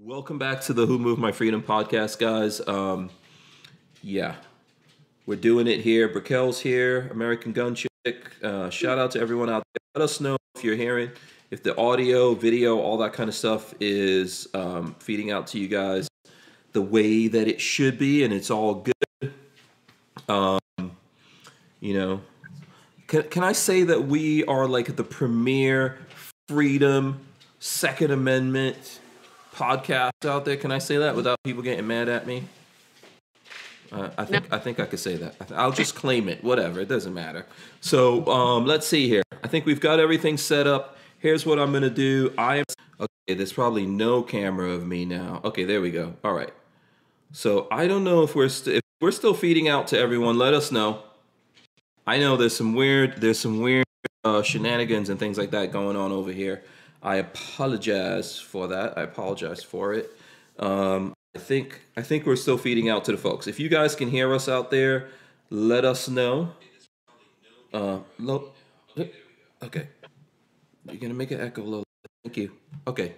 Welcome back to the Who Moved My Freedom podcast, guys. Um, yeah, we're doing it here. Raquel's here, American Gun Chick. Uh, shout out to everyone out there. Let us know if you're hearing, if the audio, video, all that kind of stuff is um, feeding out to you guys the way that it should be, and it's all good. Um, you know, can, can I say that we are like the premier freedom, Second Amendment podcast out there? Can I say that without people getting mad at me? Uh, I think I think I could say that. I'll just claim it. Whatever, it doesn't matter. So um, let's see here. I think we've got everything set up. Here's what I'm gonna do. I am okay. There's probably no camera of me now. Okay, there we go. All right. So I don't know if we're st- if we're still feeding out to everyone. Let us know. I know there's some weird there's some weird uh, shenanigans and things like that going on over here. I apologize for that. I apologize for it. Um, I think I think we're still feeding out to the folks. If you guys can hear us out there, let us know. Uh, low, okay. You're gonna make it echo low. Thank you. Okay.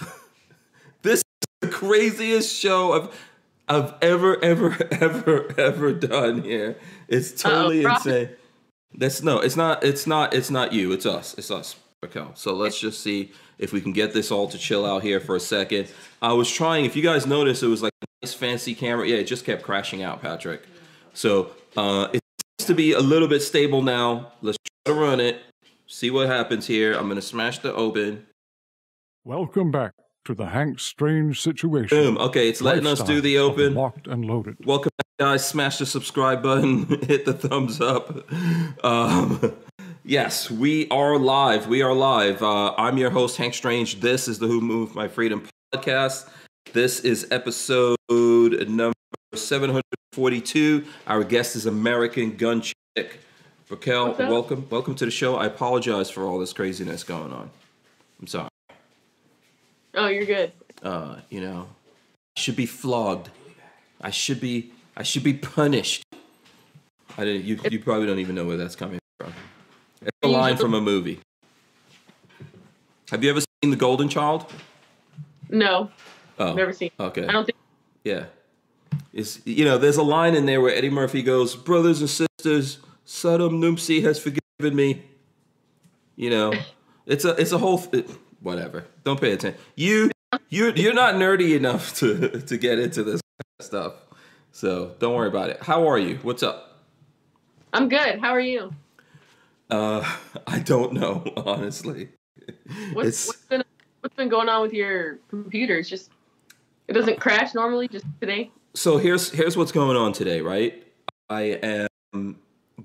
this is the craziest show I've I've ever ever ever ever done here. It's totally Uh-oh, insane. That's no, it's not. It's not. It's not you. It's us. It's us, Raquel. So let's just see if we can get this all to chill out here for a second. I was trying. If you guys notice, it was like a nice fancy camera. Yeah, it just kept crashing out, Patrick. So uh, it seems to be a little bit stable now. Let's try to run it. See what happens here. I'm gonna smash the open. Welcome back to the Hank Strange situation. Boom. Okay, it's letting us do the open. Locked and loaded. Welcome back, guys. Smash the subscribe button, hit the thumbs up. Um, yes, we are live. We are live. Uh, I'm your host, Hank Strange. This is the Who Moved My Freedom podcast. This is episode number 742. Our guest is American Gun Chick. Raquel, welcome. Welcome to the show. I apologize for all this craziness going on. I'm sorry. Oh, you're good. Uh, you know, I should be flogged. I should be I should be punished. I didn't you you probably don't even know where that's coming from. It's a line from a movie. Have you ever seen The Golden Child? No, Oh. never seen. Okay. I don't think. Yeah. It's you know, there's a line in there where Eddie Murphy goes, "Brothers and sisters, Sardo Numspa has forgiven me." You know, it's a it's a whole it, whatever. Don't pay attention. You you you're not nerdy enough to to get into this stuff. So, don't worry about it. How are you? What's up? I'm good. How are you? Uh I don't know, honestly. What's, what's been what's been going on with your computer? It's just it doesn't crash normally. Just today. so here's here's what's going on today, right? I am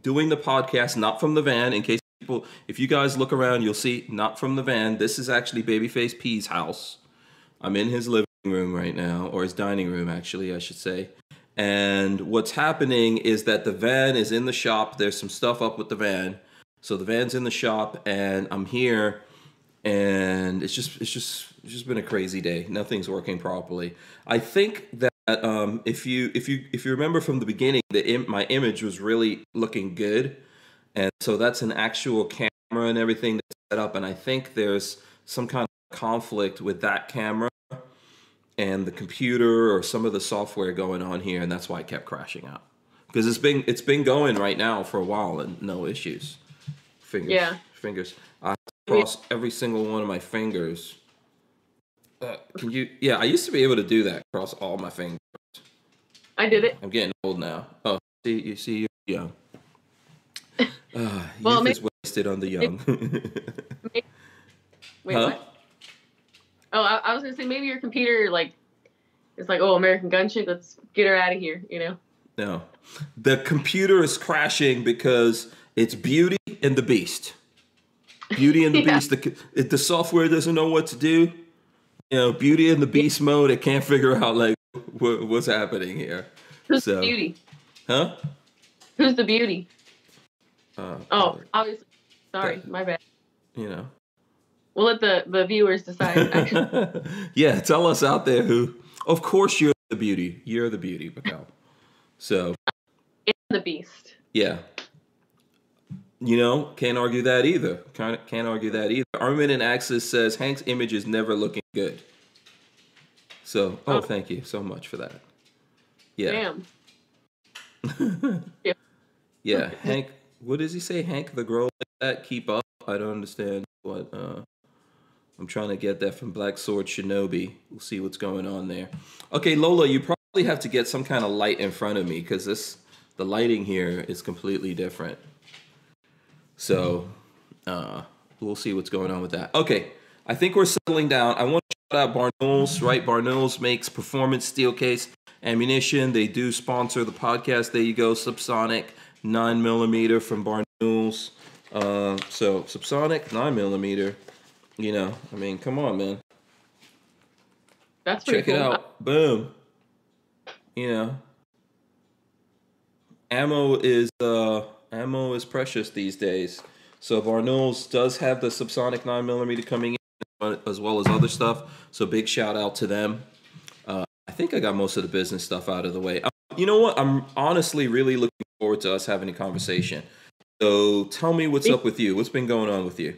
doing the podcast not from the van. In case people, if you guys look around, you'll see not from the van. This is actually Babyface P's house. I'm in his living room right now, or his dining room, actually, I should say. And what's happening is that the van is in the shop. There's some stuff up with the van, so the van's in the shop, and I'm here and it's just it's just it's just been a crazy day. Nothing's working properly. I think that um, if you if you if you remember from the beginning, the Im- my image was really looking good, and so that's an actual camera and everything that's set up. And I think there's some kind of conflict with that camera and the computer or some of the software going on here, and that's why it kept crashing out. Because it's been it's been going right now for a while and no issues. Fingers, Yeah. fingers. I cross every single one of my fingers. Uh, can you? Yeah, I used to be able to do that. Cross all my fingers. I did it. I'm getting old now. Oh, see, you see, you're young. Uh, Well, youth may- is wasted on the young. Wait, Huh? what? Oh, I, I was gonna say maybe your computer like it's like oh American Gun Chick, Let's get her out of here. You know. no, the computer is crashing because it's Beauty and the Beast. Beauty and the Yeah. Beast. The, the software doesn't know what to do. You know, Beauty and the Beast mode. It can't figure out like what, what's happening here. Who's So- the beauty? Huh? Who's the beauty? Uh, Oh, obviously. Sorry, that- my bad. you know. We'll let the the viewers decide. Yeah, tell us out there who. Of course, you're the beauty. You're the beauty, Raquel. So it's the beast. yeah, you know, can't argue that either. Can't can't argue that either. Armin and Axis says Hank's image is never looking good. So, oh, Oh. thank you so much for that. Yeah. Damn. Yeah, Yeah. Hank. What does he say? Hank the girl like that. Keep up. I don't understand what. uh I'm trying to get that from Black Sword Shinobi. We'll see what's going on there. Okay, Lola, you probably have to get some kind of light in front of me because this the lighting here is completely different. So, uh, we'll see what's going on with that. Okay, I think we're settling down. I want to shout out Barnaul's, right? Barnaul's makes performance steel case ammunition. They do sponsor the podcast. There you go, Subsonic, nine millimeter from Barnaul's. Uh, so Subsonic, nine millimeter. You know, I mean, come on, man. That's pretty Check cool. it out. Boom. You know, ammo is uh ammo is precious these days. So Barnaul's does have the Subsonic 9mm coming in as well as other stuff. So big shout out to them. Uh, I think I got most of the business stuff out of the way. Uh, you know what? I'm honestly really looking forward to us having a conversation. So tell me what's up with you. What's been going on with you?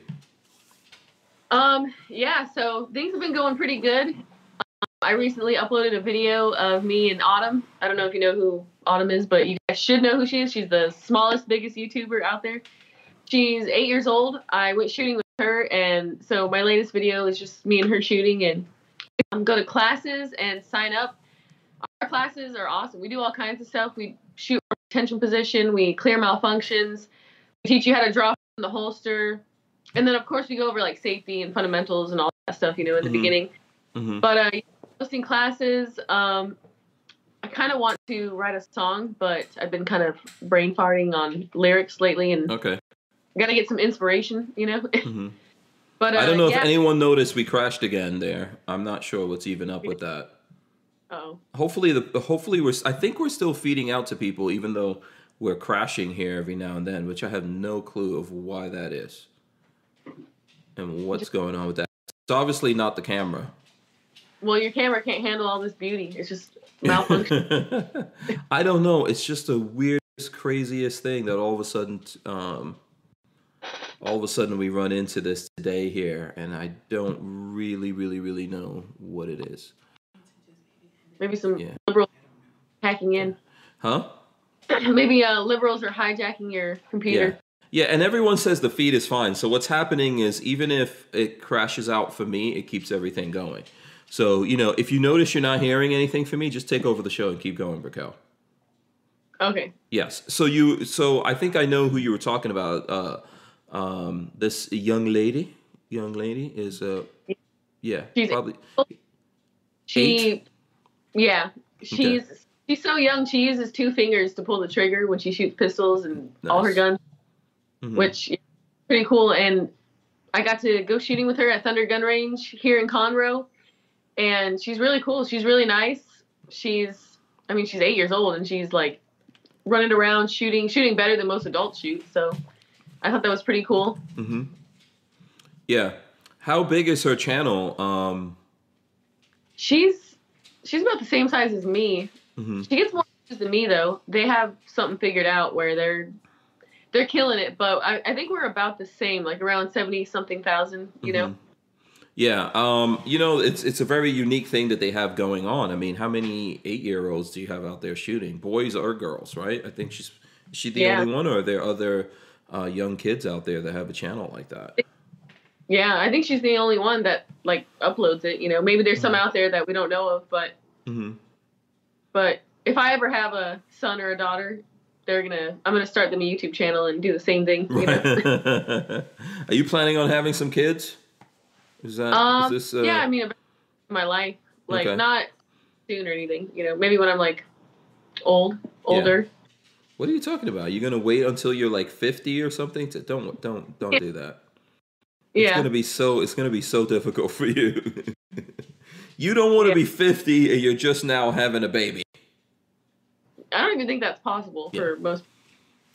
Um, yeah, so things have been going pretty good. Um, I recently uploaded a video of me and Autumn. I don't know if you know who Autumn is, but you guys should know who she is. She's the smallest, biggest YouTuber out there. She's eight years old. I went shooting with her, and so my latest video is just me and her shooting and um, go to classes and sign up. Our classes are awesome. We do all kinds of stuff. We shoot from retention position. We clear malfunctions. We teach you how to draw from the holster and then of course we go over like safety and fundamentals and all that stuff you know in the Mhm. beginning hmm but uh hosting classes um i kind of want to write a song but i've been kind of brain farting on lyrics lately and Okay. gotta get some inspiration you know hmm but uh, I don't know yeah. if anyone noticed we crashed again there. I'm not sure what's even up with that. oh Hopefully the hopefully we're I think we're still feeding out to people even though we're crashing here every now and then, which I have no clue of why that is. And what's going on with that. It's obviously not the camera. well your camera can't handle all this beauty it's just malfunction I don't know. It's just the weirdest, craziest thing that all of a sudden, um, all of a sudden we run into this today here, and I don't really, really, really know what it is. maybe some Yeah. liberal hacking in Huh? maybe uh liberals are hijacking your computer Yeah. Yeah, and everyone says the feed is fine. So what's happening is even if it crashes out for me, it keeps everything going. So, you know, if you notice you're not hearing anything from me, just take over the show and keep going, Raquel. okay Yes. So you so I think I know who you were talking about. Uh um this young lady. Young lady is uh yeah, She's- probably She, yeah, she's she's so young. She uses two fingers to pull the trigger when she shoots pistols and all her Nice. guns, Mhm. which is pretty cool. And I got to go shooting with her at Thunder Gun Range here in Conroe, and she's really cool. She's really nice. She's, I mean, she's eight years old and she's like running around shooting, shooting better than most adults shoot. So I thought that was pretty cool. Mm-hmm. Yeah. How big is her channel? Um She's she's about the same size as me. mhm. She gets more views than me though. They have something figured out where they're they're killing it, but I, I think we're about the same, like around seventy something thousand. You know, Mhm. Yeah, um, you know, it's it's a very unique thing that they have going on. I mean, how many eight year olds do you have out there shooting, boys or girls? Right? I think she's is she the Yeah. only one, or are there other uh, young kids out there that have a channel like that? yeah, I think she's the only one that like uploads it. You know, maybe there's some out there that we don't know of, but hmm but if I ever have a son or a daughter, they're gonna I'm gonna start them a YouTube channel and do the same thing. You know? Are you planning on having some kids? Is that is Um, this? Uh, yeah, I mean, my life, like Okay. not soon or anything. You know, maybe when I'm like old, older. What are you talking about? You're gonna wait until you're like 50 or something? To, don't don't don't do that. It's Yeah. It's gonna be so it's gonna be so difficult for you. you don't want to Yeah. be 50 and you're just now having a baby. I don't even think that's possible for most.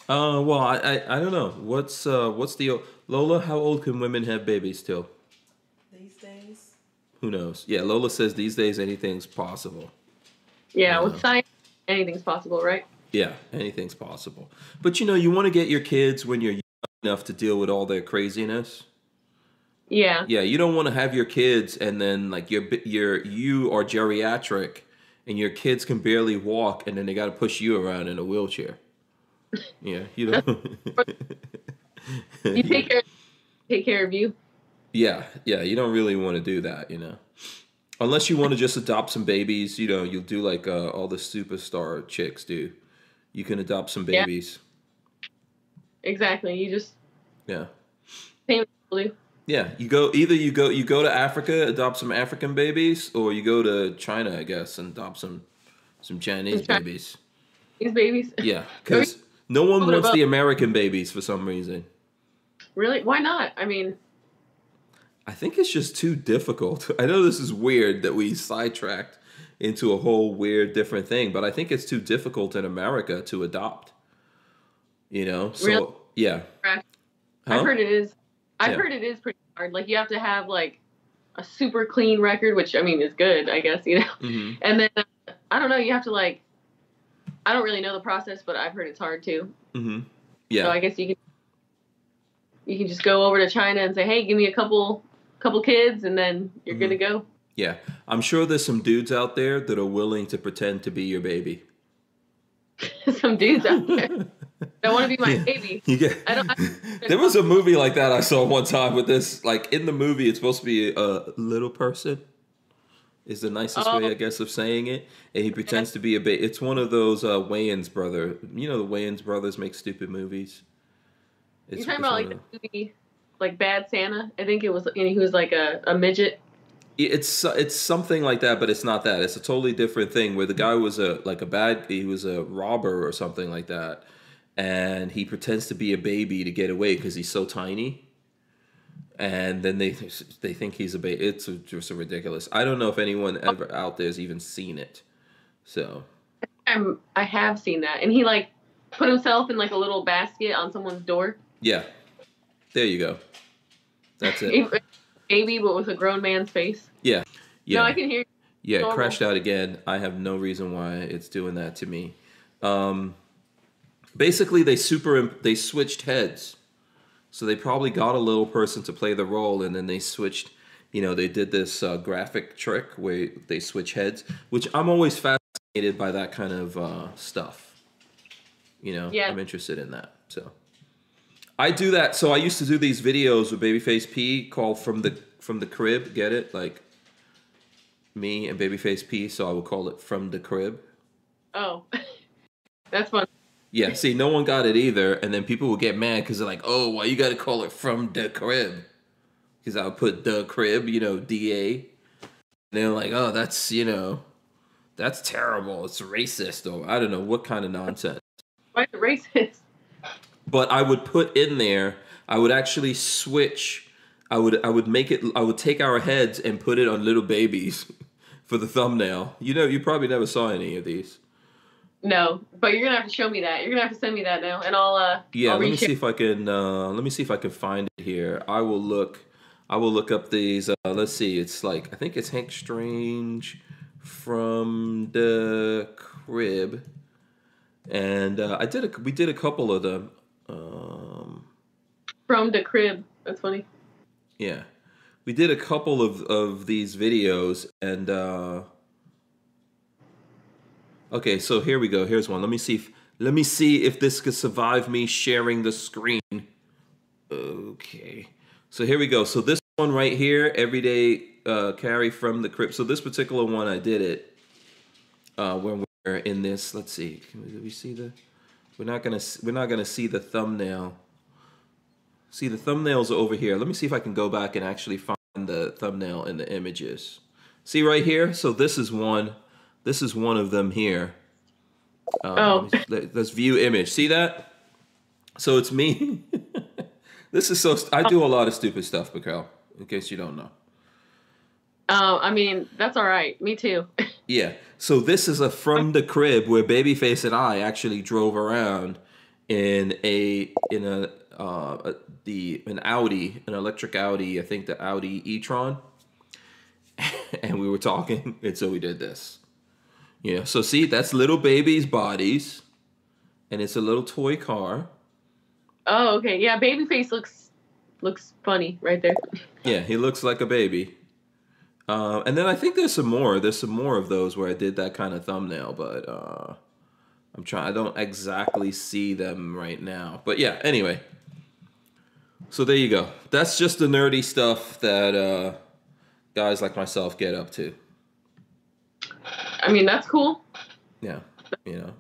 Uh, well, I, I I don't know. What's uh what's the Lola? How old can women have babies till? Who knows? Yeah, Lola says these days anything's possible. Yeah, Yeah. with science, anything's possible, right? Yeah, anything's possible. But you know, you want to get your kids when you're young enough to deal with all their craziness. Yeah. Yeah, you don't want to have your kids and then like your your you are geriatric and your kids can barely walk and then they got to push you around in a wheelchair. Yeah, you know. You take care take care of you. Yeah, yeah, you don't really want to do that, you know. Unless you want to just adopt some babies, you know, you'll do like uh, all the superstar chicks do. You can adopt some Yeah. babies. Exactly. You just Yeah. Yeah, you go either you go you go to Africa, adopt some African babies, or you go to China, I guess, and adopt some some Chinese babies. These babies. Yeah, because no one wants the American babies for some reason. Really? Why not? I mean, I think it's just too difficult. I know this is weird that we sidetracked into a whole weird different thing, but I think it's too difficult in America to adopt. You know, so Really? yeah. I've heard it is. I've Yeah. heard it is pretty hard. Like you have to have like a super clean record, which I mean is good, I guess you know. hmm And then uh, I don't know. You have to like. I don't really know the process, but I've heard it's hard too. Mm-hmm. So Yeah. I guess you can. You can just go over to China and say, "Hey, give me a couple, couple kids," and then you're good to Mm-hmm. go. Yeah. I'm sure there's some dudes out there that are willing to pretend to be your baby. Some dudes out there that want to be my Yeah. baby. I don't- there was a movie like that I saw one time with this. Like in the movie, it's supposed to be a little person. Is the nicest Oh. way, I guess, of saying it, and he pretends to be a baby. It's one of those uh, Wayans brother. You know, the Wayans brothers make stupid movies. You're It's, talking it's about like the movie, like Bad Santa. I think it was. Know, he was like a, a midget. It's it's something like that, but it's not that. It's a totally different thing where the guy was a like a bad he was a robber or something like that, and he pretends to be a baby to get away because he's so tiny, and then they they think he's a baby. It's just a ridiculous. I don't know if anyone ever out there's even seen it. So I'm. I have seen that, and he like put himself in like a little basket on someone's door. yeah, there you go. That's it. Baby, but with a grown man's face. Yeah, yeah. No, I can hear. Yeah, it crashed out again. I have no reason why it's doing that to me. Um, basically, they super they switched heads, so they probably got a little person to play the role, and then they switched. You know, they did this uh, graphic trick where they switch heads, which I'm always fascinated by that kind of uh, stuff. You know, Yeah. I'm interested in that. So I do that. So I used to do these videos with Babyface P called from the from the crib. Get it? Like me and Babyface P. So I would call it from the crib. Oh, that's fun. Yeah. See, no one got it either, and then people would get mad because they're like, "Oh, why you got to call it from the crib?" Because I would put the crib, you know, D A. And they're like, "Oh, that's you know, that's terrible. It's racist, or I don't know what kind of nonsense." Why is it racist? But I would put in there. I would actually switch. I would I would make it. I would take our heads and put it on little babies for the thumbnail. You know, you probably never saw any of these. No, but you're gonna have to show me that. You're gonna have to send me that now, and I'll uh. Yeah, I'll let me see if I can. Uh, let me see if I can find it here. I will look. I will look up these. Uh, let's see. It's like I think it's Hank Strange from the crib, and uh, I did a. We did a couple of them. Um, from the crib. That's funny. Yeah. We did a couple of, of these videos and uh Okay, so here we go. Here's one. Let me see if let me see if this could survive me sharing the screen. Okay. So here we go. So this one right here, everyday uh carry from the crypt. So this particular one I did it uh when we're in this. Let's see. Can we, we see the We're not going to we're not to see the thumbnail. See, the thumbnails are over here. Let me see if I can go back and actually find the thumbnail in the images. See right here? So this is one. This is one of them here. Um, Oh. let- Let's view image. See that? So it's me. this is so. St- I do a lot of stupid stuff, Raquel. In case you don't know. Um, I mean that's all right. Me too. Yeah. So this is a from the crib where Babyface and I actually drove around in a in a uh the an Audi, an electric Audi, I think the Audi e-tron. and we were talking, and so we did this. Yeah. So see, that's little babies' bodies, and it's a little toy car. oh, okay. Yeah, Babyface looks looks funny right there. Yeah, he looks like a baby. Uh, and then I think there's some more. There's some more of those where I did that kind of thumbnail, but uh, I'm trying. I don't exactly see them right now. But yeah. Anyway, so there you go. That's just the nerdy stuff that uh, guys like myself get up to. I mean, that's cool. Yeah, you know.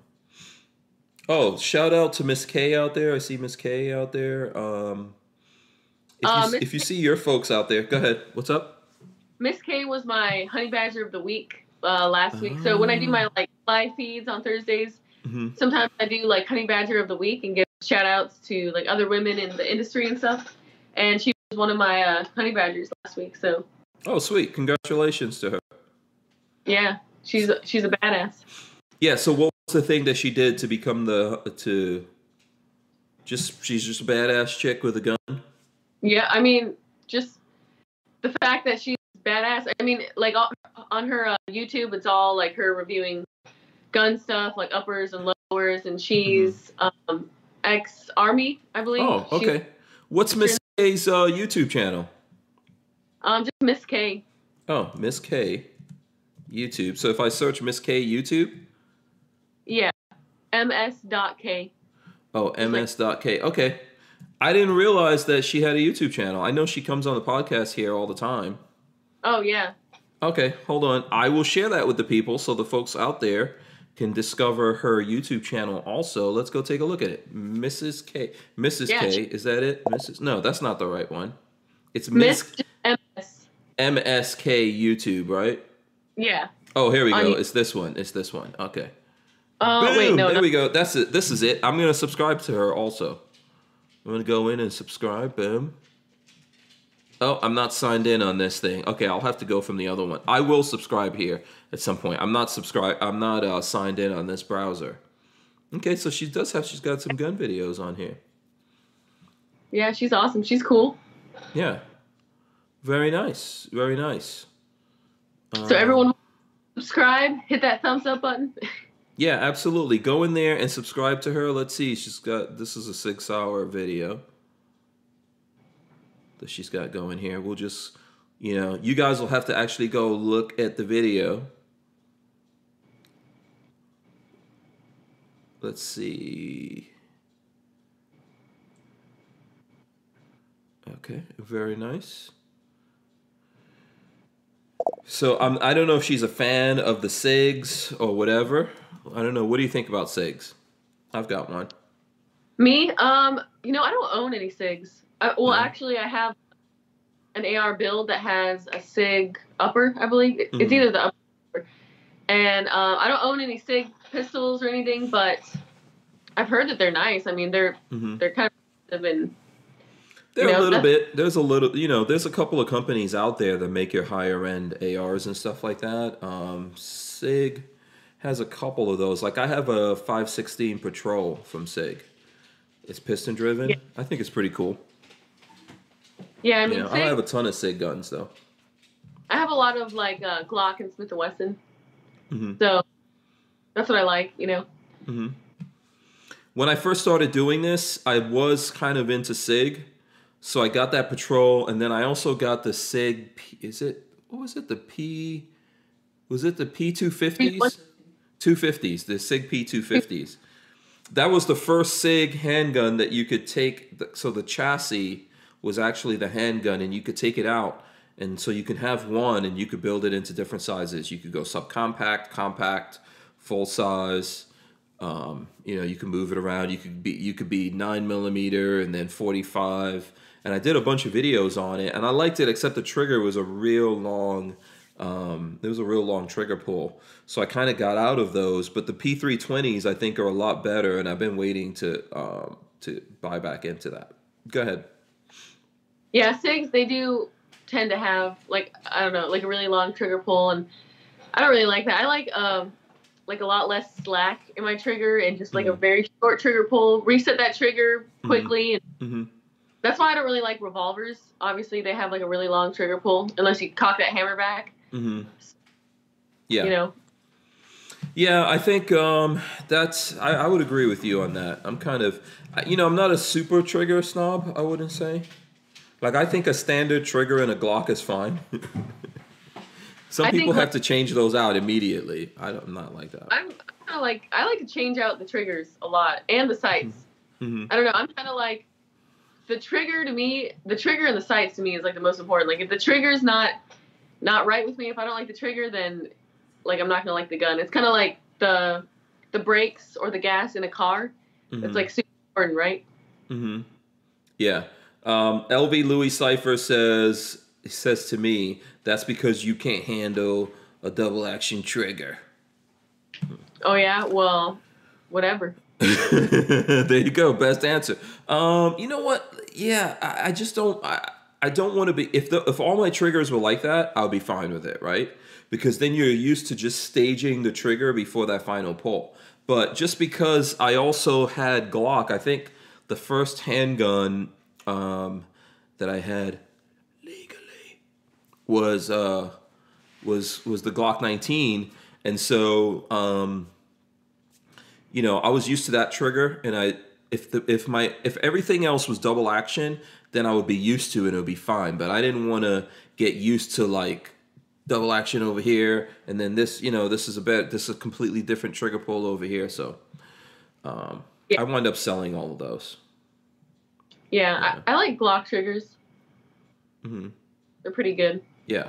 Oh, shout out to Miss K out there. I see Miss K out there. Um, if, you, Miss if you see your folks out there, go ahead. What's up? Miss K was my honey badger of the week uh, last week. So when I do my like live feeds on Thursdays, hmm sometimes I do like honey badger of the week and give shout outs to like other women in the industry and stuff. And she was one of my uh, honey badgers last week. So Oh, sweet! Congratulations to her. yeah, she's she's a badass. Yeah. So what was the thing that she did to become the to? Just she's just a badass chick with a gun. Yeah, I mean, just the fact that she's badass. I mean, like on, her uh, YouTube, it's all like her reviewing gun stuff, like uppers and lowers, and she's um, ex army, I believe. Oh, okay. What's Miss K's uh, YouTube channel? um, just Miss K. Oh, Miss K, YouTube. So if I search Miss K YouTube, Yeah, ms.k. oh ms.k. Okay, I didn't realize that she had a YouTube channel. I know she comes on the podcast here all the time. Oh yeah, Okay, hold on. I will share that with the people so the folks out there can discover her YouTube channel also. Let's go take a look at it. Mrs. K. Mrs. Yeah, K. Is that it? Mrs. No, that's not the right one. It's Miss MS. MSK YouTube, right? Yeah. Oh, here we go. It's this one. It's this one. Okay. Oh Boom. wait, no, there no. we go. That's it. This is it. I'm gonna subscribe to her also. I'm gonna go in and subscribe. Boom. Oh, I'm not signed in on this thing. Okay, I'll have to go from the other one. I will subscribe here at some point. I'm not subscribe. I'm not uh, signed in on this browser. Okay, so she does have. She's got some gun videos on here. Yeah, she's awesome. She's cool. Yeah. Very nice. Very nice. So Um, everyone, subscribe, hit that thumbs up button. Yeah, absolutely. Go in there and subscribe to her. Let's see. She's got this is a six hour video that she's got going here. We'll just, you know, you guys will have to actually go look at the video. Let's see. Okay, very nice. So I'm, I don't know if she's a fan of the SIGs or whatever. I don't know. What do you think about SIGs? I've got one. Me, um, you know, I don't own any SIGs. I, well, No. actually, I have an AR build that has a SIG upper, I believe. It- It's Mhm. either the upper. And uh, I don't own any SIG pistols or anything, but I've heard that they're nice. I mean, they're hmm they're kind of and There You a little bit. There's a little. You know, there's a couple of companies out there that make your higher end ARs and stuff like that. Um, Sig has a couple of those. Like I have a 516 Patrol from Sig. It's piston driven. Yeah. I think it's pretty cool. Yeah. I mean, know, I don't have a ton of Sig guns though. I have a lot of like uh, Glock and Smith and Wesson, hmm so that's what I like. You know. hmm When I first started doing this, I was kind of into SIG, so I got that Patrol, and then I also got the SIG. P, is it what was it? The P was it the P two fifties? Two fifties, the SIG P two fifties. That was the first SIG handgun that you could take. the- So the chassis was actually the handgun, and you could take it out, and so you can have one, and you could build it into different sizes. You could go subcompact, compact, full size. Um, you know, you can move it around. You could be you could be nine millimeter and then forty five. And I did a bunch of videos on it, and I liked it. Except the trigger was a real long. Um, there was a real long trigger pull, so I kind of got out of those. But the P320s I think are a lot better, and I've been waiting to um, to buy back into that. Go ahead. Yeah, SIGs they do tend to have like I don't know, like a really long trigger pull, and I don't really like that. I like um like a lot less slack in my trigger and just like a Mhm. very short trigger pull. Reset that trigger quickly, and hmm that's why I don't really like revolvers. Obviously, they have like a really long trigger pull unless you cock that hammer back. hmm Yeah. You know. Yeah, I think um, that's. I, I would agree with you on that. I'm kind of, you know, I'm not a super trigger snob. I wouldn't say. Like I think a standard trigger and a Glock is fine. Some I think, people have to change those out immediately. I don't, I'm not like that. I'm kind of like I like to change out the triggers a lot and the sights. hmm I don't know. I'm kind of like the trigger to me. The trigger and the sights to me is like the most important. Like if the trigger's not not right with me, if I don't like the trigger, then like I'm not gonna like the gun. It's kind of like the the brakes or the gas in a car. It's like super important, right? Mm-hmm. Yeah. Um, LV Louis Cipher says says to me that's because you can't handle a double action trigger. Oh yeah. Well, whatever. there you go. Best answer. Um, you know what? Yeah, I, I just don't. I, I don't want to be. If the if all my triggers were like that, I'll be fine with it, right? Because then you're used to just staging the trigger before that final pull. But just because I also had Glock, I think the first handgun um, that I had legally was uh, was was the Glock 19, and so. Um, you know, I was used to that trigger, and I if the if my if everything else was double action, then I would be used to it and it would be fine. But I didn't want to get used to like double action over here, and then this, you know, this is a bit this is a completely different trigger pull over here. So, um, Yeah. I wound up selling all of those. Yeah, Yeah. I, I like Glock triggers. hmm They're pretty good. Yeah.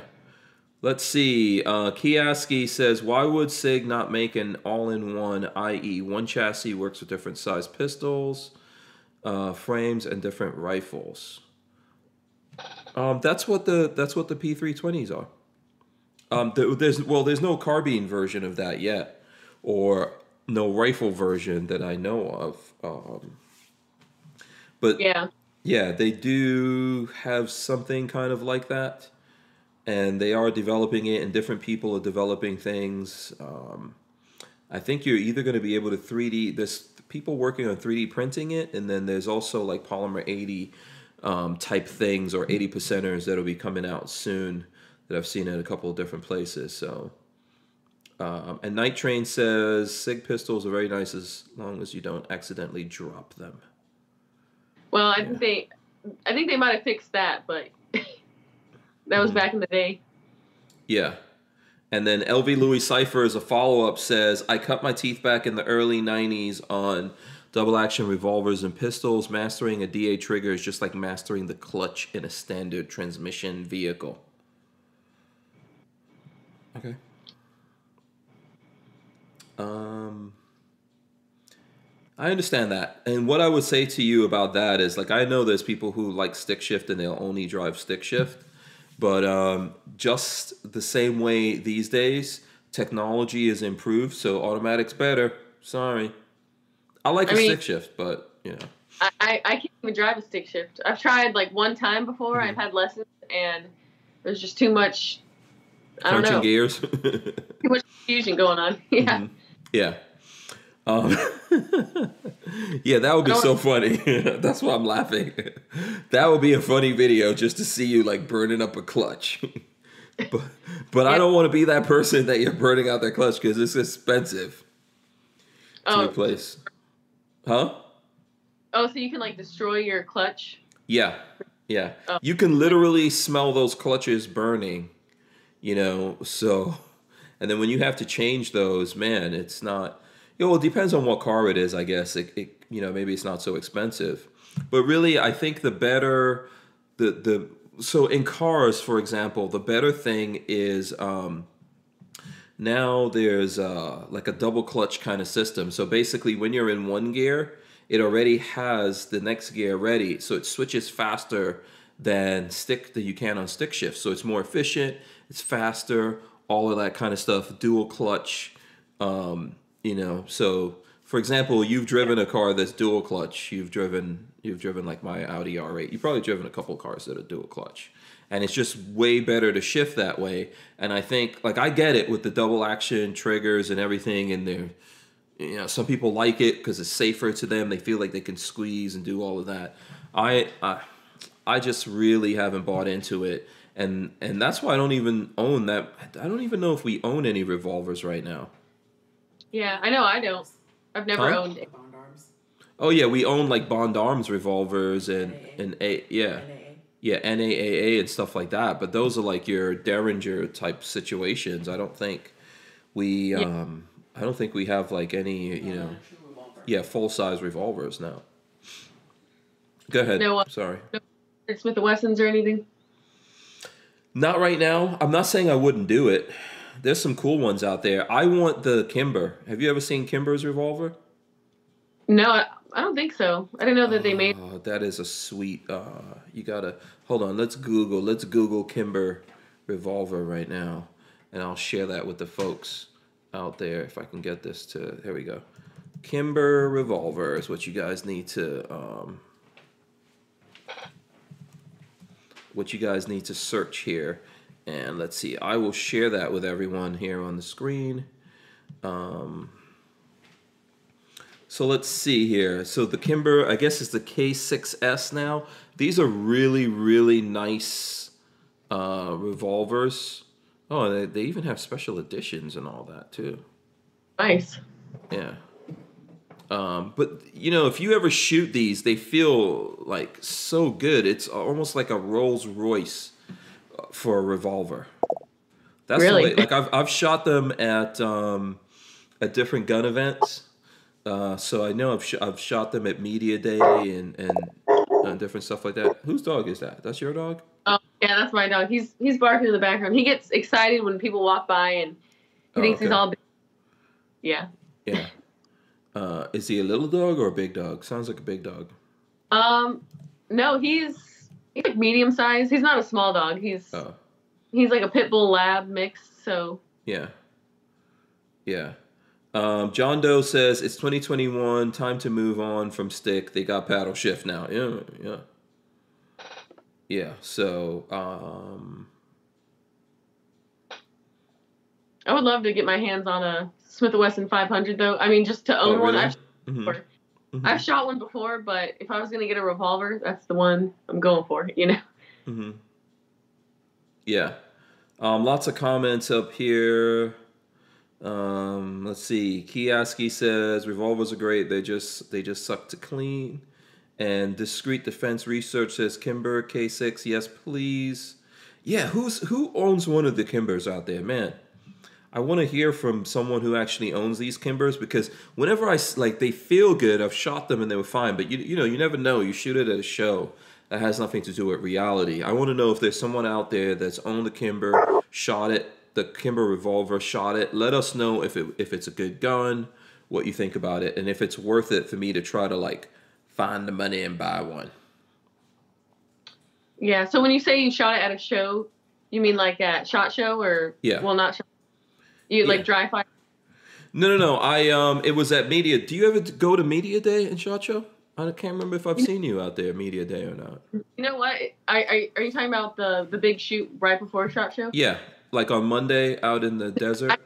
Let's see. Uh, Kioski says, why would SIG not make an all-in-one, i.e., one chassis works with different size pistols, uh, frames, and different rifles? Um, that's what the that's what the P320s are. Um, there- there's well, there's no carbine version of that yet, or no rifle version that I know of. Um, but Yeah. yeah, they do have something kind of like that, and they are developing it, and different people are developing things. Um, I think you're either going to be able to 3D. There's people working on 3D printing it, and then there's also like polymer 80 um, type things or 80 percenters that'll be coming out soon that I've seen at a couple of different places. So. Um, and Night Train says SIG pistols are very nice as long as you don't accidentally drop them. Well, I Yeah. think they, I think they might have fixed that, but that was Mhm. back in the day. Yeah. And then LV Louis Cipher as a follow up says, I cut my teeth back in the early 90s on double action revolvers and pistols. Mastering a DA trigger is just like mastering the clutch in a standard transmission vehicle. Okay. Um, I understand that. And what I would say to you about that is like, I know there's people who like stick shift and they'll only drive stick shift. But um, just the same way these days, technology is improved, so automatic's better. Sorry. I like I a mean- stick shift, but you know. I, I, can't even drive a stick shift. I've tried like one time before. Mhm. I've had lessons, and there's just too much. I don't know. gears. Too much confusion going on. Yeah. Mhm. Yeah. Um, yeah, that would be so funny. That's why I'm laughing. That would be a funny video just to see you like burning up a clutch. but but I don't want to be that person that you're burning out their clutch because it's expensive to Oh, replace. Huh? oh, so you can like destroy your clutch. Yeah, yeah. Oh. You can literally smell those clutches burning, you know. So, and then when you have to change those, man, it's not. You know, it depends on what car it is, I guess. It, it you know, maybe it's not so expensive, but really, I think the better, the the so in cars, for example, the better thing is. um now there's uh, like a double clutch kind of system. So basically, when you're in one gear, it already has the next gear ready, so it switches faster than stick that you can on stick shift. So it's more efficient, it's faster, all of that kind of stuff. Dual clutch, um, you know. So for example, you've driven a car that's dual clutch. You've driven you've driven like my Audi R8. You've probably driven a couple cars that are dual clutch. And it's just way better to shift that way. And I think like I get it with the double action triggers and everything and they're you know some people like it because it's safer to them they feel like they can squeeze and do all of that i i, I just really haven't bought into it and and that's why i don't even own that i don't even know if we own any revolvers right now Yeah, I know. I don't. I've never Huh? owned it. Bond arms. oh yeah we own like bond arms revolvers and and a yeah yeah, NAAA and stuff like that. But those are like your Derringer type situations. I don't think we, um, I don't think we have like any, you know, yeah, full size revolvers now. Go ahead. No, uh, Sorry. Smith and Wessons or anything? Not right now. I'm not saying I wouldn't do it. There's some cool ones out there. I want the Kimber. Have you ever seen Kimber's revolver? No, I, I don't think so. I didn't know that they made. Oh, that is a sweet. Uh, you gotta hold on. Let's Google. Let's Google Kimber revolver right now, and I'll share that with the folks out there if I can get this to. There we go. Kimber revolver is what you guys need to. Um, what you guys need to search here, and let's see. I will share that with everyone here on the screen. Um, so let's see here. So the Kimber, I guess, is the K6S now. These are really, really nice uh, revolvers. Oh, they, they even have special editions and all that too. Nice. Yeah. Um, but you know, if you ever shoot these, they feel like so good. It's almost like a Rolls Royce for a revolver. That's Really? like I've I've shot them at um, at different gun events. Uh, so I know I've sh- I've shot them at media day and and uh, different stuff like that. Whose dog is that? That's your dog? Oh, yeah, that's my dog. He's he's barking in the background. He gets excited when people walk by and he Oh, thinks he's okay. all. Yeah. Yeah. Uh, is he a little dog or a big dog? Sounds like a big dog. Um, no, he's he's like medium size. He's not a small dog. He's Oh. he's like a pit bull lab mix. So Yeah. Yeah. Um, John Doe says it's 2021, time to move on from stick. They got paddle shift now. Yeah, yeah. Yeah, so um I would love to get my hands on a Smith Wesson 500 though. I mean, just to own oh, one. really? I've, Mhm, before. Mhm, I've shot one before, but if I was gonna get a revolver, that's the one I'm going for. You know. mhm. Yeah. Um, lots of comments up here. Um, let's see. Kiaski says revolvers are great. They just they just suck to clean. And discreet defense research says Kimber K6. Yes, please. Yeah, who's who owns one of the Kimbers out there, man? I want to hear from someone who actually owns these Kimbers because whenever I like they feel good, I've shot them and they were fine. But you you know you never know. You shoot it at a show that has nothing to do with reality. I want to know if there's someone out there that's owned the Kimber, shot it, the Kimber revolver, shot it. Let us know if it if it's a good gun, what you think about it, and if it's worth it for me to try to like find the money and buy one. Yeah. So when you say you shot it at a show, you mean like at shot show or Yeah. Well, not shot. You Yeah. like dry fire. No, no, no. I um, it was at media. Do you ever go to media day in Shot Show? I can't remember if I've seen you out there media day or not. You know what? I, I are you talking about the the big shoot right before shot show? Yeah, like on Monday out in the desert.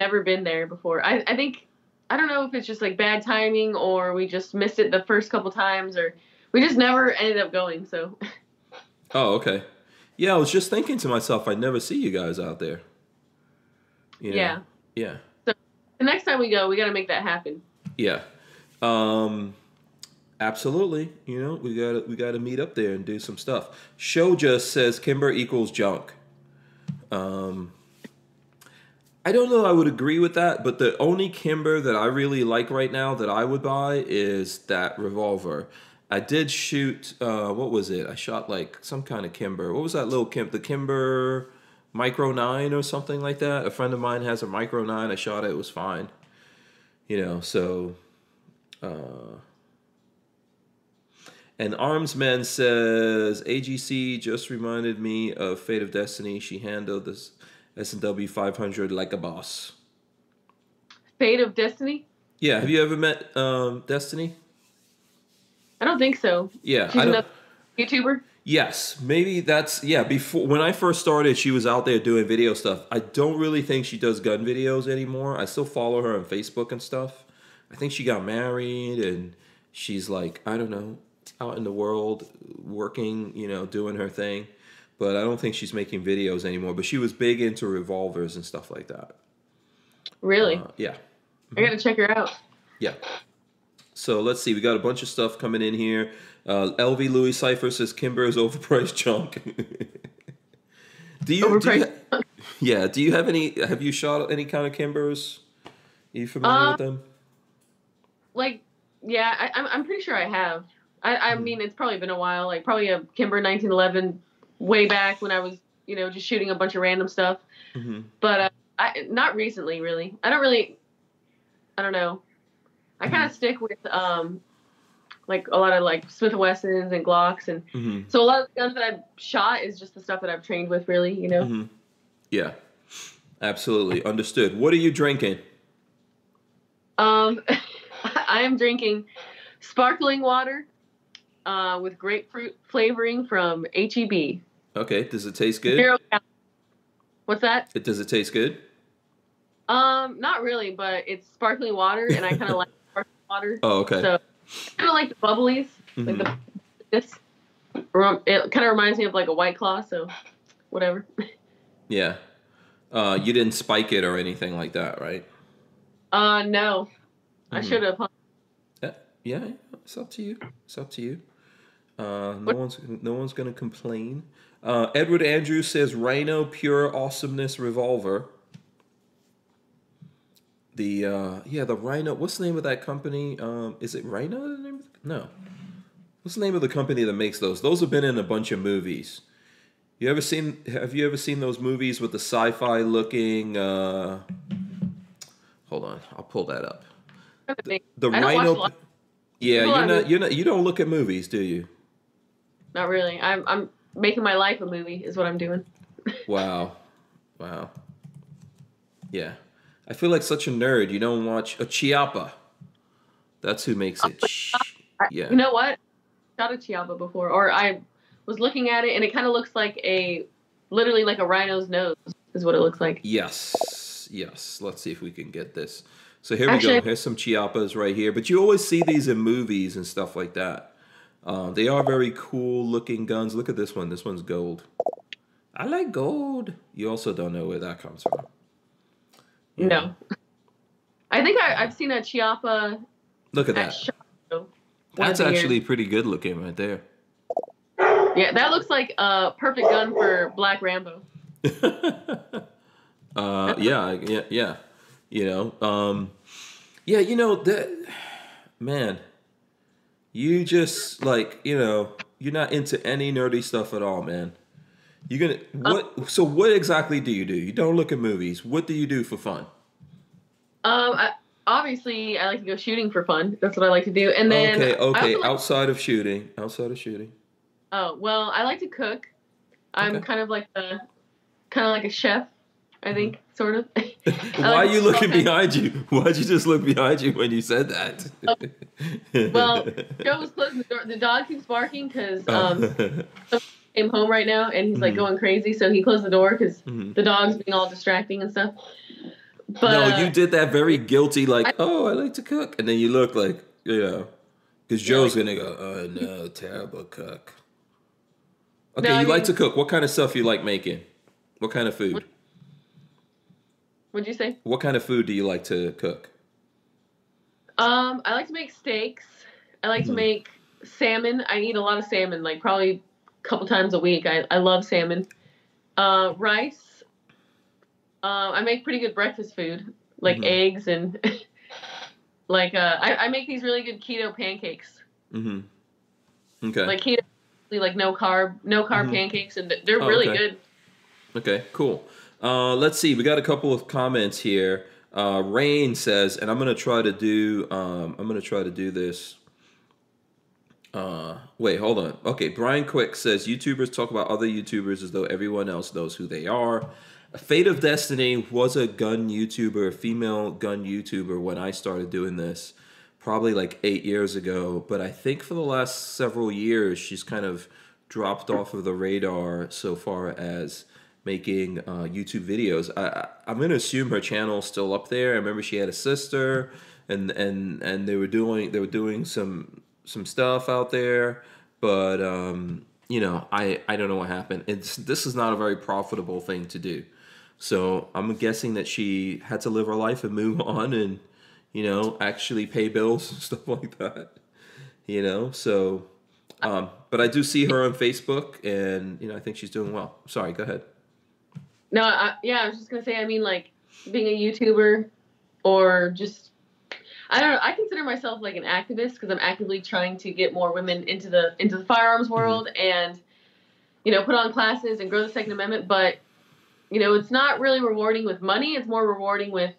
Never been there before. I I think I don't know if it's just like bad timing or we just missed it the first couple times or we just never ended up going. So Oh, okay. Yeah, I was just thinking to myself, I never see you guys out there. You know? Yeah. Yeah. So the next time we go, we got to make that happen. Yeah. Um absolutely. You know, we gotta we gotta meet up there and do some stuff. Show just says Kimber equals junk. Um I don't know I would agree with that, but the only Kimber that I really like right now that I would buy is that revolver. I did shoot uh what was it? I shot like some kind of Kimber. What was that little Kim the Kimber Micro 9 or something like that? A friend of mine has a Micro 9. I shot it, it was fine. You know, so uh, and Armsman says AGC just reminded me of Fate of Destiny. She handled this S&W 500 like a boss. Fate of Destiny? Yeah, have you ever met um, Destiny? I don't think so. Yeah, She's I don't. YouTuber. Yes, maybe that's yeah. Before when I first started, she was out there doing video stuff. I don't really think she does gun videos anymore. I still follow her on Facebook and stuff. I think she got married and she's like I don't know out in the world working, you know, doing her thing. But I don't think she's making videos anymore. But she was big into revolvers and stuff like that. Really? Uh, yeah, I got to check her out. yeah. So let's see. We got a bunch of stuff coming in here. Uh, LV Louis Cipher says Kimber is overpriced junk. do you? Do you Overpriced yeah. Do you have any? Have you shot any kind of Kimbers? Are you familiar Uh, with them? Like, yeah, I, I'm I'm pretty sure I have. I I Hmm. mean, it's probably been a while. Like probably a Kimber 1911 way back when I was you know just shooting a bunch of random stuff. hmm But uh, I not recently really. I don't really. I don't know. I kind of stick with um, like a lot of like Smith and Wessons and Glocks and hmm so a lot of the guns that I've shot is just the stuff that I've trained with really. You know. hmm Yeah. Absolutely understood. What are you drinking? Um, I am drinking sparkling water uh, with grapefruit flavoring from HEB. Okay. Does it taste good? Zero What's that? It does it taste good? Um, not really, but it's sparkling water, and I kind of like sparkling water. Oh, okay. So kind of like the bubblies, like the this. It kind of reminds me of like a white claw. So whatever. Yeah. Uh, you didn't spike it or anything like that, right? Uh, no, I Mhm. should have. Yeah, yeah, it's up to you. It's up to you. Uh, no one's no one's gonna complain. Uh, Edward Andrews says Rhino Pure Awesomeness Revolver. The uh, yeah, the Rhino. What's the name of that company? Um, is it Rhino? The the, no. What's the name of the company that makes those? Those have been in a bunch of movies. You ever seen? Have you ever seen those movies with the sci-fi looking? Uh, hold on, I'll pull that up. The I don't watch a Rhino. Yeah, you're not. You're not. You don't look at movies, do you? Not really. I'm I'm making my life a movie. Is what I'm doing. Wow, wow. Yeah, I feel like such a nerd. You don't watch a Chiappa. That's who makes it. Shh. Yeah. You know what? Shot a Chiappa before, or I was looking at it, and it kind of looks like a, literally like a rhino's nose, is what it looks like. Yes, yes. Let's see if we can get this. So here we go. Here's some Chiappas right here. But you always see these in movies and stuff like that. Uh, they are very cool looking guns. Look at this one. This one's gold. I like gold. You also don't know where that comes from. Yeah. No. I think I, I've seen a Chiappa Look at at that. That's of the years. actually pretty good looking right there. yeah. That looks like a perfect gun for Black Rambo. uh, yeah, yeah, yeah. You know, um, yeah, you know that man. You just like you know you're not into any nerdy stuff at all, man. You're gonna what? so what exactly do you do? You don't look at movies. What do you do for fun? Um, I, obviously I like to go shooting for fun. That's what I like to do. And then okay, okay. like- outside of shooting, outside of shooting. oh well, I like to cook. I'm Okay. kind of like a kind of like a chef. I think sort of. Why are you looking behind you? Why'd you just look behind you when you said that? Well, Joe was closing the door. The dog keeps barking because Oh. um, came home right now and he's like Mhm. going crazy. So he closed the door because Mhm. the dog's being all distracting and stuff. But no, you did that very guilty, like, I- oh, I like to cook. And then you look like, you know, because Yeah, Joe's like- going to go, oh, no, terrible cook. Okay, No, I you like to cook. What kind of stuff you like making? What kind of food? What'd you say? What kind of food do you like to cook? Um, I like to make steaks. I like Mhm. to make salmon. I eat a lot of salmon, like probably a couple times a week. I, I love salmon. Uh, rice. Uh, I make pretty good breakfast food, like Mhm. eggs and like uh, I, I make these really good keto pancakes. Mm-hmm. Okay. Like keto, like no carb, no carb Mhm. pancakes, and they're Oh, really okay. good. Okay, cool. Uh, let's see. We got a couple of comments here. Uh, Rain says, and I'm gonna try to do. Um, I'm gonna try to do this. Uh, wait, hold on. Okay, Brian Quick says YouTubers talk about other YouTubers as though everyone else knows who they are. Fate of Destiny was a gun YouTuber, a female gun YouTuber when I started doing this, probably like eight years ago. But I think for the last several years, she's kind of dropped off of the radar so far as making uh, YouTube videos. I, I, I'm gonna assume her channel's still up there. I remember she had a sister, and and and they were doing they were doing some some stuff out there, but um, you know, I I don't know what happened. It's this is not a very profitable thing to do. So I'm guessing that she had to live her life and move on, and you know, actually pay bills and stuff like that. You know, so um, but I do see her on Facebook, and you know, I think she's doing well. Sorry, go ahead. No, I, yeah, I was just gonna say. I mean, like being a YouTuber, or just I don't know. I consider myself like an activist because I'm actively trying to get more women into the into the firearms world and you know put on classes and grow the Second Amendment. But you know, it's not really rewarding with money. It's more rewarding with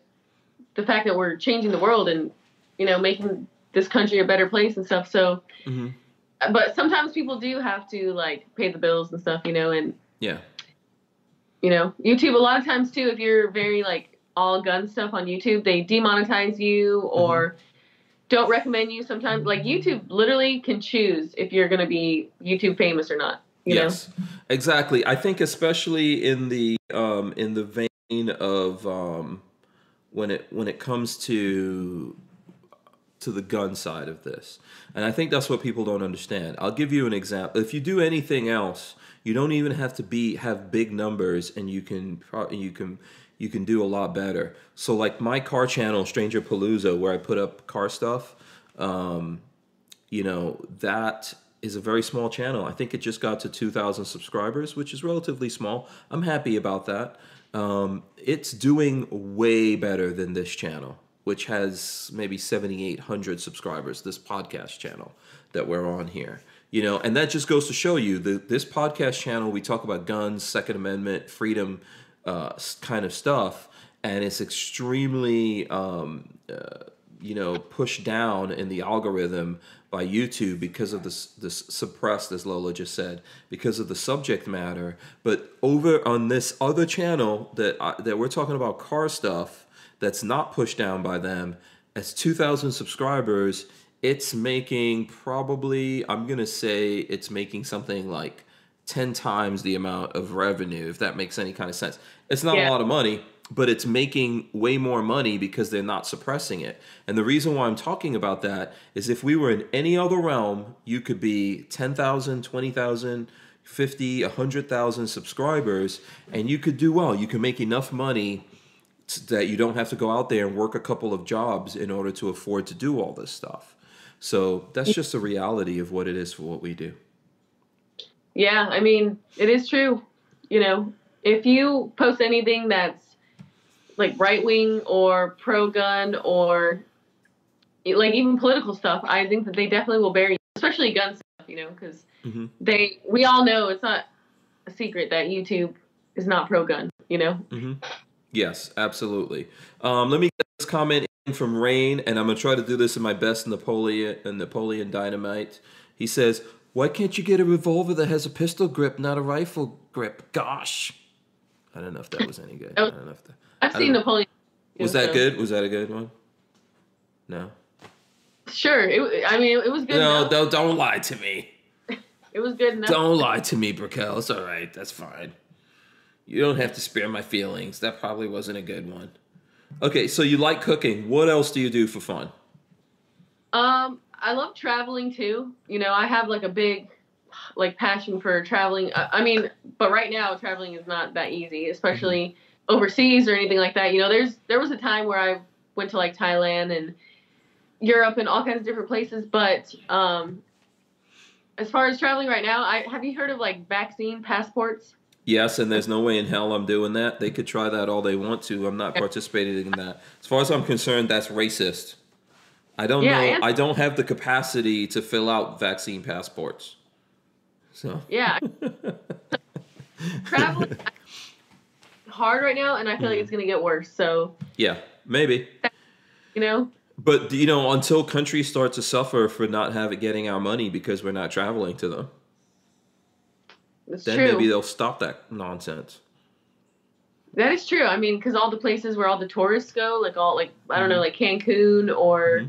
the fact that we're changing the world and you know making this country a better place and stuff. So, hmm but sometimes people do have to like pay the bills and stuff, you know, and Yeah. you know, YouTube a lot of times too, if you're very like all gun stuff on YouTube, they demonetize you or don't recommend you sometimes. Like YouTube literally can choose if you're gonna be YouTube famous or not. You yes, exactly. I think especially in the um, in the vein of um, when it when it comes to to the gun side of this, and I think that's what people don't understand. I'll give you an example. If you do anything else, you don't even have to be have big numbers, and you can pro- you can you can do a lot better. So like my car channel, Stranger Palooza, where I put up car stuff. Um, you know that is a very small channel. I think it just got to 2,000 subscribers, which is relatively small. I'm happy about that. Um, it's doing way better than this channel, which has maybe 7,800 subscribers. This podcast channel that we're on here, you know, and that just goes to show you that this podcast channel we talk about guns, Second Amendment, freedom, uh, kind of stuff, and it's extremely. Um, uh, you know pushed down in the algorithm by YouTube because of this this suppressed as Lola just said because of the subject matter but over on this other channel that I, that we're talking about car stuff that's not pushed down by them as 2000 subscribers it's making probably I'm to say it's making something like 10 times the amount of revenue if that makes any kind of sense it's not a lot of money but it's making way more money because they're not suppressing it. And the reason why I'm talking about that is if we were in any other realm, you could be 10,000, 20,000, 50, 100,000 subscribers, and you could do well. You can make enough money that you don't have to go out there and work a couple of jobs in order to afford to do all this stuff. So that's just the reality of what it is for what we do. Yeah, I mean, it is true. You know, if you post anything that's like right wing or pro gun or like even political stuff, I think that they definitely will bury you, especially gun stuff, you know, because Mhm. they, we all know it's not a secret that YouTube is not pro gun, you know? Yes, absolutely. Um, let me get this comment in from Rain, and I'm gonna try to do this in my best Napoleon uh, Napoleon Dynamite. He says, "Why can't you get a revolver that has a pistol grip, not a rifle grip?" Gosh, I don't know if that was any good. I don't know if that I've seen know. Napoleon. was that good. Was that a good one? No. Sure. It, I mean, it was good. No, enough. don't don't lie to me. It was good enough. Don't lie to me, Brickell. It's all right. That's fine. You don't have to spare my feelings. That probably wasn't a good one. Okay, so you like cooking. What else do you do for fun? Um, I love traveling too. You know, I have like a big like passion for traveling. I, I mean, but right now traveling is not that easy, especially overseas or anything like that. You know, there's there was a time where I went to like Thailand and Europe and all kinds of different places, but um as far as traveling right now, I have you heard of like vaccine passports? Yes, and there's no way in hell I'm doing that. They could try that all they want to. I'm not participating in that. As far as I'm concerned, that's racist. I don't Yeah, know. and- I don't have the capacity to fill out vaccine passports. So Yeah. traveling hard right now and I feel like it's going to get worse. So, yeah, maybe. you know, But you know, until countries start to suffer for not having getting our money because we're not traveling to them, it's then true. maybe they'll stop that nonsense. That is true. I mean, because all the places where all the tourists go, like all like I don't know, Mm-hmm. like Cancun or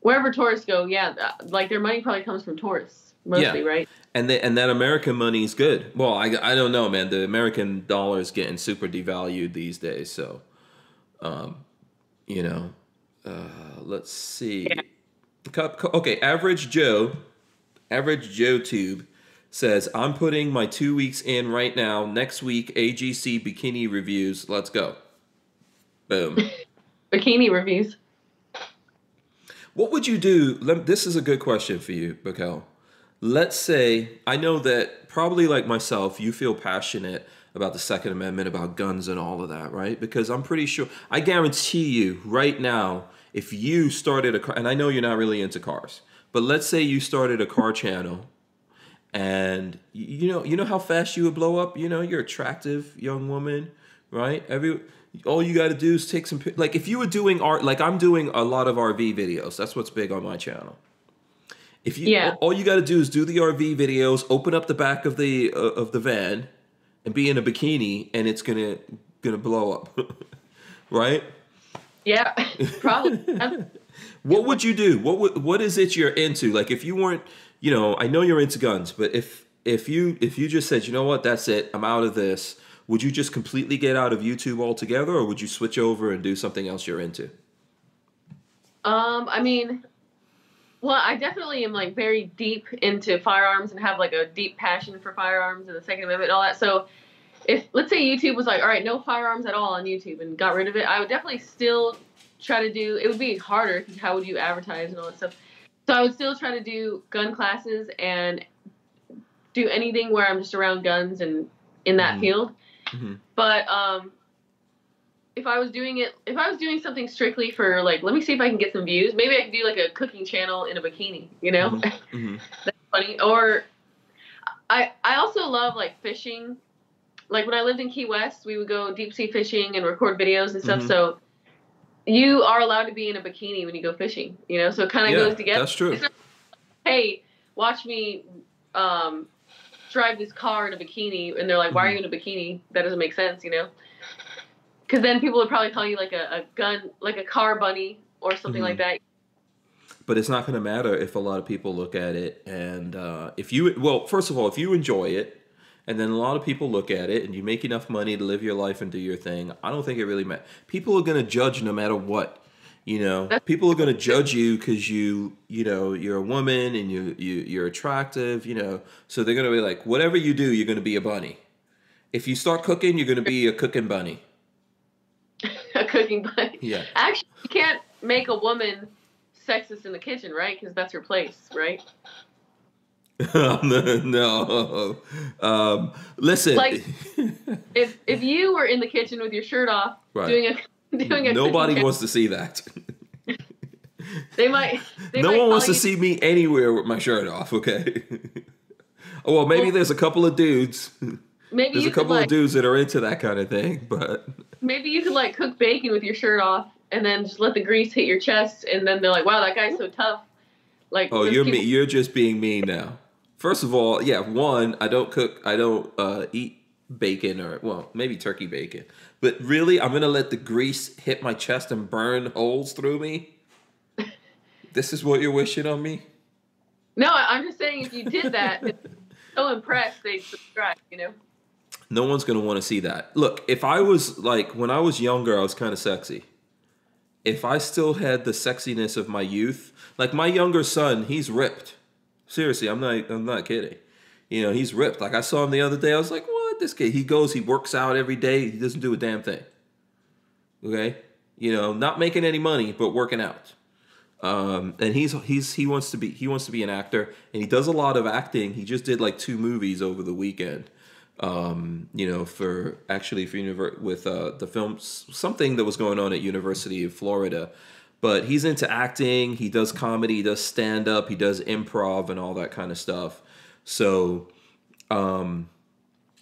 wherever tourists go, yeah, like their money probably comes from tourists mostly, Yeah. right? And they, and that American money is good. Well, I, I don't know, man. The American dollar is getting super devalued these days. So, um, you know, uh, let's see. Yeah. Co- co- Okay, average Joe, average Joe Tube says, "I'm putting my two weeks in right now. Next week, AGC bikini reviews. Let's go." Boom. Bikini reviews. What would you do? This is a good question for you, Raquel. Let's say I know that probably like myself, you feel passionate about the Second Amendment, about guns and all of that, right? Because I'm pretty sure, I guarantee you right now, if you started a car, and I know you're not really into cars, but let's say you started a car channel and you know you know how fast you would blow up you know you're attractive young woman right every all you got to do is take some like if you were doing art like i'm doing a lot of rv videos that's what's big on my channel. If you Yeah. all you got to do is do the rv videos open up the back of the uh, of the van and be in a bikini and it's gonna gonna blow up right? Yeah, probably. What would you do? What would, what is it you're into? Like if you weren't you know i know you're into guns but if if you if you just said you know what? That's it. I'm out of this would you just completely get out of youtube altogether or would you switch over and do something else you're into Um, I mean, well, I definitely am like very deep into firearms and have like a deep passion for firearms and the Second Amendment and all that. So, if let's say YouTube was like, all right, no firearms at all on YouTube and got rid of it, I would definitely still try to do. It would be harder because how would you advertise and all that stuff. So I would still try to do gun classes and do anything where I'm just around guns and in that Mhm. field. Mhm. But um, if I was doing it, if I was doing something strictly for like, let me see if I can get some views. Maybe I could do like a cooking channel in a bikini. You know, hmm that's funny. Or I I also love like fishing. Like when I lived in Key West, we would go deep sea fishing and record videos and stuff. Mhm. So you are allowed to be in a bikini when you go fishing. You know, so it kind of yeah goes together. that's true not- Hey, watch me um, drive this car in a bikini, and they're like, "Why are you in a bikini? That doesn't make sense," you know. Because then people would probably call you like a, a gun, like a car bunny or something Mhm. like that. but it's not going to matter if a lot of people look at it and uh, if you well first of all if you enjoy it and then a lot of people look at it and you make enough money to live your life and do your thing i don't think it really matters people are going to judge no matter what you know That's- people are going to judge you because you you know you're a woman and you, you you're attractive you know so they're going to be like whatever you do you're going to be a bunny if you start cooking you're going to be a cooking bunny a cooking bunny. yeah Actually, you can't make a woman sexist in the kitchen, right? Because that's her place, right? no um, listen Like- If if you were in the kitchen with your shirt off, Right. doing a doing a Nobody wants to see that. they might. They no might one wants to you- see me anywhere with my shirt off. Okay. oh well, maybe Well- there's a couple of dudes. Maybe There's a couple like of dudes that are into that kind of thing, but maybe you could like cook bacon with your shirt off and then just let the grease hit your chest, and then they're like, "Wow, that guy's so tough." Like, oh, you're me. You're just being mean now. First of all, yeah, one, I don't cook. I don't uh, eat bacon or well, maybe turkey bacon. But really, I'm gonna let the grease hit my chest and burn holes through me. This is what you're wishing on me. No, I'm just saying if you did that, so impressed they'd subscribe. You know. No one's gonna want to see that. Look, if I was like when I was younger, I was kind of sexy. If I still had the sexiness of my youth, like my younger son, he's ripped. Seriously, I'm not. I'm not kidding. You know, he's ripped. Like I saw him the other day. I was like, "What? This kid? He goes. He works out every day. He doesn't do a damn thing." Okay, you know, not making any money, but working out. Um, and he's he's he wants to be he wants to be an actor, and he does a lot of acting. He just did like two movies over the weekend um, you know, for actually for univer- with uh, the film something that was going on at University of Florida. But he's into acting. He does comedy. He does stand up. He does improv and all that kind of stuff. So, um,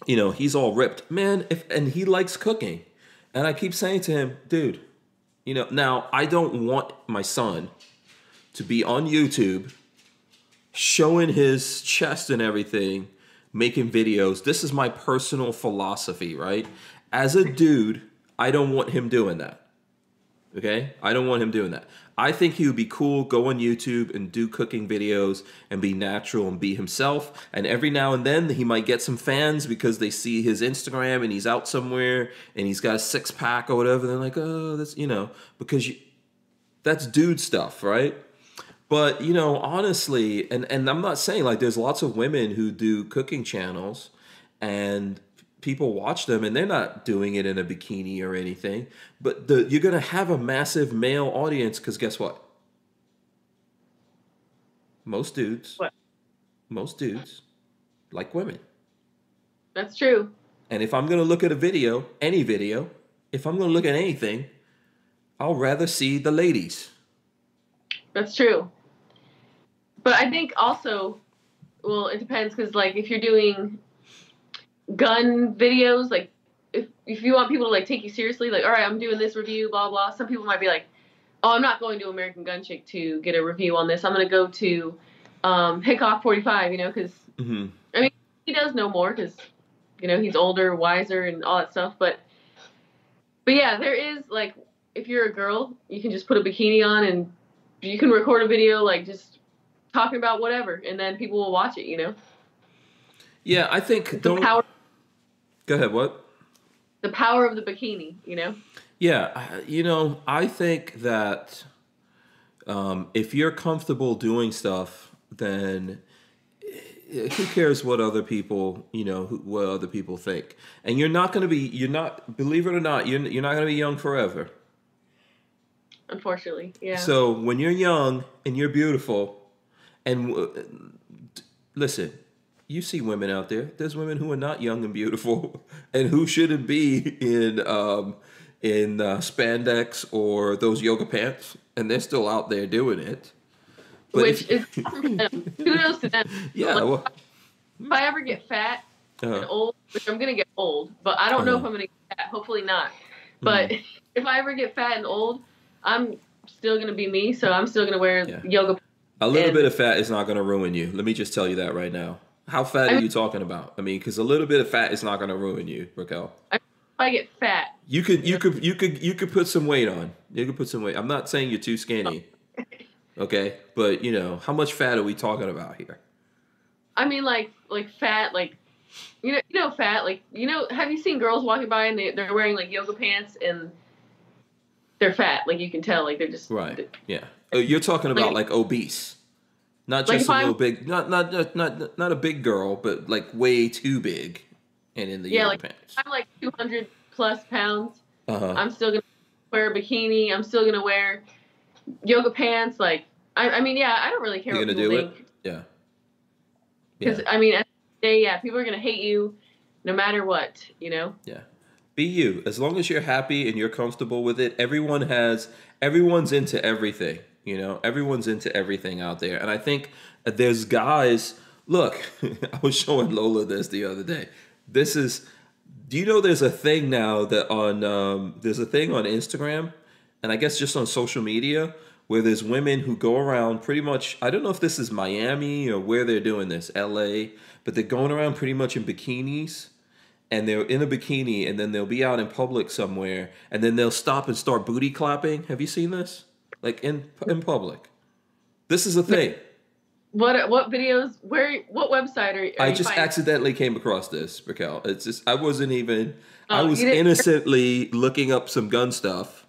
you know, he's all ripped, man. If and he likes cooking, and I keep saying to him, dude, you know, now I don't want my son to be on YouTube showing his chest and everything, making videos. This is my personal philosophy, right? As a dude, I don't want him doing that. Okay? I don't want him doing that. I think he would be cool, go on YouTube and do cooking videos and be natural and be himself. And every now and then he might get some fans because they see his Instagram and he's out somewhere and he's got a six pack or whatever. They're like, oh, that's, you know, because you, that's dude stuff, right? But you know, honestly, and and I'm not saying like there's lots of women who do cooking channels, and people watch them, and they're not doing it in a bikini or anything. But the you're gonna have a massive male audience because guess what? most dudes, What? most dudes like women. That's true. And if I'm going to look at a video, any video, if I'm going to look at anything, I'll rather see the ladies. That's true. But I think also, well, it depends because like if you're doing gun videos, like if if you want people to like take you seriously, like all right, I'm doing this review, blah blah. Some people might be like, oh, I'm not going to American Gun Chick to get a review on this. I'm gonna go to um, Hickok 45, you know, because hmm I mean he does know more because you know he's older, wiser, and all that stuff. But but yeah, there is like if you're a girl, you can just put a bikini on and you can record a video like just talking about whatever, and then people will watch it. You know, Yeah, I think the don't power go ahead. What? the power of the bikini. You know, Yeah, you know, I think that um, if you're comfortable doing stuff, then eh, who cares what other people, you know, who, what other people think? And you're not going to be, you're not, believe it or not, you're, you're not going to be young forever. unfortunately, yeah. So when you're young and you're beautiful, and uh, listen, you see women out there. There's women who are not young and beautiful, and who shouldn't be in um, in uh, spandex or those yoga pants, and they're still out there doing it. But Which if- is kudos to them. yeah, Like, well, if I ever get fat and uh, old, which I'm gonna get old, but I don't know if Uh-huh. I'm gonna get fat. Hopefully not. But if I ever get fat and old, I'm still gonna be me. So I'm still gonna wear Yeah. yoga. a little and- bit of fat is not going to ruin you. Let me just tell you that right now. How fat are you talking about? I mean, because a little bit of fat is not going to ruin you, Raquel. If I get fat, You could you could you could you could put some weight on. You could put some weight. I'm not saying you're too skinny. Okay? But you know, how much fat are we talking about here? I mean like like fat, like you know you know fat, like you know. Have you seen girls walking by and they they're wearing like yoga pants and they're fat? Like you can tell, like they're just Right. Yeah. Oh, you're talking about like obese. Not Like just a little I'm- big not not not not not a big girl, but like way too big and in the Yeah, yoga like- pants. I'm like 200 plus pounds. Uh-huh. I'm still gonna wear a bikini. I'm still gonna wear yoga pants. Like I, I mean, yeah, I don't really care You're what gonna do it? Yeah. Because I mean, at the day, yeah, people are gonna hate you no matter what. You know. Yeah be you. As long as you're happy and you're comfortable with it, everyone has everyone's into everything, you know? Everyone's into everything out there. And I think there's guys, look, I was showing Lola this the other day. This is do you know there's a thing now that on um, there's a thing on Instagram and I guess just on social media where there's women who go around pretty much I don't know if this is Miami or where they're doing this, LA, but they're going around pretty much in bikinis and they're in a bikini and then they'll be out in public somewhere and then they'll stop and start booty clapping. Have you seen this? Like in in public. This is a thing. What what videos? Where? What website are? are I just finding? accidentally came across this, Raquel. It's just I wasn't even I Oh, was innocently looking up some gun stuff.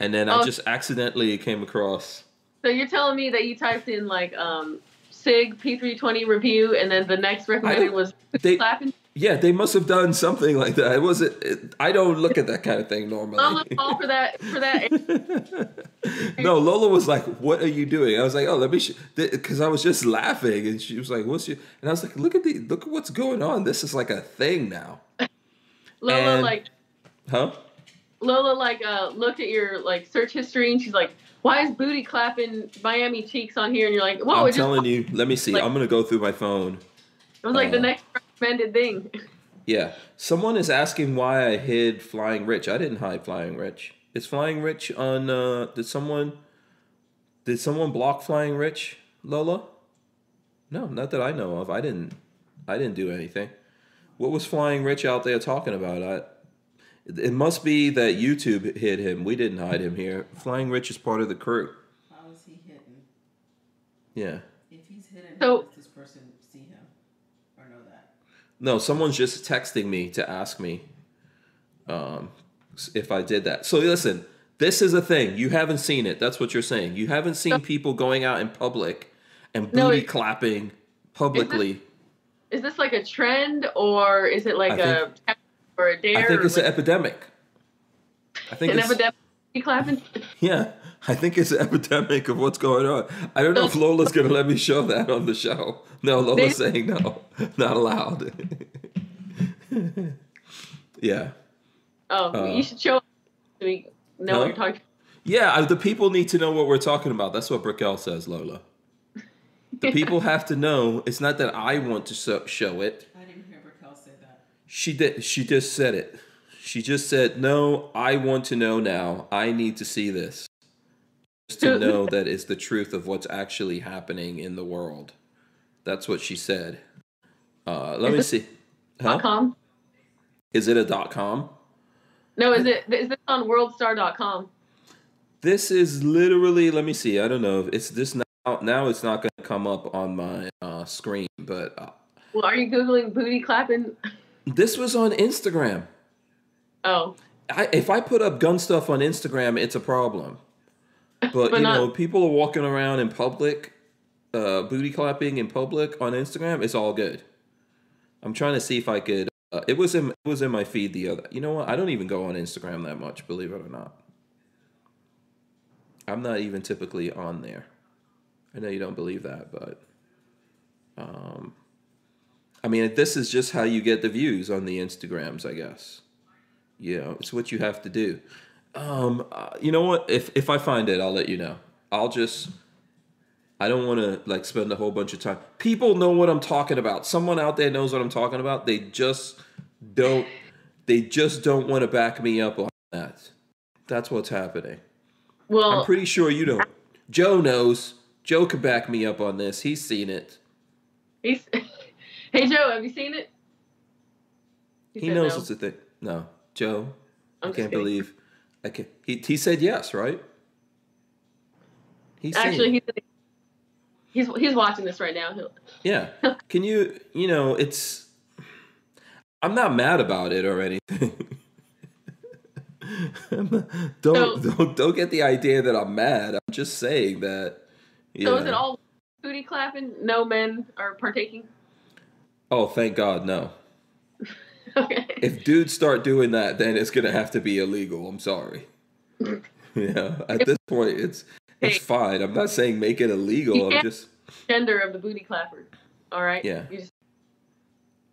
And then I Oh. just accidentally came across So you're telling me that you typed in like um Sig P320 review, and then the next recommended was they clapping. Yeah, they must have done something like that. It wasn't it, I don't look at that kind of thing normally. I'm for that for that. no, Lola was like, "What are you doing?" I was like, "Oh, let me," because I was just laughing, and she was like, "What's your?" And I was like, "Look at the look at what's going on. This is like a thing now, Lola And- like huh?" Lola like uh looked at your like search history and she's like, why is booty clapping Miami cheeks on here? And you're like, whoa, I'm telling you. Let me see. like- I'm gonna go through my phone. it was like the uh, next recommended thing. Yeah, someone is asking why I hid Flying Rich. I didn't hide Flying Rich. Is Flying Rich on? uh Did someone? Did someone block Flying Rich, Lola? No, not that I know of. I didn't. I didn't do anything. What was Flying Rich out there talking about? I. It must be that YouTube hid him. We didn't hide him here. Flying Rich is part of the crew. How is he hidden? Yeah. If he's hidden, So- how does this person see him or know that? No, someone's just texting me to ask me um, if I did that. So listen, this is a thing. You haven't seen it. That's what you're saying. You haven't seen people going out in public and No, booty it- clapping publicly. Is this like a trend or is it like I a or a dare? I think it's like an epidemic. I think an epidemic clapping. yeah. I think it's an epidemic of what's going on. I don't know if Lola's gonna let me show that on the show. No, Lola's saying no, not allowed. yeah, Oh, Uh, you should show so we know huh? what you're talking. yeah. I- The people need to know what we're talking about. That's what Brickell says, Lola. The people have to know. It's not that I want to so- show it. I didn't hear Raquel say that. She did. She just said it. She just said, "No, I want to know now. I need to see this, just to know that it's the truth of what's actually happening in the world." That's what she said. Uh, let Is me see. Huh? com? Is it a dot com? No, is it is this on worldstar.com? This is literally. Let me see. I don't know. It's this now. Now it's not going to come up on my uh, screen, but uh, Well, are you googling booty clapping? this was on Instagram. Oh, I, if I put up gun stuff on Instagram, it's a problem. But, But you not- know, people are walking around in public, uh, booty clapping in public on Instagram. It's all good. I'm trying to see if I could. Uh, it was in it was in my feed the other. You know what? I don't even go on Instagram that much, believe it or not. I'm not even typically on there. I know you don't believe that, but um, I mean, this is just how you get the views on the Instagrams, I guess. You know, it's what you have to do. Um, uh, you know what? If if I find it, I'll let you know. I'll just. I don't want to like spend a whole bunch of time. People know what I'm talking about. Someone out there knows what I'm talking about. They just don't. They just don't want to back me up on that. That's what's happening. well, I'm pretty sure you don't. Joe knows. Joe could back me up on this. He's seen it. he's. hey Joe, have you seen it? He said knows no. it's a thing. No, Joe. I I'm just can't believe. Can He he said yes, right? He's Actually, he's he's he's watching this right now. Yeah. Can you? You know, it's. I'm not mad about it or anything. Not- don't So- don't don't get the idea that I'm mad. I'm just saying that. You So is it know. all booty clapping? No men are partaking. Oh, thank God, no. Okay. If dudes start doing that, then it's gonna have to be illegal. I'm sorry. yeah, at this point, it's it's Hey. fine. I'm not saying make it illegal. You I'm just Gender of the booty clapper. All right. Yeah. Just,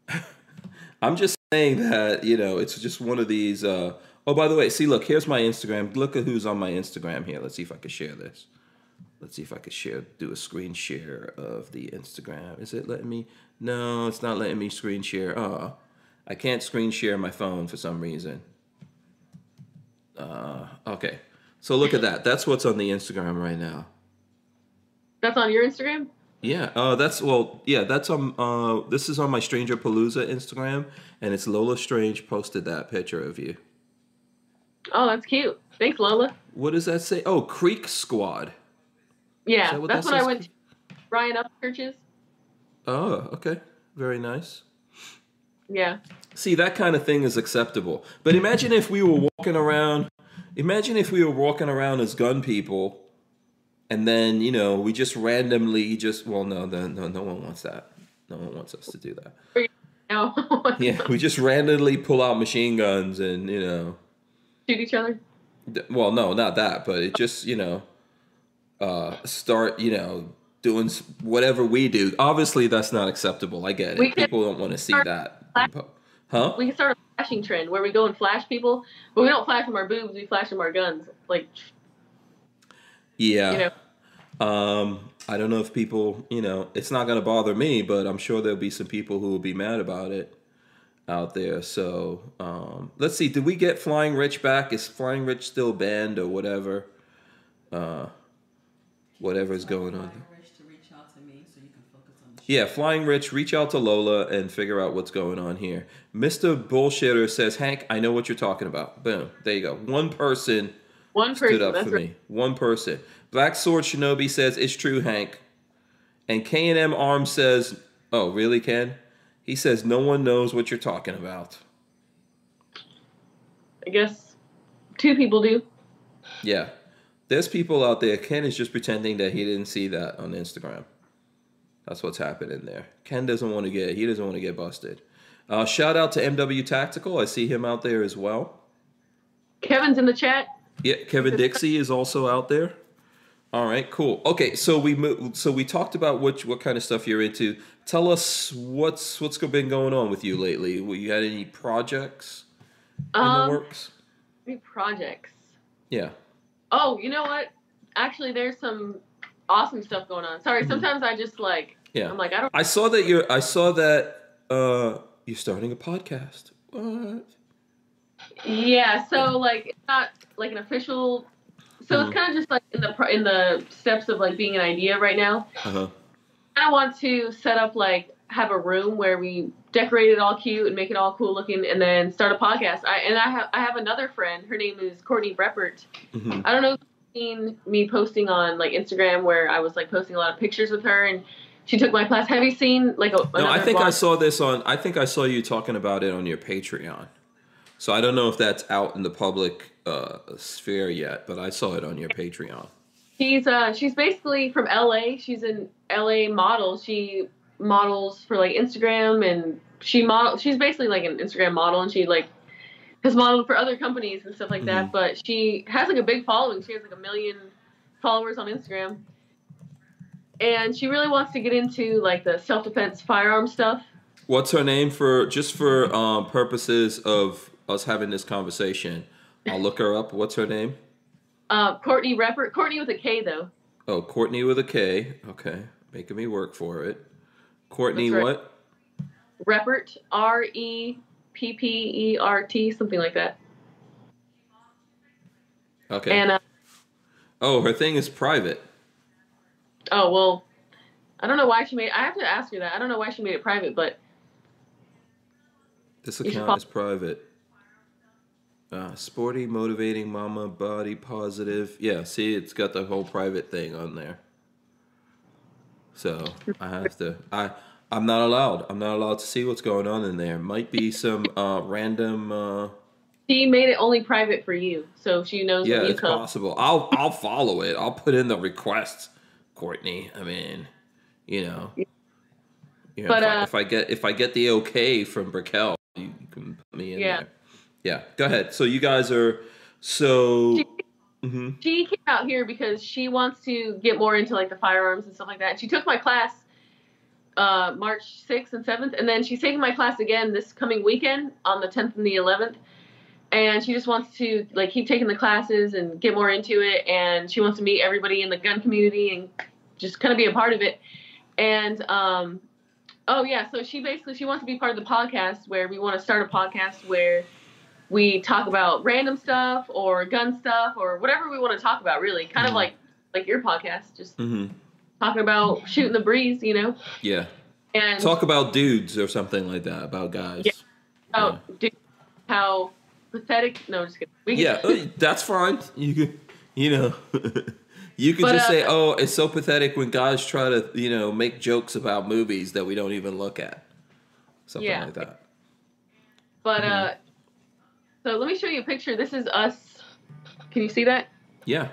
I'm just saying that you know it's just one of these. Uh, oh, by the way, see, look, here's my Instagram. Look at who's on my Instagram here. Let's see if I can share this. Let's see if I can share, do a screen share of the Instagram. Is it letting me? No, it's not letting me screen share. Oh, I can't screen share my phone for some reason. Uh, okay, so look at that. That's what's on the Instagram right now. that's on your Instagram. Yeah, uh, that's well, yeah, that's on. Uh, this is on my Stranger Palooza Instagram, and it's Lola Strange posted that picture of you. Oh, that's cute. Thanks, Lola. What does that say? Oh, Creek Squad. Yeah, that what that's that what I went to. Ryan Upchurch's. Oh, okay, very nice. Yeah. See, that kind of thing is acceptable. But imagine if we were walking around. Imagine if we were walking around as gun people, and then you know we just randomly just well, no, no, no, no one wants that. No one wants us to do that. No. Yeah, we just randomly pull out machine guns and you know. Shoot each other. Well no not that but it just you know uh start you know doing whatever we do obviously that's not acceptable i get it people don't want to see that huh We can start a flashing trend where we go and flash people, but we don't flash them our boobs. We flash them our guns. Like yeah you know. um i don't know if people you know it's not going to bother me but i'm sure there'll be some people who will be mad about it out there so um let's see did we get flying rich back is flying rich still banned or whatever uh whatever's going on Flying Rich to reach out to me so you can focus on the show. Yeah, Flying Rich, reach out to Lola and figure out what's going on here. Mr. Bullshitter says, Hank, I know what you're talking about. Boom. There you go. One person One person. stood up for right. me. One person. Black Sword Shinobi says, it's true, Hank. And K&M Arms says, oh, really, Ken? He says, no one knows what you're talking about. I guess two people do. Yeah. There's people out there. Ken is just pretending that he didn't see that on Instagram. That's what's happening there. Ken doesn't want to get he doesn't want to get busted. Uh, shout out to MW Tactical. I see him out there as well. Kevin's in the chat. Yeah, Kevin Dixie is also out there. All right, cool. Okay, so we mo- so we talked about what what kind of stuff you're into. Tell us what's what's been going on with you lately. You had any projects in Um, the works? Any projects? Yeah. Oh, you know what? Actually, there's some awesome stuff going on. Sorry, sometimes I just like Mm-hmm. Yeah. I'm like I don't. I saw that you're. I saw that uh, you're starting a podcast. What? Yeah, so like it's not like an official. So Mhm. it's kind of just like in the in the steps of like being an idea right now. Uh huh. I want to set up like have a room where we decorate it all cute and make it all cool looking, and then start a podcast. I and I have I have another friend. Her name is Courtney Reppert. hmm I don't know if you've seen me posting on like Instagram where I was like posting a lot of pictures with her and she took my class. Have you seen like a No, I think I saw this on. I think I saw you talking about it on your Patreon. So I don't know if that's out in the public uh, sphere yet, but I saw it on your Patreon. She's uh she's basically from LA. She's an LA model. She models for like Instagram and she model she's basically like an Instagram model and she like has modeled for other companies and stuff like that. Mhm. But she has like a big following. She has like a million followers on Instagram. And she really wants to get into like the self defense firearm stuff. What's her name for just for um, purposes of us having this conversation? I'll look her up. What's her name? Uh, Courtney Reppert. Courtney with a K though. Oh, Courtney with a K. Okay, making me work for it. Courtney, right. what? Reppert. R E P P E R T. Something like that. Okay. And uh, oh, her thing is private. Oh well, I don't know why she made. I have to ask her that. I don't know why she made it private, but This account is private. Uh, sporty, motivating, mama, body positive. Yeah, see, it's got the whole private thing on there. So I have to. I I'm not allowed. I'm not allowed to see what's going on in there. Might be some uh, random. Uh, she made it only private for you, so she knows yeah, it's come. possible. I'll I'll follow it. I'll put in the request, Courtney. I mean, you know. You know, But, if, I, uh, if I get if I get the okay from Brickell, you, can put me in Yeah. there. Yeah, go ahead. So you guys are so. She- hmm She came out here because she wants to get more into like the firearms and stuff like that. She took my class uh, March 6th and 7th, and then she's taking my class again this coming weekend on the 10th and the 11th. And she just wants to like keep taking the classes and get more into it. And she wants to meet everybody in the gun community and just kind of be a part of it. And um, oh yeah, so she basically she wants to be part of the podcast where we want to start a podcast where we talk about random stuff or gun stuff or whatever we want to talk about really kind of Mhm. like like your podcast just hmm talking about shooting the breeze you know Yeah. and Talk about dudes or something like that about guys. Yeah. how dude, how pathetic no just kidding we Yeah, that's fine. You can, you know, you can But, just uh, say, "Oh, it's so pathetic when guys try to, you know, make jokes about movies that we don't even look at." Something Yeah. like that. but Mm-hmm. uh so let me show you a picture this is us can you see that Yeah.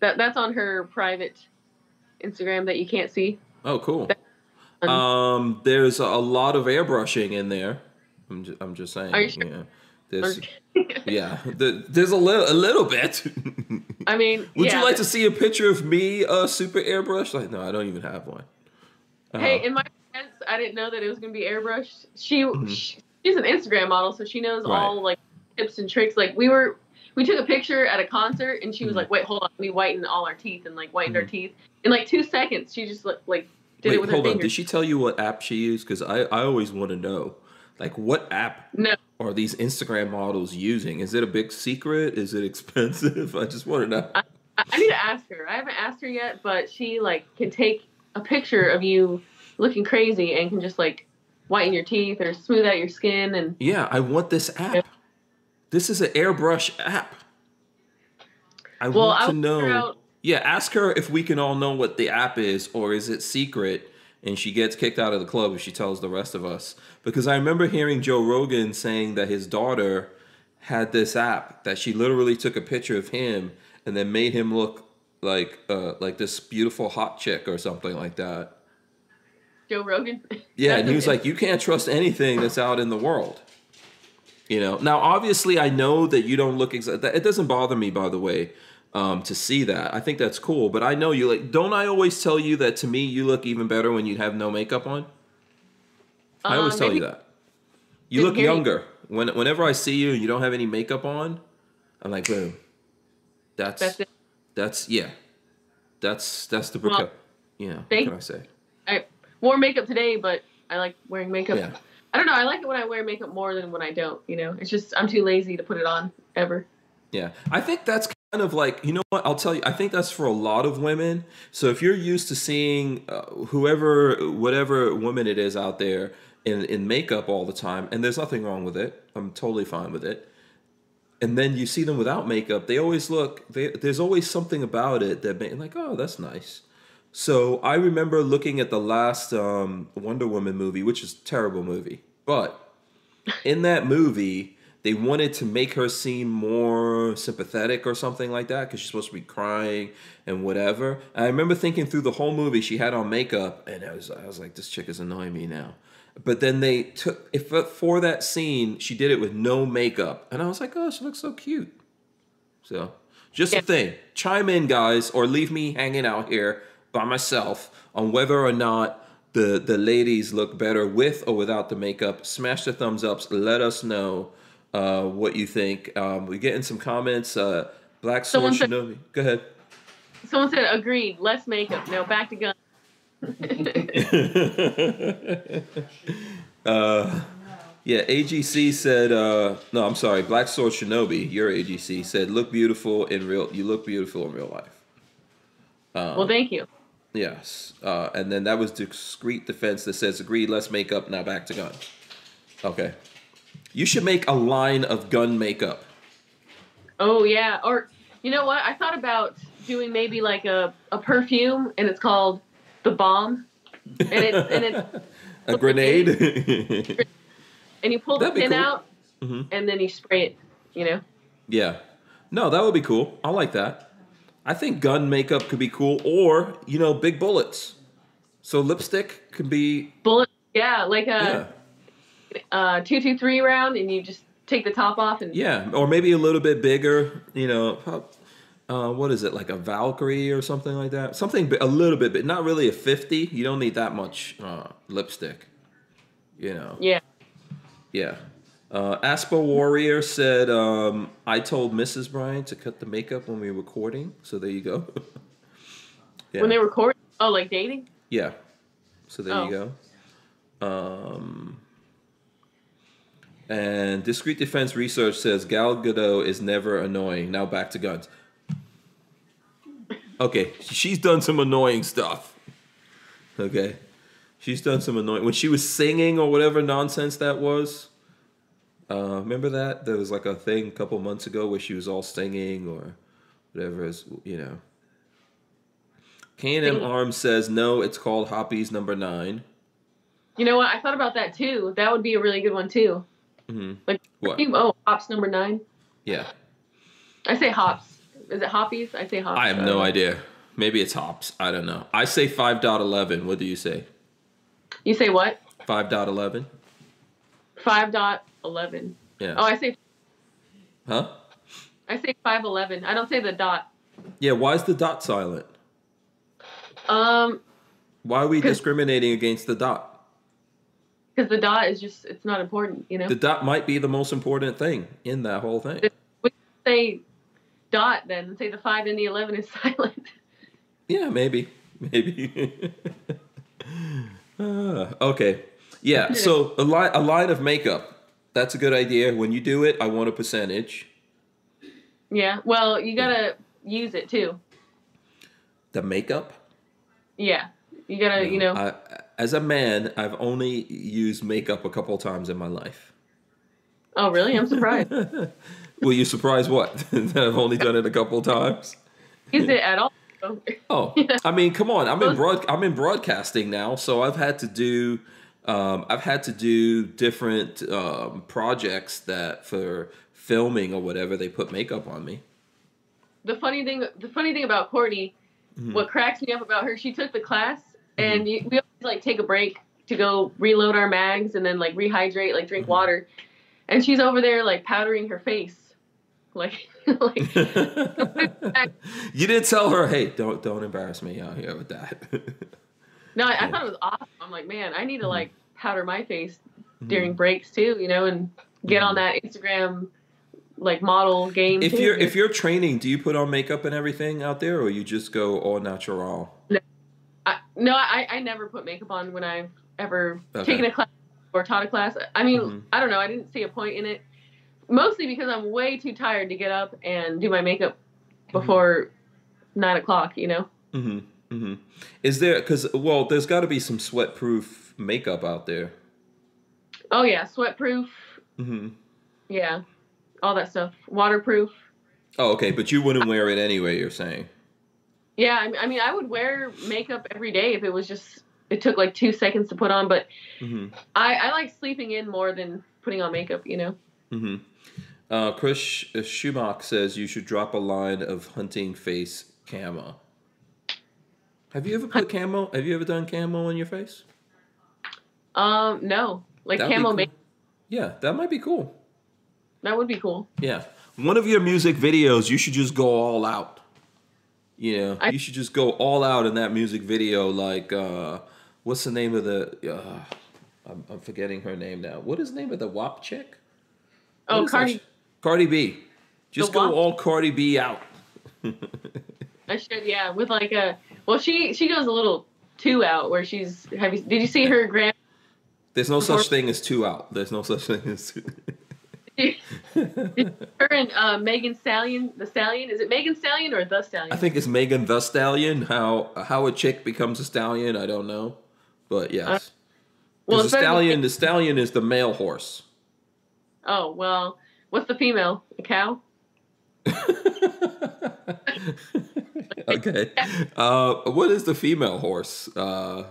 that that's on her private instagram that you can't see Oh, cool. Um, Um, there's a lot of airbrushing in there. I'm just, I'm just saying. Are you sure? Yeah. There's, yeah. The, there's a little, a little bit. i mean Would yeah, you like to see a picture of me, uh, super airbrush? Like, no, I don't even have one. Uh, Hey, in my defense, I didn't know that it was gonna be airbrushed. She, Mhm. she she's an Instagram model, so she knows Right. all like tips and tricks. Like we were, we took a picture at a concert, and she was Mhm. like, "Wait, hold on, we whitened all our teeth and like whitened our Mhm. teeth in like two seconds." She just like, like did Wait, it with hold her on. fingers. Did she tell you what app she used? Because I, I always want to know, like, what app No, are these Instagram models using? Is it a big secret? Is it expensive? I just want to know. I, I need to ask her. I haven't asked her yet, but she like can take a picture of you looking crazy and can just like whiten your teeth or smooth out your skin and Yeah, I want this app. This is an airbrush app. I well, want to know. out. Yeah, ask her if we can all know what the app is, or is it secret? And she gets kicked out of the club if she tells the rest of us. Because I remember hearing Joe Rogan saying that his daughter had this app that she literally took a picture of him and then made him look like uh, like this beautiful hot chick or something like that. Joe Rogan. Yeah, and he was like, "You can't trust anything that's out in the world." You know. Now, obviously, I know that you don't look exactly. It doesn't bother me, by the way, um, to see that. I think that's cool. But I know you like. Don't I always tell you that to me you look even better when you have no makeup on? I always Um, tell you that. You look hear you. younger. When whenever I see you and you don't have any makeup on, I'm like, boom. That's That's that's yeah. That's that's the Well, Brickell. yeah. What can I say? I wore makeup today, but I like wearing makeup. Yeah. I don't know. I like it when I wear makeup more than when I don't. You know, it's just I'm too lazy to put it on ever. Yeah, I think that's kind of like you know what I'll tell you. I think that's for a lot of women. So if you're used to seeing uh, whoever, whatever woman it is out there in in makeup all the time, and there's nothing wrong with it. I'm totally fine with it. And then you see them without makeup, they always look. They, there's always something about it that make like, oh, that's nice. So I remember looking at the last um, Wonder Woman movie, which is terrible movie, but in that movie, they wanted to make her seem more sympathetic or something like that because she's supposed to be crying and whatever. And I remember thinking through the whole movie, she had on makeup, and I was, I was like, this chick is annoying me now. But then they took, if for that scene, she did it with no makeup, and I was like, oh, she looks so cute. So, just a thing. Chime in, guys, or leave me hanging out here by myself on whether or not the the ladies look better with or without the makeup. Smash the thumbs ups. Let us know uh, what you think. Um, we get in some comments. Uh, Black Sword said- Shinobi. Go ahead. Someone said agreed. Less makeup. No, back to gun. uh, yeah, AGC said. Uh, no, I'm sorry. Black Sword Shinobi. Your AGC said, "Look beautiful in real. You look beautiful in real life." well, thank you. Yes. Uh, and then that was discreet defense that says, agreed, let's make up, now back to gun. Okay. You should make a line of gun makeup. Oh yeah. Or you know what? I thought about doing maybe like a, a perfume, and it's called the bomb, and it's and it's a grenade? and you pull the That'd be pin cool. out, Mhm. and then you spray it. You know. yeah. No, that would be cool. I like that. I think gun makeup could be cool, or, you know, big bullets. So lipstick could be, Bullet. Yeah, like yeah. Uh, two two three round, and you just take the top off and Yeah, or maybe a little bit bigger, you know, uh, what is it, like a Valkyrie or something like that? Something a little bit, but not really a 50. You don't need that much uh, lipstick, you know. yeah. Yeah. Uh, Aspa Warrior said, um, I told Mrs. Bryant to cut the makeup when we were recording. So there you go. yeah. When they record, oh, like dating. yeah. So there you Oh. go. Um, and Discreet Defense Research says Gal Gadot is never annoying. Now back to guns. Okay, she's done some annoying stuff. Okay. She's done some annoying when she was singing or whatever nonsense that was. Uh, remember that there was like a thing a couple months ago where she was all singing or whatever is you know. K and M. Arms says no. It's called Hoppe's Number Nine. You know what? I thought about that too. That would be a really good one too. Hmm Like What? oh, hops number nine. Yeah, I say hops. Is it hoppies? I say hops. I have no idea. Maybe it's hops. I don't know. I say five dot eleven. What do you say? You say what? Five dot eleven. Five dot eleven. Yeah. Oh, I say Huh? I say five eleven. I don't say the dot. Yeah. Why is the dot silent? Um, Why are we discriminating against the dot? Because the dot is just it's not important. You know. The dot might be the most important thing in that whole thing. We say dot then. Say the five and the eleven is silent. Yeah, maybe, maybe. Ah, okay, yeah. So a line, a line of makeup. That's a good idea. When you do it, I want a percentage. yeah. Well, you gotta use it too. The makeup. Yeah. You gotta. You know. I, as a man, I've only used makeup a couple times in my life. oh, really? I'm surprised. Well, you surprised what? that I've only done it a couple times. Is it at all. Oh, I mean, come on. I'm in broad. I'm in broadcasting now, so I've had to do. Um, I've had to do different um, projects that for filming or whatever they put makeup on me. the funny thing the funny thing about Courtney, Mhm. what cracks me up about her, she took the class and you, we always like take a break to go reload our mags and then like rehydrate, like drink water. and she's over there like powdering her face, like like you didn't tell her, hey, don't don't embarrass me out here with that. no, I, I thought it was awesome. I'm like, man, I need to Mhm. like powder my face Mm-hmm. during breaks too, you know, and get on that Instagram like model game. if too. you're if you're training, do you put on makeup and everything out there, or you just go all natural? I, no, I, I never put makeup on when I've ever Okay. taken a class or taught a class. I mean, Mhm. I don't know. I didn't see a point in it. Mostly because I'm way too tired to get up and do my makeup Mm-hmm. before nine o'clock. You know. hmm hmm Is there because well, there's got to be some sweat-proof makeup out there. Oh yeah, sweat proof. hmm Yeah, all that stuff. Waterproof. Oh, okay, but you wouldn't wear it anyway. You're saying. Yeah, I mean, I would wear makeup every day if it was just it took like two seconds to put on. But hmm I, I like sleeping in more than putting on makeup. You know. hmm Uh, Chris uh, Schumach says you should drop a line of hunting face camo. Have you ever put camo? Have you ever done camo on your face? Um, no, like That'd camo cool. makeup. Yeah, that might be cool. That would be cool. Yeah, one of your music videos, you should just go all out. You know, I- you should just go all out in that music video. Like, uh, what's the name of the? Uh, I'm, I'm forgetting her name now. What is the name of the WAP chick? What Oh, is that Cardi. Cardi B. Just go all Cardi B out. I should, yeah, with like a. Well, she she goes a little too out where she's. Have you? Did you see her grand? There's no Before- such thing as two out. There's no such thing as two. her uh, Megan Stallion. The Stallion. Is it Megan Stallion or the Stallion? I think it's Megan Thee Stallion. How how a chick becomes a stallion, I don't know, but yes. Uh, well, the stallion, the stallion is the male horse. Oh well, what's the female? A cow. okay. Uh, what is the female horse? Uh,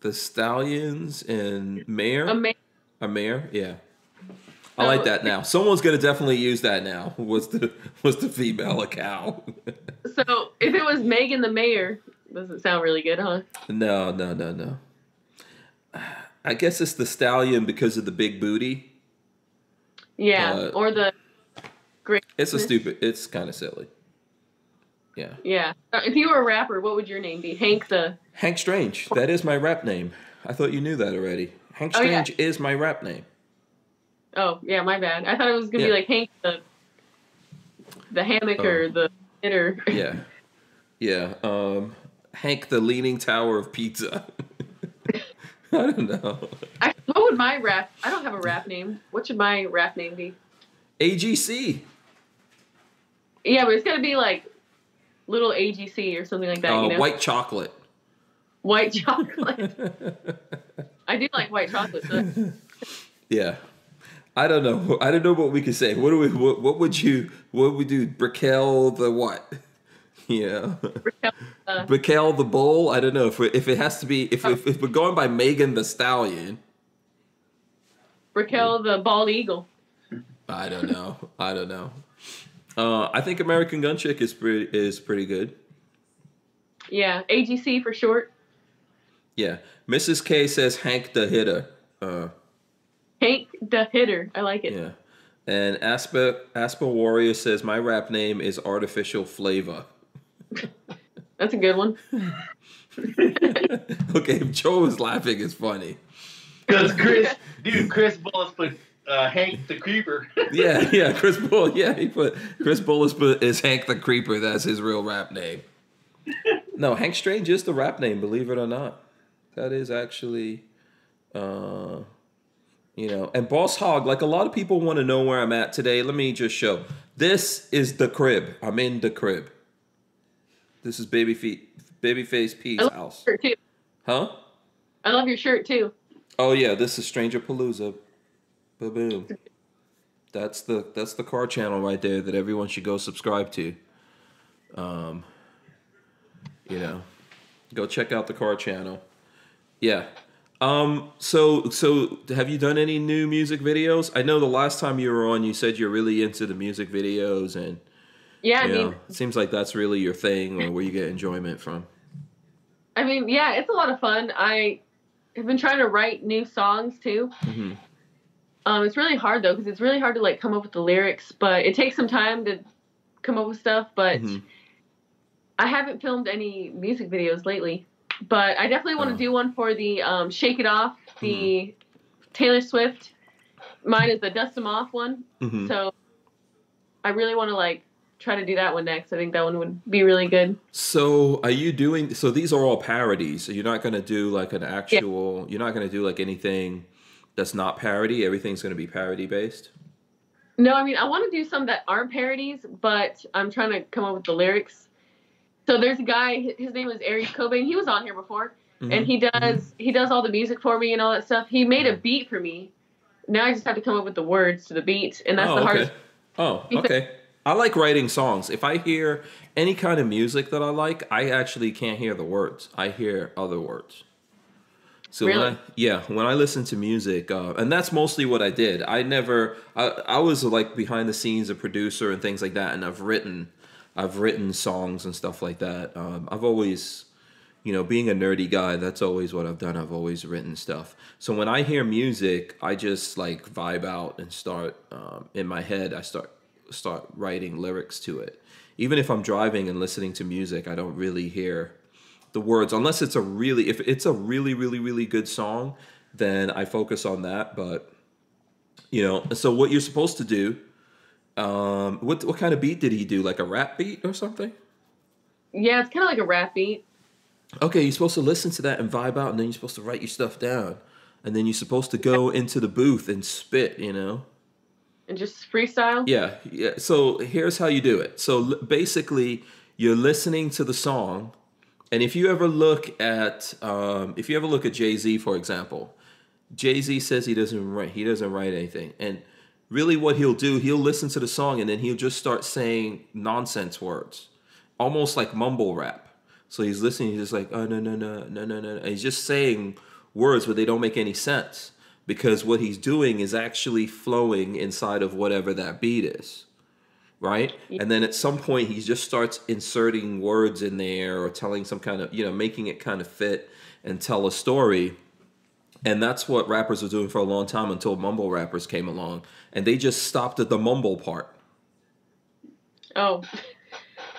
the stallions and mare. A ma- a mare. Yeah. I like that now. Someone's gonna definitely use that now. Was the was the female a cow? so if it was Megan the Mayor, doesn't sound really good, huh? no, no, no, no. I guess it's the stallion because of the big booty. Yeah, Uh, or the. Great. It's a stupid. It's kind of silly. Yeah. Yeah. Uh, If you were a rapper, what would your name be? Hank the. Hank Strange. That is my rap name. I thought you knew that already. Hank Oh, yeah. Strange is my rap name. Oh yeah, my bad. I thought it was gonna be like Hank the. The hammock Oh. or the knitter. Yeah. Yeah. Um, Hank the Leaning Tower of Pizza. I don't know. I, what would my rap? I don't have a rap name. What should my rap name be? AGC. Yeah, but it's gotta be like little AGC or something like that. Uh, you know, White chocolate. white chocolate. I do like white chocolate. So yeah. I don't know. I don't know what we could say. What do we? What, what would you? What would we do? Brickell the what? Yeah. uh, Brickell the bull. I don't know if we, if it has to be if, if if we're going by Megan the stallion. Raquel the bald eagle. I don't know. I don't know. Uh, I think American Gun Chick is pretty is pretty good. Yeah, AGC for short. Yeah. Mrs. K says Hank the hitter. Uh, Hank the hitter. I like it. yeah. And Aspa Aspa Warrior says my rap name is Artificial Flavor. That's a good one. okay, if Joe is laughing, it's funny. Because Chris, dude, Chris Bullis put uh, Hank the Creeper. Yeah, yeah. Chris Bull. Yeah, he put Chris Bullis put is Hank the Creeper. That's his real rap name. No, Hank Strange is the rap name. Believe it or not, that is actually, uh, you know. And Boss Hog. Like a lot of people want to know where I'm at today. Let me just show. This is the crib. I'm in the crib. This is baby feet, babyface P's I love house. your shirt too. Huh? I love your shirt too. Oh yeah, this is Stranger Palooza. Boom. That's the that's the car channel right there that everyone should go subscribe to. Um, you know, go check out the car channel. Yeah. Um. So so have you done any new music videos? I know the last time you were on, you said you're really into the music videos, and Yeah, I mean, know, it seems like that's really your thing, or where you get enjoyment from. I mean, yeah, it's a lot of fun. I have been trying to write new songs too. hmm Um, it's really hard though because it's really hard to like come up with the lyrics, but it takes some time to come up with stuff. But Mhm. I haven't filmed any music videos lately, but I definitely want to Oh. do one for the um, "Shake It Off," the Taylor Swift. Mine is the Dust "Dust 'Em Off" one, Mhm. so I really want to like try to do that one next. I think that one would be really good. So are you doing? So these are all parodies. So you're not going to do like an actual. You're not going to do like anything that's not parody. Everything's going to be parody based. No, I mean I want to do some that aren't parodies, but I'm trying to come up with the lyrics. So there's a guy. His name is Aries Cobain. He was on here before, Mhm. and he does he does all the music for me and all that stuff. He made a beat for me. Now I just have to come up with the words to the beat, and that's oh, the okay. hardest. Oh, okay. I like writing songs. If I hear any kind of music that I like, I actually can't hear the words. I hear other words. So when Really? I, yeah, when I listen to music, uh, and that's mostly what I did. I never, I, I was like behind the scenes, a producer and things like that, and I've written, I've written songs and stuff like that. Um, I've always, you know, being a nerdy guy, that's always what I've done. I've always written stuff. So when I hear music, I just like vibe out and start um, in my head. I start start writing lyrics to it. Even if I'm driving and listening to music, I don't really hear the words unless it's a really if it's a really really really good song, then I focus on that. But you know, so what you're supposed to do. Um, what what kind of beat did he do? Like a rap beat or something? Yeah, it's kind of like a rap beat. Okay, you're supposed to listen to that and vibe out, and then you're supposed to write your stuff down, and then you're supposed to go into the booth and spit. You know. and just freestyle. Yeah, yeah. So here's how you do it. So l- basically, you're listening to the song, and if you ever look at, um, if you ever look at Jay Z, for example, Jay Z says he doesn't write, he doesn't write anything, and really, what he'll do, he'll listen to the song, and then he'll just start saying nonsense words, almost like mumble rap. So he's listening, he's just like, oh no no no no no no, and he's just saying words, but they don't make any sense because what he's doing is actually flowing inside of whatever that beat is right? And then at some point he just starts inserting words in there or telling some kind of you know making it kind of fit and tell a story and that's what rappers were doing for a long time until mumble rappers came along. And they just stopped at the mumble part. Oh,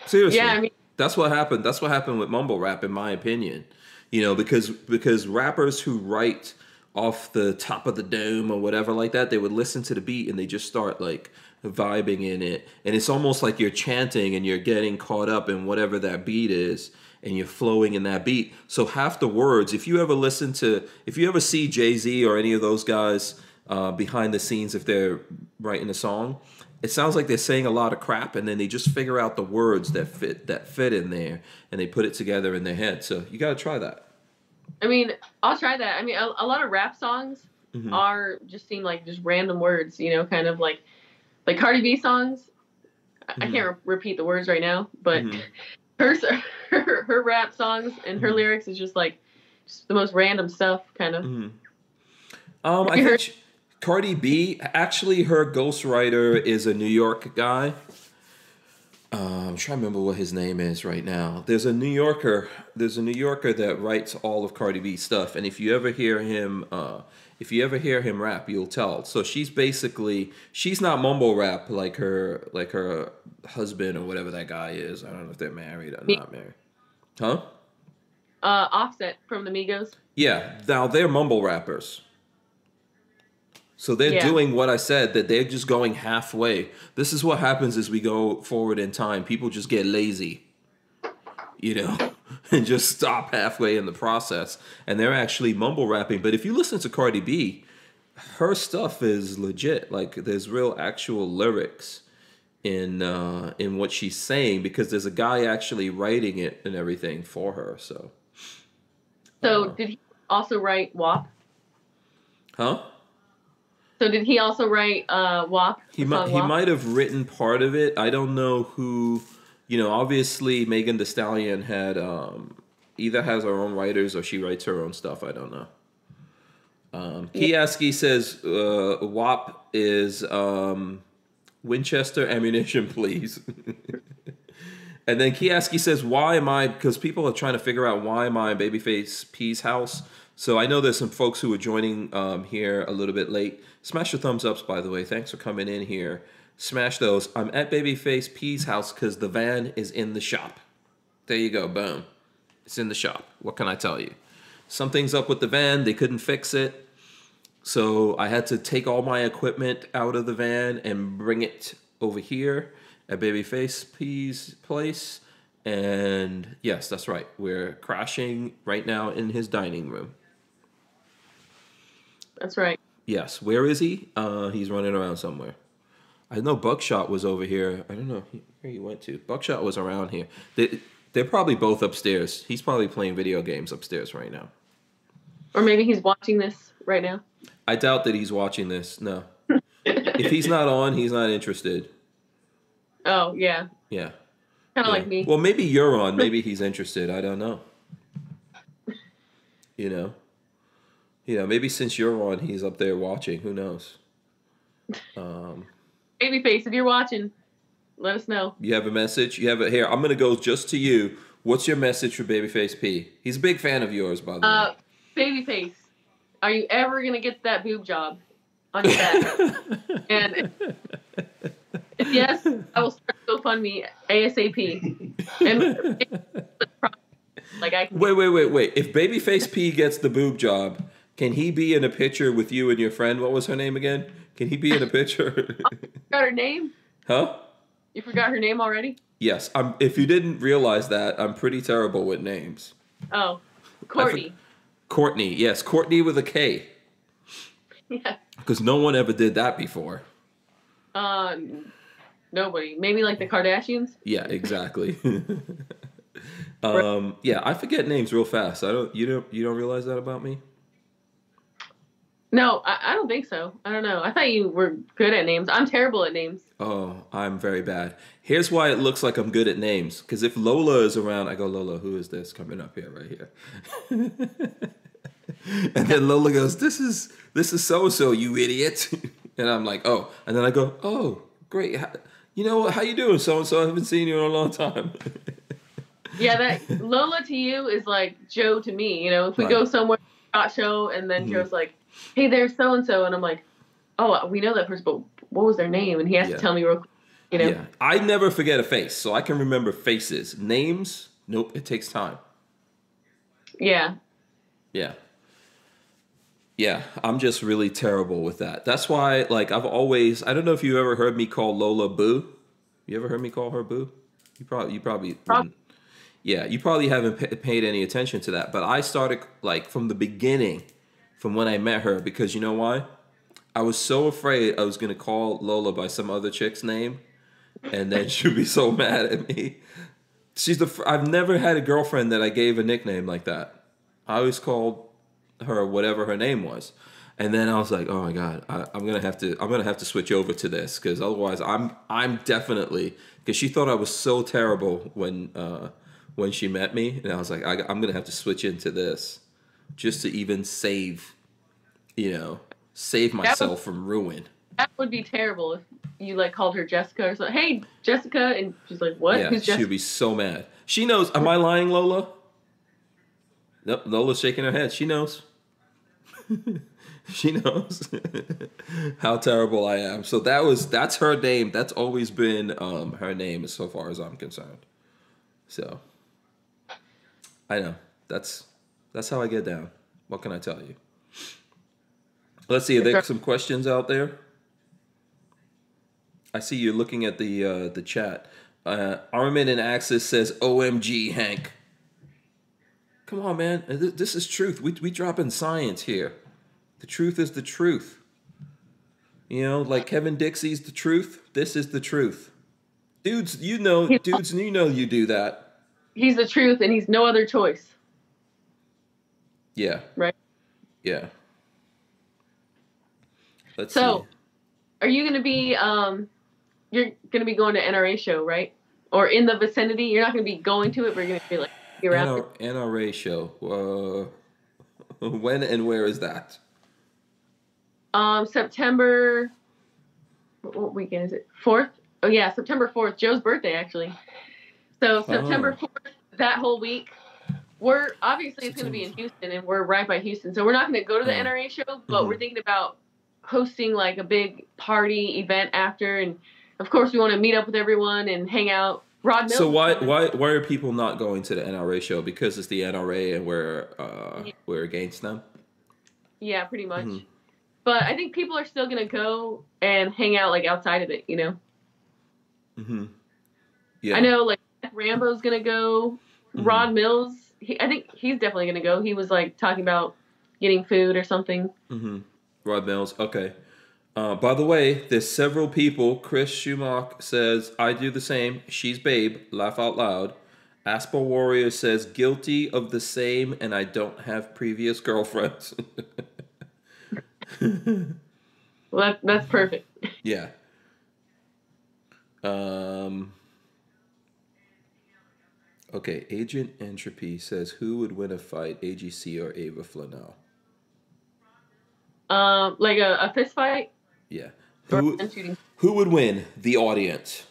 seriously. Yeah, I mean- that's what happened. That's what happened with mumble rap in my opinion. You know because because rappers who write off the top of the dome or whatever like that they would listen to the beat and they just start like vibing in it. And it's almost like you're chanting and you're getting caught up in whatever that beat is and you're flowing in that beat so half the words if you ever listen to if you ever see jay-z or any of those guys uh, behind the scenes if they're writing a song it sounds like they're saying a lot of crap and then they just figure out the words that fit that fit in there and they put it together in their head so you got to try that I mean, I'll try that. I mean, a, a lot of rap songs Mhm. are just seem like just random words, you know, kind of like like Cardi B songs. I, I Mhm. can't re- repeat the words right now, but Mhm. Her, her her rap songs and her Mhm. lyrics is just like just the most random stuff, kind of. Mhm. Um, I think heard- she- Cardi B, actually, her ghostwriter is a New York guy. Uh, I'm trying to remember what his name is right now. There's a New Yorker. There's a New Yorker that writes all of Cardi B stuff, and if you ever hear him, uh, if you ever hear him rap, you'll tell. So she's basically she's not mumble rap like her like her husband or whatever that guy is. I don't know if they're married or not married. Huh? Uh, Offset from the Migos. Yeah, now they're mumble rappers. So they're Yeah. doing what I said that they're just going halfway. This is what happens as we go forward in time. People just get lazy. You know, and just stop halfway in the process and they're actually mumble rapping. But if you listen to Cardi B, her stuff is legit. Like there's real actual lyrics in uh in what she's saying because there's a guy actually writing it and everything for her. So, So Uh. did he also write WAP? huh? So did he also write uh, WAP? He might song he might have written part of it. I don't know who. You know, obviously Megan Thee Stallion had um, either has her own writers or she writes her own stuff. I don't know. Um, Kioski says uh, WAP is um, Winchester ammunition, please. and then Kioski says, "Why am I?" Because people are trying to figure out why am I in Babyface P's house. So I know there's some folks who are joining um, here a little bit late. Smash your thumbs ups, by the way. Thanks for coming in here. Smash those. I'm at Babyface P's house because the van is in the shop. There you go. Boom. It's in the shop. What can I tell you? Something's up with the van. They couldn't fix it. So I had to take all my equipment out of the van and bring it over here at Babyface P's place. And yes, that's right. We're crashing right now in his dining room. That's right. Yes. Where is he? Uh, he's running around somewhere. I know Buckshot was over here. I don't know where he went to. Buckshot was around here. They, they're probably both upstairs. He's probably playing video games upstairs right now. Or maybe he's watching this right now. I doubt that he's watching this. No. if he's not on, he's not interested. Oh yeah, Yeah. kind of Yeah. like me. Well, maybe you're on. Maybe he's interested. I don't know. You know. You know, maybe since you're on, he's up there watching. Who knows? Um, Babyface, if you're watching, let us know. you have a message. You have it here. I'm gonna go just to you. What's your message for Babyface P? He's a big fan of yours, by the Uh, Babyface, are you ever gonna get that boob job on your back? way. and if yes, I will start GoFundMe ASAP. And like I wait, wait, wait, wait. If Babyface P gets the boob job, can he be in a picture with you and your friend? What was her name again? Can he be in a picture? forgot her name. huh? You forgot her name already? Yes. I'm. If you didn't realize that, I'm pretty terrible with names. Oh, Courtney. Courtney, yes, Courtney with a K, Yeah. because no one ever did that before. Um, nobody. Maybe like the Kardashians. Yeah, exactly. um, yeah, I forget names real fast. I don't. You don't. You don't realize that about me? No, I, I don't think so. I don't know. I thought you were good at names. I'm terrible at names. Oh, I'm very bad. Here's why it looks like I'm good at names. Because if Lola is around, I go, Lola, who is this coming up here, right here? and then Lola goes, This is this is so and so, you idiot. and I'm like, Oh. And then I go, Oh, great. How- You know what? How you doing, so and so? I haven't seen you in a long time. Yeah, that Lola to you is like Joe to me. You know, if we Right. go somewhere, hot show, and then Mhm. Joe's like, "Hey, there's so and so," and I'm like, "Oh, we know that person, but what was their name?" And he has Yeah. to tell me real quick. You know, Yeah. I never forget a face, so I can remember faces. Names, nope, it takes time. yeah. Yeah. Yeah, I'm just really terrible with that. That's why, like, I've always, I don't know if you ever heard me call Lola Boo. You ever heard me call her Boo? You probably, you probably, Prob- wouldn't. yeah, you probably haven't pa- paid any attention to that. But I started, like, from the beginning, from when I met her, because you know why? I was so afraid I was to call Lola by some other chick's name, and then she'd be so mad at me. She's the, I've never had a girlfriend that I gave a nickname like that. I always called her whatever her name was, and then I was like, oh my god, I, I'm gonna have to I'm gonna have to switch over to this because otherwise I'm I'm definitely because she thought I was so terrible when uh, when she met me, and I was like I, I'm gonna have to switch into this just to even save, you know, save myself from ruin. That would be terrible if you like called her Jessica or something. Hey, Jessica, and she's like, "What? Yeah, Who's she'd Jessica?" be so mad. She knows. Am I lying, Lola? Nope, Lola's shaking her head. She knows. she knows how terrible I am. So that was that's her name. That's always been um, her name as so far as I'm concerned. So I know that's that's how I get down. What can I tell you? Let's see. Are there some questions out there? I see you're looking at the uh, the chat. Uh, Armin and Axis says, "OMG, Hank." Come on, man. This is truth. We we dropping science here. The truth is the truth. You know, like Kevin Dixie's the truth. This is the truth. Dudes, you know, dudes, you know, you do that. He's the truth, and he's no other choice, Yeah, right? yeah. Let's So, see. are you gonna be um, you're gonna be going to NRA show, right? Or in the vicinity? You're not gonna be going to it, but you're gonna be like around. NR- NRA show. Uh, when and where is that? Um, September. What, weekend is it? Fourth. Oh yeah, September fourth. Joe's birthday actually. So September Oh. fourth. That whole week, we're obviously it's going to be in Houston, and we're right by Houston, so we're not going to go to the Mm. NRA show, but Mhm. we're thinking about hosting like a big party event after, and of course we want to meet up with everyone and hang out. Rod Mills. So why why why are people not going to the NRA show? Because it's the NRA and we're uh, Yeah. we're against them. Yeah, pretty much. Mhm. But I think people are still going to go and hang out like outside of it. You know. hmm Yeah. I know like Rambo's going to go. Mhm. Rod Mills. He, I think he's definitely going to go. He was like talking about getting food or something. hmm Rod Mills. Okay. Uh, by the way, there's several people. Chris Schumach says, I do the same. She's babe. Laugh out loud. Asper Warrior says, guilty of the same, and I don't have previous girlfriends. Well, that, that's perfect. yeah. Um. Okay, Agent Entropy says, who would win a fight, AGC or Ava Flanell? Um, like a, a fist fight Yeah. Who, who would win? The audience.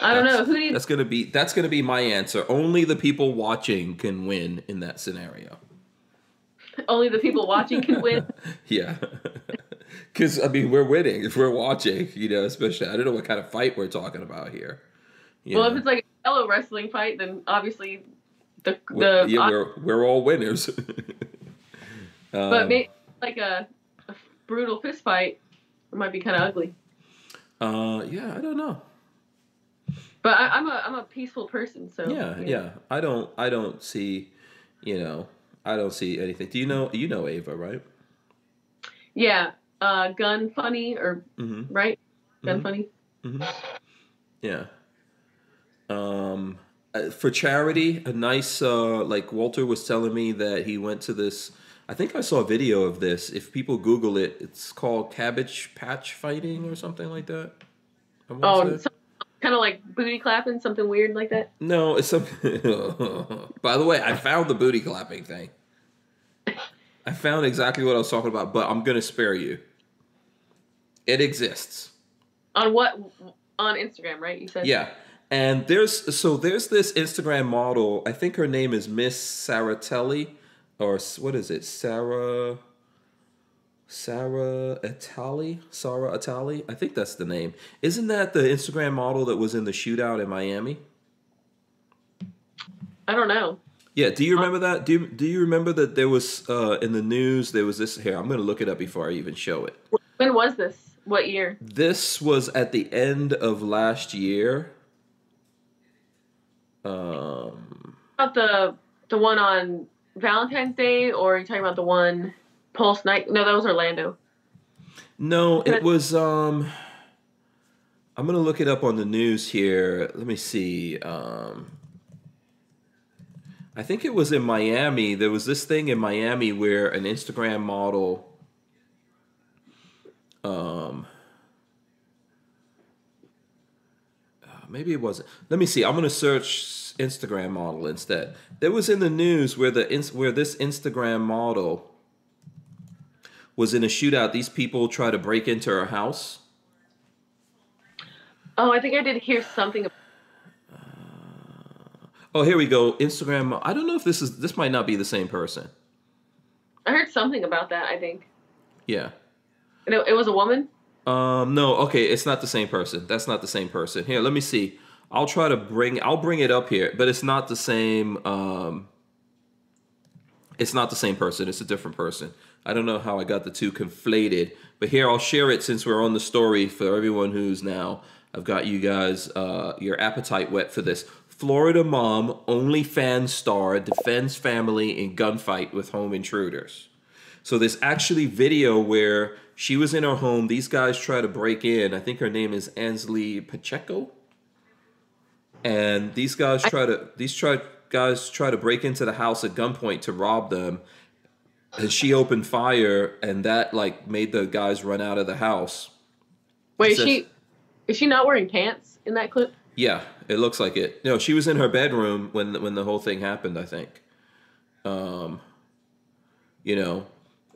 I don't know. Who do you? That's gonna be that's gonna be my answer. Only the people watching can win in that scenario. Only the people watching can win. Yeah, because I mean we're winning if we're watching. You know, especially I don't know what kind of fight we're talking about here. You Well, if it's like a fellow wrestling fight, then obviously the We're- the. yeah, we're we're all winners. but Um, may, like a, a brutal fist fight, it might be kind of ugly. uh, yeah, I don't know. But I, I'm a I'm a peaceful person, so Yeah, know. yeah, I don't I don't see, you know, I don't see anything. Do you know you know Ava right? yeah. Uh, gun funny or Mm-hmm. right? Gun Mhm. funny. hmm Yeah. Um, uh, for charity, a nice uh, like Walter was telling me that he went to this. I think I saw a video of this. If people Google it, it's called Cabbage Patch Fighting or something like that. Oh, kind of like booty clapping, something weird like that. no, it's some. By the way, I found the booty clapping thing. I found exactly what I was talking about, but I'm gonna spare you. It exists. On what? On Instagram, right? You said. Yeah. And there's so there's this Instagram model. I think her name is Miss Saratelli, or what is it? Sarah. Sarah Atali, Sarah Atali. I think that's the name. Isn't that the Instagram model that was in the shootout in Miami? I don't know. Yeah. Do you remember that? Do you, Do you remember that there was uh, in the news? There was this. Here, I'm going to look it up before I even show it. When was this? What year? This was at the end of last year. Um. About the the one on Valentine's Day, or are you talking about the one Pulse Night? No, that was Orlando. No, it was um I'm to look it up on the news here. Let me see. Um I think it was in Miami. There was this thing in Miami where an Instagram model um maybe it wasn't. Let me see. I'm going to search Instagram model instead. There was in the news where the where this Instagram model was in a shootout. These people try to break into her house. Oh, I think I did hear something. ab- uh, Oh, here we go. Instagram. I don't know if this is this might not be the same person. I heard something about that. I think. Yeah. And it, it was a woman. Um. No. Okay. It's not the same person. That's not the same person. Here. Let me see. I'll try to bring. I'll bring it up here, but it's not the same. Um. It's not the same person. It's a different person. I don't know how I got the two conflated, but here I'll share it since we're on the story for everyone who's now. I've got you guys uh, your appetite wet for this. Florida mom, OnlyFans star, defends family in gunfight with home intruders. So there's actually video where she was in her home. These guys try to break in. I think her name is Ansley Pacheco. And these guys try to these try guys try to break into the house at gunpoint to rob them. And she opened fire, and that like made the guys run out of the house. Wait, is she is she not wearing pants in that clip? Yeah, it looks like it. No, she was in her bedroom when when the whole thing happened. I think. Um, you know,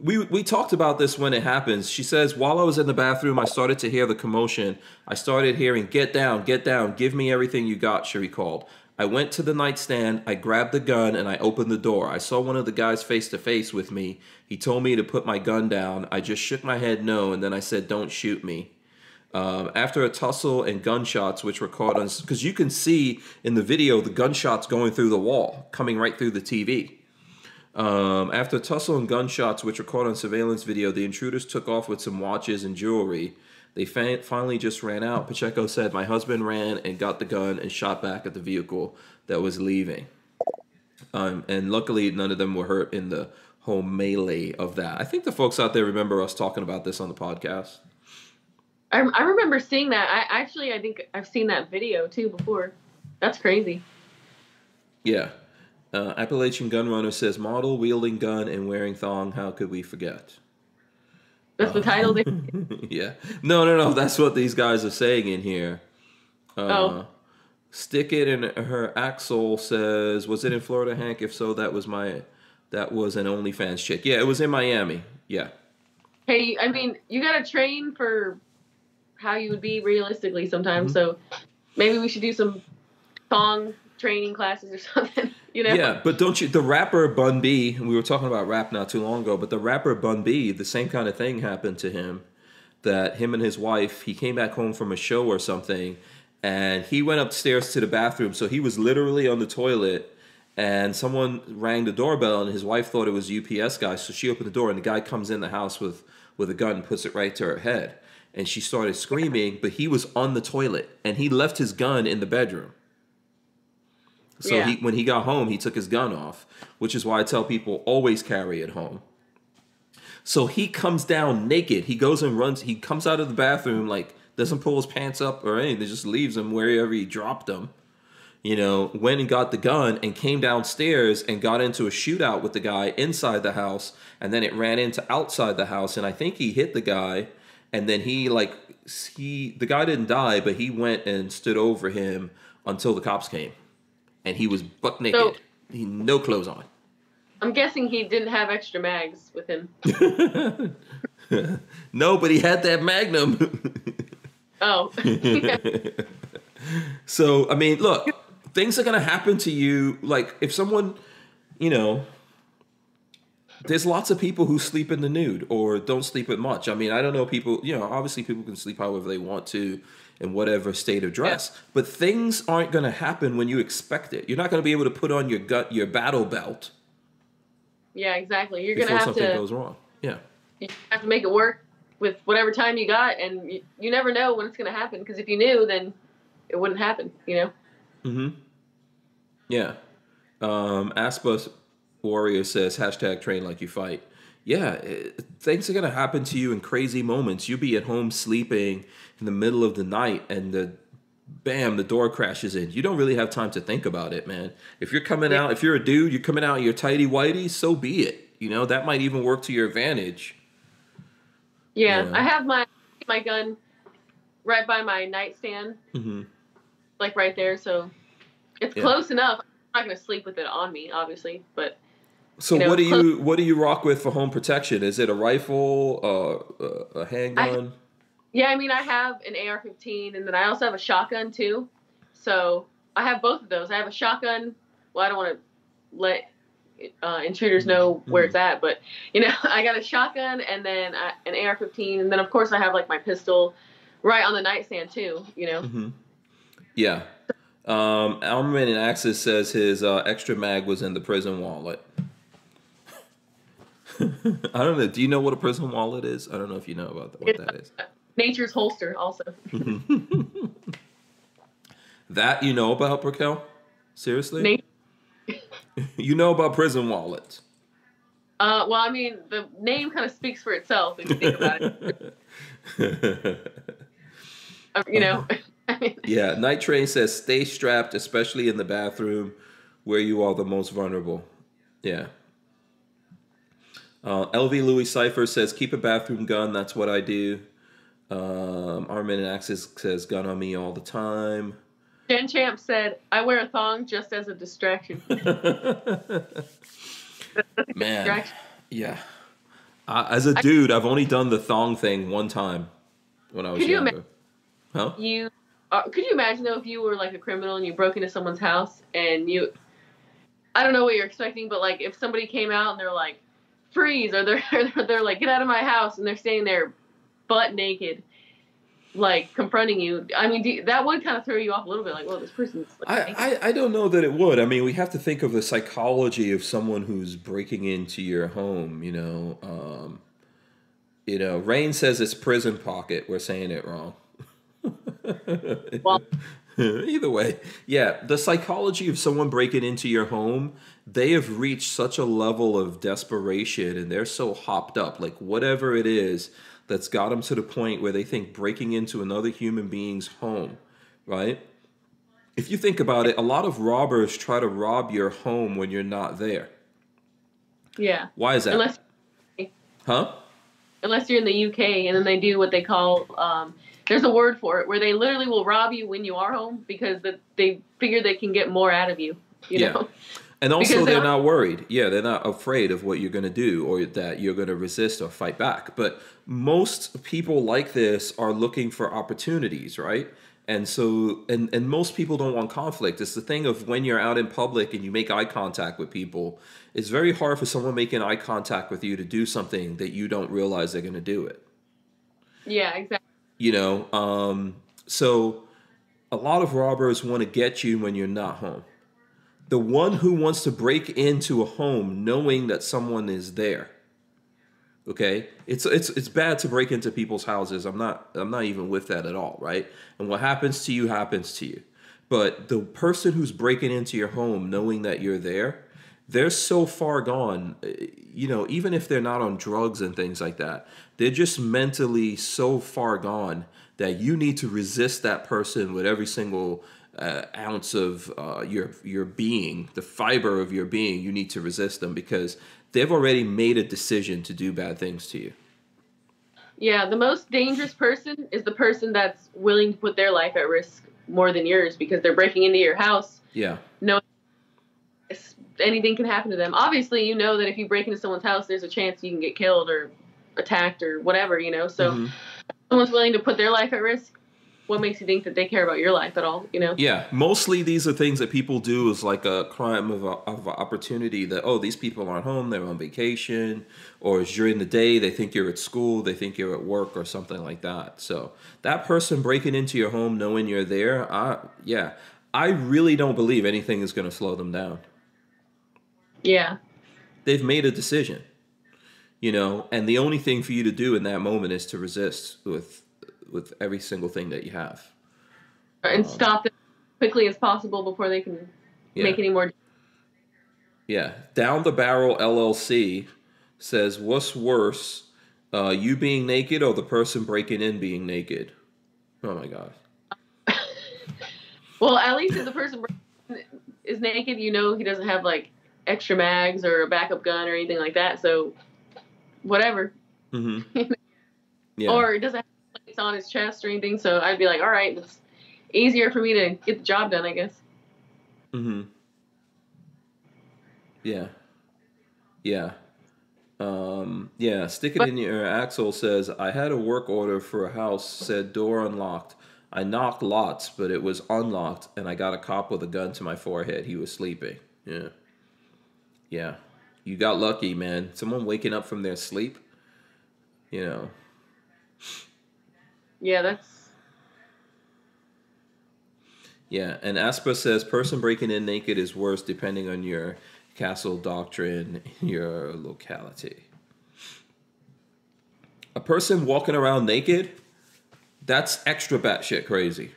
we we talked about this when it happens. She says, while I was in the bathroom, I started to hear the commotion. I started hearing, "Get down, get down, give me everything you got." She recalled. I went to the nightstand, I grabbed the gun, and I opened the door. I saw one of the guys face to face with me. He told me to put my gun down. I just shook my head no, and then I said, Don't shoot me. Um, after a tussle and gunshots, which were caught on, because you can see in the video the gunshots going through the wall, coming right through the TV. Um, after a tussle and gunshots, which were caught on surveillance video, the intruders took off with some watches and jewelry. They fa- finally just ran out. Pacheco said, My husband ran and got the gun and shot back at the vehicle that was leaving. Um, and luckily, none of them were hurt in the whole melee of that. I think the folks out there remember us talking about this on the podcast. I, I remember seeing that. I actually I think I've seen that video too before. That's crazy. Yeah. Uh, Appalachian Gun Runner says, Model, wielding gun, and wearing thong. How could we forget? That's the title. Yeah. No, no, no. That's what these guys are saying in here. Uh, Oh. Stick it in her Axel says, "Was it in Florida, Hank? If so, that was my, that was an OnlyFans chick. Yeah, it was in Miami. Yeah, Hey, I mean, you gotta train for how you would be realistically sometimes. Mm-hmm. So maybe we should do some thong training classes or something. You know? yeah. But don't you? The rapper Bun B. We were talking about rap not too long ago, but the rapper Bun B, the same kind of thing happened to him. That him and his wife, he came back home from a show or something, and he went upstairs to the bathroom. So he was literally on the toilet, and someone rang the doorbell, and his wife thought it was UPS guy. So she opened the door, and the guy comes in the house with with a gun, and puts it right to her head, and she started screaming. But he was on the toilet, and he left his gun in the bedroom. So Yeah. he when he got home, he took his gun off, which is why I tell people always carry it home. So he comes down naked. He goes and runs. He comes out of the bathroom like doesn't pull his pants up or anything. Just leaves them wherever he dropped them. You know, went and got the gun and came downstairs and got into a shootout with the guy inside the house, and then it ran into outside the house, and I think he hit the guy, and then he like he the guy didn't die, but he went and stood over him until the cops came, and he was buck naked, So- he no clothes on. I'm guessing he didn't have extra mags with him. no, but he had that Magnum. Oh. so I mean, look, things are gonna happen to you. Like if someone, you know, there's lots of people who sleep in the nude or don't sleep at much. I mean, I don't know people. You know, obviously people can sleep however they want to in whatever state of dress. But things aren't gonna happen when you expect it. You're not gonna be able to put on your gut your battle belt yeah, exactly. You're gonna have something to goes wrong. Yeah. you have to make it work with whatever time you got, and you, you never know when it's gonna happen. Because if you knew, then it wouldn't happen. You know. Mm-hmm. Yeah. Um, Aspas Warrior says hashtag train like you fight. Yeah, it, things are gonna happen to you in crazy moments. You'll be at home sleeping in the middle of the night, and the bam, the door crashes in. You don't really have time to think about it, man. If you're coming Yeah. out, if you're a dude, you're coming out in your tighty whitey, so be it. You know that might even work to your advantage. Yeah, Yeah. I have my my gun right by my nightstand, hmm like right there. So it's Yeah. close enough. I'm not gonna sleep with it on me, obviously, but So You know, what do you what do you rock with for home protection? Is it a rifle, uh, a, a handgun? yeah, I mean, I have an AR-15, and then I also have a shotgun too. So I have both of those. I have a shotgun. Well, I don't want to let uh, intruders know where it's at, but you know, I got a shotgun and then I, an AR-15, and then of course I have like my pistol right on the nightstand too. You know. hmm Yeah. Um, Armament and Axis says his uh, extra mag was in the prison wallet. I don't know. Do you know what a prison wallet is? I don't know if you know about what that is. Nature's holster also. That you know about, Raquel? Seriously? Na- you know about prison wallets? Uh, well, I mean, the name kind of speaks for itself if you think about it. You know, I mean, yeah. Night Train says stay strapped, especially in the bathroom where you are the most vulnerable. Yeah. Uh, LV Louis Cipher says keep a bathroom gun. That's what I do. Um, Armin and Axis says gun on me all the time. Jen Champ said, "I wear a thong just as a distraction." Man, Distraction. yeah. Uh, as a dude, I've only done the thong thing one time when I was Could you younger. Huh? You uh, could you imagine though if you were like a criminal and you broke into someone's house and you, I don't know what you're expecting, but like if somebody came out and they're like, freeze, or they're they're like, get out of my house, and they're standing there, butt naked, like confronting you. I mean, you- that would kind of throw you off a little bit, like, well, this person's. Like, I. I, I don't know that it would. I mean, we have to think of the psychology of someone who's breaking into your home. You know, um, you know. Rain says it's prison pocket. We're saying it wrong. Well- Either way, yeah, the psychology of someone breaking into your home, they have reached such a level of desperation and they're so hopped up, like whatever it is that's got them to the point where they think breaking into another human being's home, right? If you think about it, a lot of robbers try to rob your home when you're not there. yeah, Why is that? unless huh? unless you're in the UK, and then they do what they call um, there's a word for it where they literally will rob you when you are home because the, they figure they can get more out of you. You Yeah. know. And also, they're they're- not worried. Yeah, they're not afraid of what you're going to do or that you're going to resist or fight back. But most people like this are looking for opportunities, right? And so, and, and most people don't want conflict. It's the thing of when you're out in public and you make eye contact with people, it's very hard for someone making eye contact with you to do something that you don't realize they're going to do it Yeah, exactly. you know um so a lot of robbers want to get you when you're not home the one who wants to break into a home knowing that someone is there. Okay? It's it's it's bad to break into people's houses. I'm not i'm not even with that at all right? And what happens to you happens to you. But the person who's breaking into your home knowing that you're there they're so far gone. Eh, you know even if they're not on drugs and things like that they're just mentally so far gone that you need to resist that person with every single uh, ounce of uh, your your being the fiber of your being you need to resist them because they've already made a decision to do bad things to you Yeah, the most dangerous person is the person that's willing to put their life at risk more than yours because they're breaking into your house. yeah No Anything can happen to them. Obviously, you know that if you break into someone's house, there's a chance you can get killed or attacked or whatever, you know. So, Mhm. someone's willing to put their life at risk. What makes you think that they care about your life at all, you know? Yeah, mostly these are things that people do as like a crime of, of opportunity that, oh, these people aren't home, they're on vacation, or it's during the day, they think you're at school, they think you're at work, or something like that. So that person breaking into your home knowing you're there, I, yeah, I really don't believe anything is going to slow them down. Yeah. They've made a decision, you know, and the only thing for you to do in that moment is to resist with with every single thing that you have. And Um, stop them as quickly as possible before they can Yeah. make any more. Yeah, down the barrel LLC says, "What's worse, uh, you being naked or the person breaking in being naked?" Oh my god. Well, at least if the person is naked, you know he doesn't have like extra mags or a backup gun or anything like that. So, whatever. Mm-hmm. Yeah. Or it doesn't on his chest or anything. So I'd be like, all right, it's easier for me to get the job done, I guess. mm-hmm. Yeah. Yeah. Um, yeah, stick it But- in your axle says, I had a work order for a house, said door unlocked. I knocked lots, but it was unlocked, and I got a cop with a gun to my forehead. He was sleeping. Yeah. Yeah. You got lucky, man. Someone waking up from their sleep, you know. Yeah, that's Yeah, and Aspa says person breaking in naked is worse depending on your castle doctrine in your locality. A person walking around naked, that's extra batshit crazy.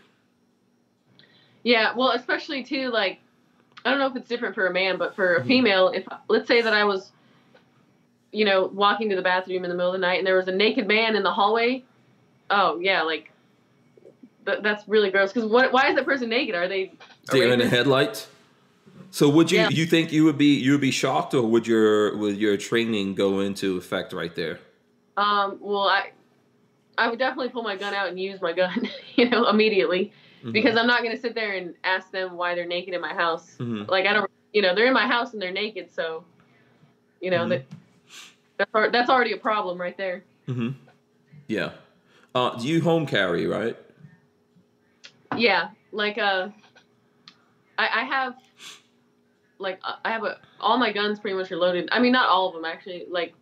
yeah. Well, especially too, like I don't know if it's different for a man, but for a mm-hmm. female, if let's say that I was, you know, walking to the bathroom in the middle of the night and there was a naked man in the hallway. Oh yeah, like th- that's really gross. Because what? Why is that person naked? Are they? Deer in the headlights. So would you Yeah. you think you would be you would be shocked or would your would your training go into effect right there? Um. Well, I. I would definitely pull my gun out and use my gun, you know, immediately, Mhm. because I'm not gonna sit there and ask them why they're naked in my house. Mhm. Like I don't, you know, they're in my house and they're naked, so, you know, Mhm. that that's that's already a problem right there. Mm-hmm. Yeah. Uh, do you home carry right? Yeah, like uh, I, I have like uh, I have a all my guns pretty much are loaded. I mean, not all of them actually. Like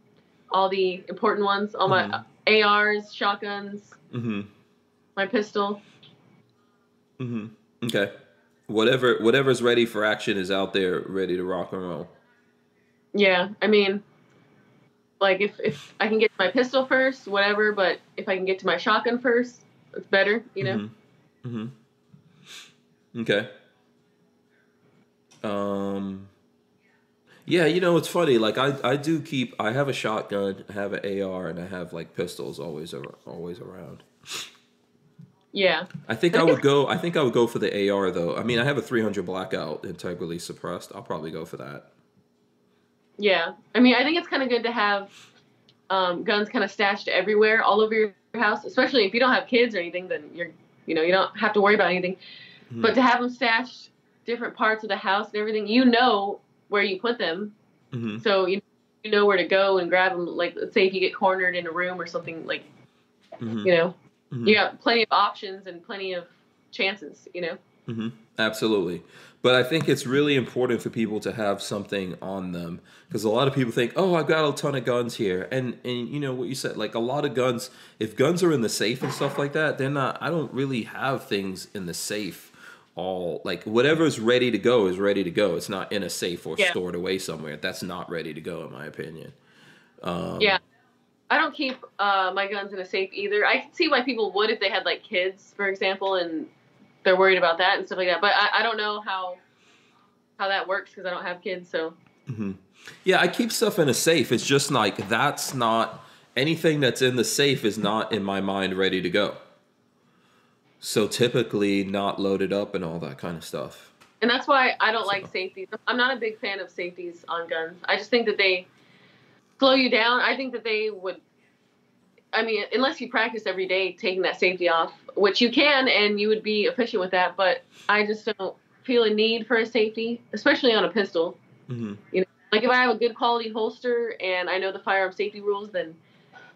all the important ones, all my uh, ARs, shotguns, Mm-hmm. my pistol. Mm-hmm. Okay. Whatever whatever's ready for action is out there, ready to rock and roll. Yeah, I mean, like if if I can get to my pistol first, whatever. But if I can get to my shotgun first, it's better. You know. Mm-hmm. mm-hmm. Okay. Um. Yeah, you know it's funny. Like I, I do keep. I have a shotgun, I have an AR, and I have like pistols always, ar- always around. Yeah. I think I would go. I think I would go for the AR though. I mean, I have a 300 blackout integrally suppressed. I'll probably go for that. Yeah. I mean, I think it's kind of good to have um, guns kind of stashed everywhere, all over your house, especially if you don't have kids or anything. Then you're, you know, you don't have to worry about anything. Mhm. But to have them stashed different parts of the house and everything, you know where you put them, hmm so you you know where to go and grab them. Like, let's say if you get cornered in a room or something, like hmm you know, Mhm. you got plenty of options and plenty of chances. You know. Hmm Absolutely. But I think it's really important for people to have something on them because a lot of people think, "Oh, I've got a ton of guns here," and and you know what you said, like a lot of guns. If guns are in the safe and stuff like that, they're not. I don't really have things in the safe. All like whatever's ready to go is ready to go. It's not in a safe or Yeah. stored away somewhere. That's not ready to go, in my opinion. Um, Yeah. I don't keep uh, my guns in a safe either. I can see why people would if they had like kids, for example, and they're worried about that and stuff like that. But I, I don't know how how that works because I don't have kids. So mm-hmm. Yeah, I keep stuff in a safe. It's just like that's not anything that's in the safe is not in my mind ready to go. So typically not loaded up and all that kind of stuff. and that's why I don't like So- safeties. I'm not a big fan of safeties on guns. I just think that they slow you down. I think that they would. I mean, unless you practice every day taking that safety off, which you can, and you would be efficient with that. But I just don't feel a need for a safety, especially on a pistol. hmm You know, Like if I have a good quality holster and I know the firearm safety rules, then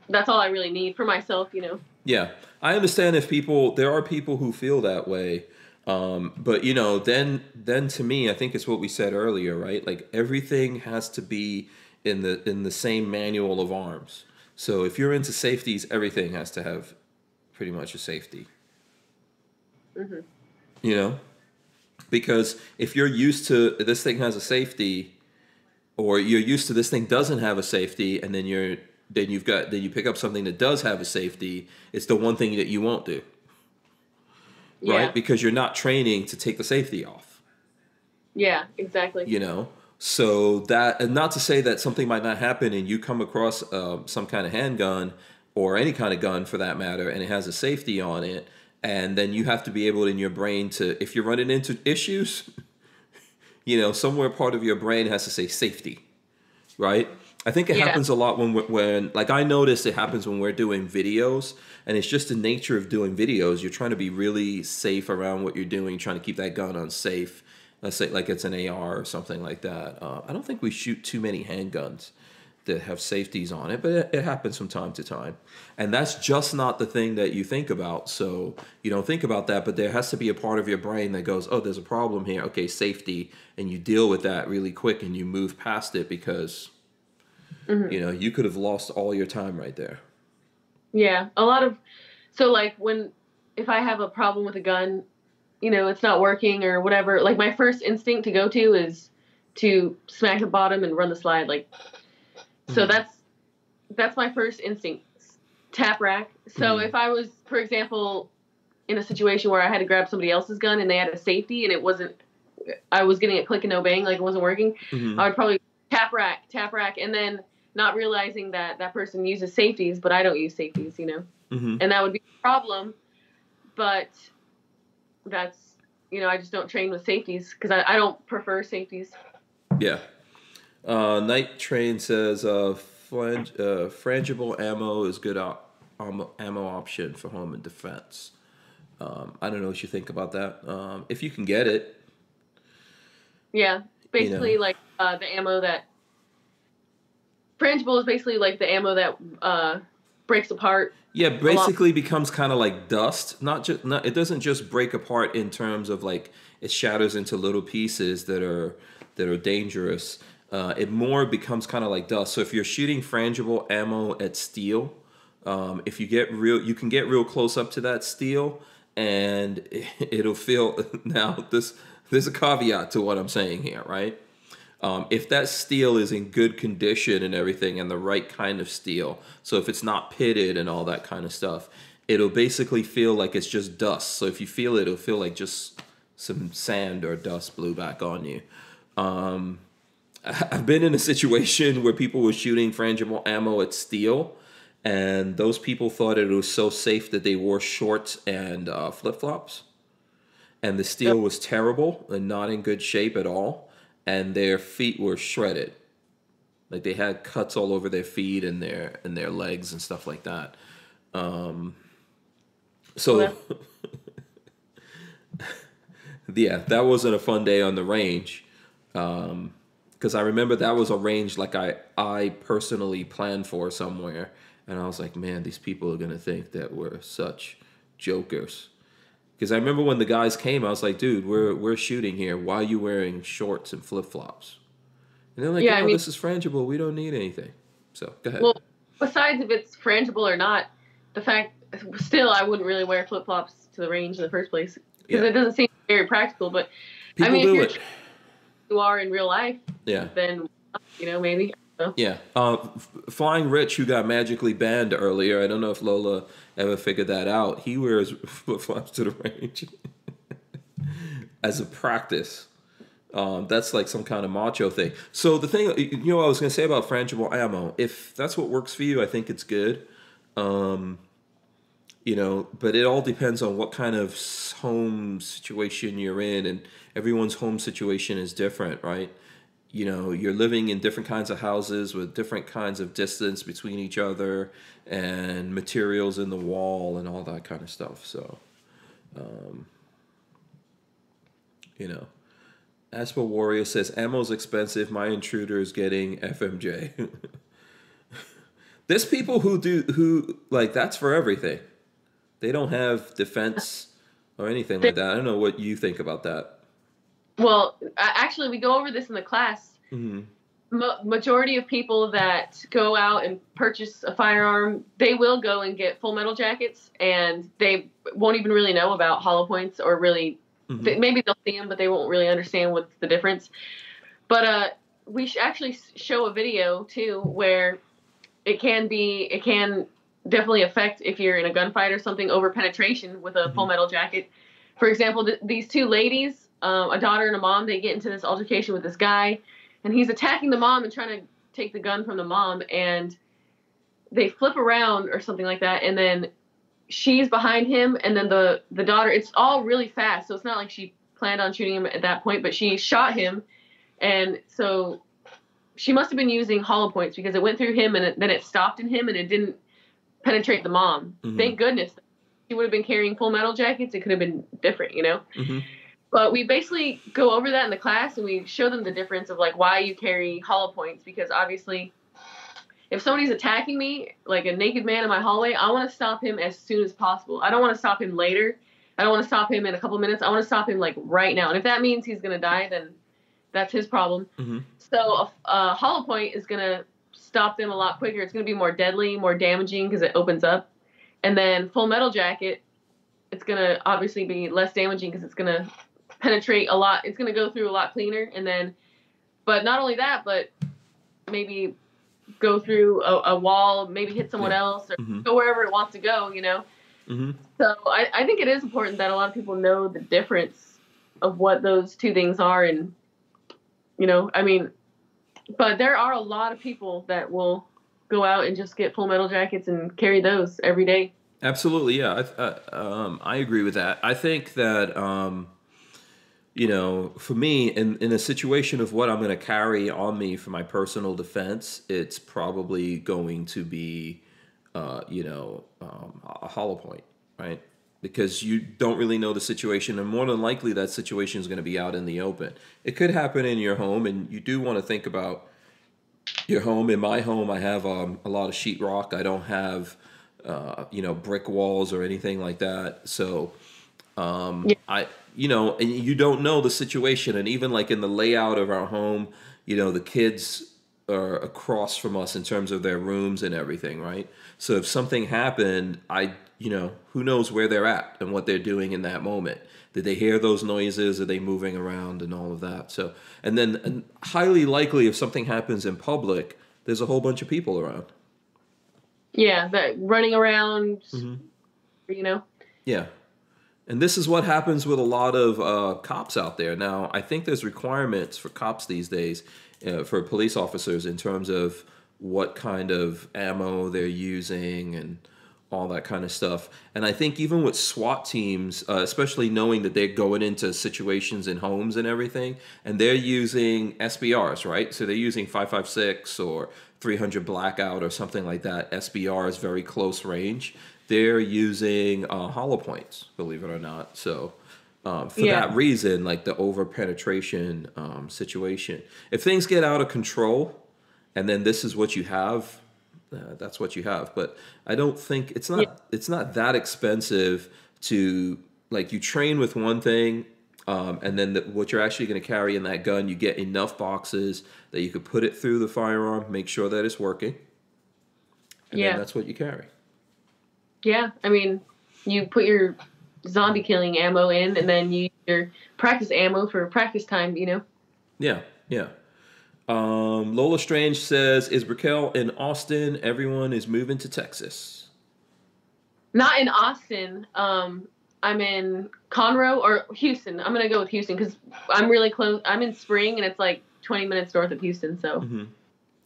that's all I really need for myself, you know. Yeah, I understand if people there are people who feel that way, um, but you know, then then to me, I think it's what we said earlier, right? Like everything has to be in the in the same manual of arms. So if you're into safeties, everything has to have pretty much a safety. Mhm. You know, because if you're used to this thing has a safety, or you're used to this thing doesn't have a safety, and then you're then you've got then you pick up something that does have a safety, it's the one thing that you won't do, Yeah. right? Because you're not training to take the safety off, Yeah, exactly. you know. So that, and not to say that something might not happen, and you come across uh, some kind of handgun or any kind of gun for that matter, and it has a safety on it, and then you have to be able in your brain to, if you're running into issues, you know, somewhere part of your brain has to say safety, right? I think it Yeah. happens a lot when we're- when like I notice it happens when we're doing videos, and it's just the nature of doing videos. You're trying to be really safe around what you're doing, trying to keep that gun unsafe. Let's say like it's an AR or something like that. Uh, I don't think we shoot too many handguns that have safeties on it, but it, it happens from time to time. And that's just not the thing that you think about. So you don't think about that, but there has to be a part of your brain that goes, oh, there's a problem here. Okay, safety. And you deal with that really quick and you move past it because, mm-hmm. you know, you could have lost all your time right there. Yeah, a lot of so like when if I have a problem with a gun, you know, it's not working or whatever, like my first instinct to go to is to smack the bottom and run the slide like so Mhm. that's that's my first instinct. Tap rack. So Mhm. if I was for example in a situation where I had to grab somebody else's gun and they had a safety and it wasn't I was getting a click and no bang like it wasn't working, Mhm. I would probably tap rack, tap rack, and then not realizing that that person uses safeties, but I don't use safeties, you know, Mhm. and that would be a problem. But that's, you know, I just don't train with safeties because I, I don't prefer safeties. Yeah. Uh, Night Train says uh, flang- uh, frangible ammo is good op- ammo, ammo option for home and defense. Um, I don't know what you think about that. Um, if you can get it, Yeah, basically know. like uh, the ammo that frangible is basically like the ammo that uh, breaks apart Yeah, basically becomes kind of like dust. Not just not it doesn't just break apart in terms of like it shatters into little pieces that are that are dangerous. Uh, it more becomes kind of like dust. So if you're shooting frangible ammo at steel, um, if you get real, you can get real close up to that steel, and it'll feel. Now this there's a caveat to what I'm saying here, right? Um, if that steel is in good condition and everything and the right kind of steel, so if it's not pitted and all that kind of stuff, it'll basically feel like it's just dust. So if you feel it, it'll feel like just some sand or dust blew back on you. Um, I've been in a situation where people were shooting frangible ammo at steel, and those people thought it was so safe that they wore shorts and uh, flip flops, and the steel was terrible and not in good shape at all and their feet were shredded. Like they had cuts all over their feet and their and their legs and stuff like that. Um, so yeah, that wasn't a fun day on the range. Um, because I remember that was a range like I I personally planned for somewhere, and I was like, man, these people are gonna think that we're such jokers. Because I remember when the guys came, I was like, dude, we're we're shooting here. Why are you wearing shorts and flip flops? And they're like, Yeah, oh, I mean- this is frangible. We don't need anything. So go ahead. Well, besides if it's frangible or not, the fact still I wouldn't really wear flip flops to the range in the first place because Yeah. it doesn't seem very practical. But People mean, if do it. You are in real life, Yeah. then you know maybe. Yeah. Uh, F- Flying Rich, who got magically banned earlier, I don't know if Lola ever figured that out. He wears flip flops to the range as a practice. Um, that's like some kind of macho thing. So the thing, you know, what I was gonna say about frangible ammo. If that's what works for you, I think it's good. Um, you know, but it all depends on what kind of home situation you're in, and everyone's home situation is different, right? you know you're living in different kinds of houses with different kinds of distance between each other and materials in the wall and all that kind of stuff so um, you know. Asper Warrior says ammo's expensive my intruder is getting FMJ there's people who do who like that's for everything they don't have defense or anything like that I don't know what you think about that Well, actually, we go over this in the class. hmm Mo- majority of people that go out and purchase a firearm, they will go and get full metal jackets, and they won't even really know about hollow points or really. Mhm. th- maybe they'll see them, but they won't really understand what's the difference. But uh, we actually show a video too where it can be, it can definitely affect if you're in a gunfight or something over penetration with a full metal jacket. For example, th- these two ladies, um, a daughter and a mom, they get into this altercation with this guy, and he's attacking the mom and trying to take the gun from the mom, and they flip around or something like that, and then she's behind him, and then the the daughter. It's all really fast, so it's not like she planned on shooting him at that point, but she shot him, and so she must have been using hollow points because it went through him and it, then it stopped in him and it didn't penetrate the mom. Mhm. Thank goodness. He would have been carrying full metal jackets. It could have been different, you know. hmm But we basically go over that in the class and we show them the difference of like why you carry hollow points because obviously if somebody's attacking me like a naked man in my hallway, I want to stop him as soon as possible. I don't want to stop him later. I don't want to stop him in a couple minutes. I want to stop him like right now. And if that means he's going to die, then that's his problem. hmm So a, a hollow point is going to stop them a lot quicker. It's going to be more deadly, more damaging because it opens up. And then full metal jacket, it's going to obviously be less damaging because it's going to penetrate a lot. It's going to go through a lot cleaner. And then, but not only that, but maybe go through a, a wall, maybe hit someone Yeah. else or Mhm. go wherever it wants to go, you know? hmm So I, I think it is important that a lot of people know the difference of what those two things are and you know, I mean but there are a lot of people that will go out and just get full metal jackets and carry those every day. Absolutely, yeah. I, I, um, I agree with that. I think that, um, you know, for me, in, in a situation of what I'm going to carry on me for my personal defense, it's probably going to be, uh, you know, um, a hollow point, right? Because you don't really know the situation, and more than likely that situation is going to be out in the open. It could happen in your home, and you do want to think about your home. In my home, I have um, a lot of sheetrock. I don't have uh, you know, brick walls or anything like that. So, um, Yeah. I, you know, and you don't know the situation, and even like in the layout of our home, you know, the kids are across from us in terms of their rooms and everything, right? So if something happened, I, you know, who knows where they're at and what they're doing in that moment. Did they hear those noises? Are they moving around and all of that? So, and then and highly likely, if something happens in public, there's a whole bunch of people around. Yeah, that running around, you know. Yeah. And this is what happens with a lot of uh, cops out there. Now, I think there's requirements for cops these days, uh, for police officers, in terms of what kind of ammo they're using and all that kind of stuff. And I think even with SWAT teams, uh, especially knowing that they're going into situations in homes and everything, and they're using SBRs, right? So they're using 556 or 300 blackout or something like that. SBR is very close range. They're using uh, hollow points, believe it or not. So um, for Yeah. that reason, like the over penetration um, situation, if things get out of control, and then this is what you have, uh, that's what you have. But I don't think it's not Yeah. it's not that expensive to like you train with one thing. Um, and then the, what you're actually going to carry in that gun, you get enough boxes that you could put it through the firearm, make sure that it's working, and Yeah. then that's what you carry. Yeah, I mean, you put your zombie killing ammo in, and then you your practice ammo for practice time. You know. Yeah, yeah. Um, Lola Strange says, "Is Raquel in Austin? Everyone is moving to Texas." Not in Austin. Um, I'm in Conroe or Houston. I'm gonna go with Houston because I'm really close. I'm in Spring, and it's like 20 minutes north of Houston. So Mm-hmm.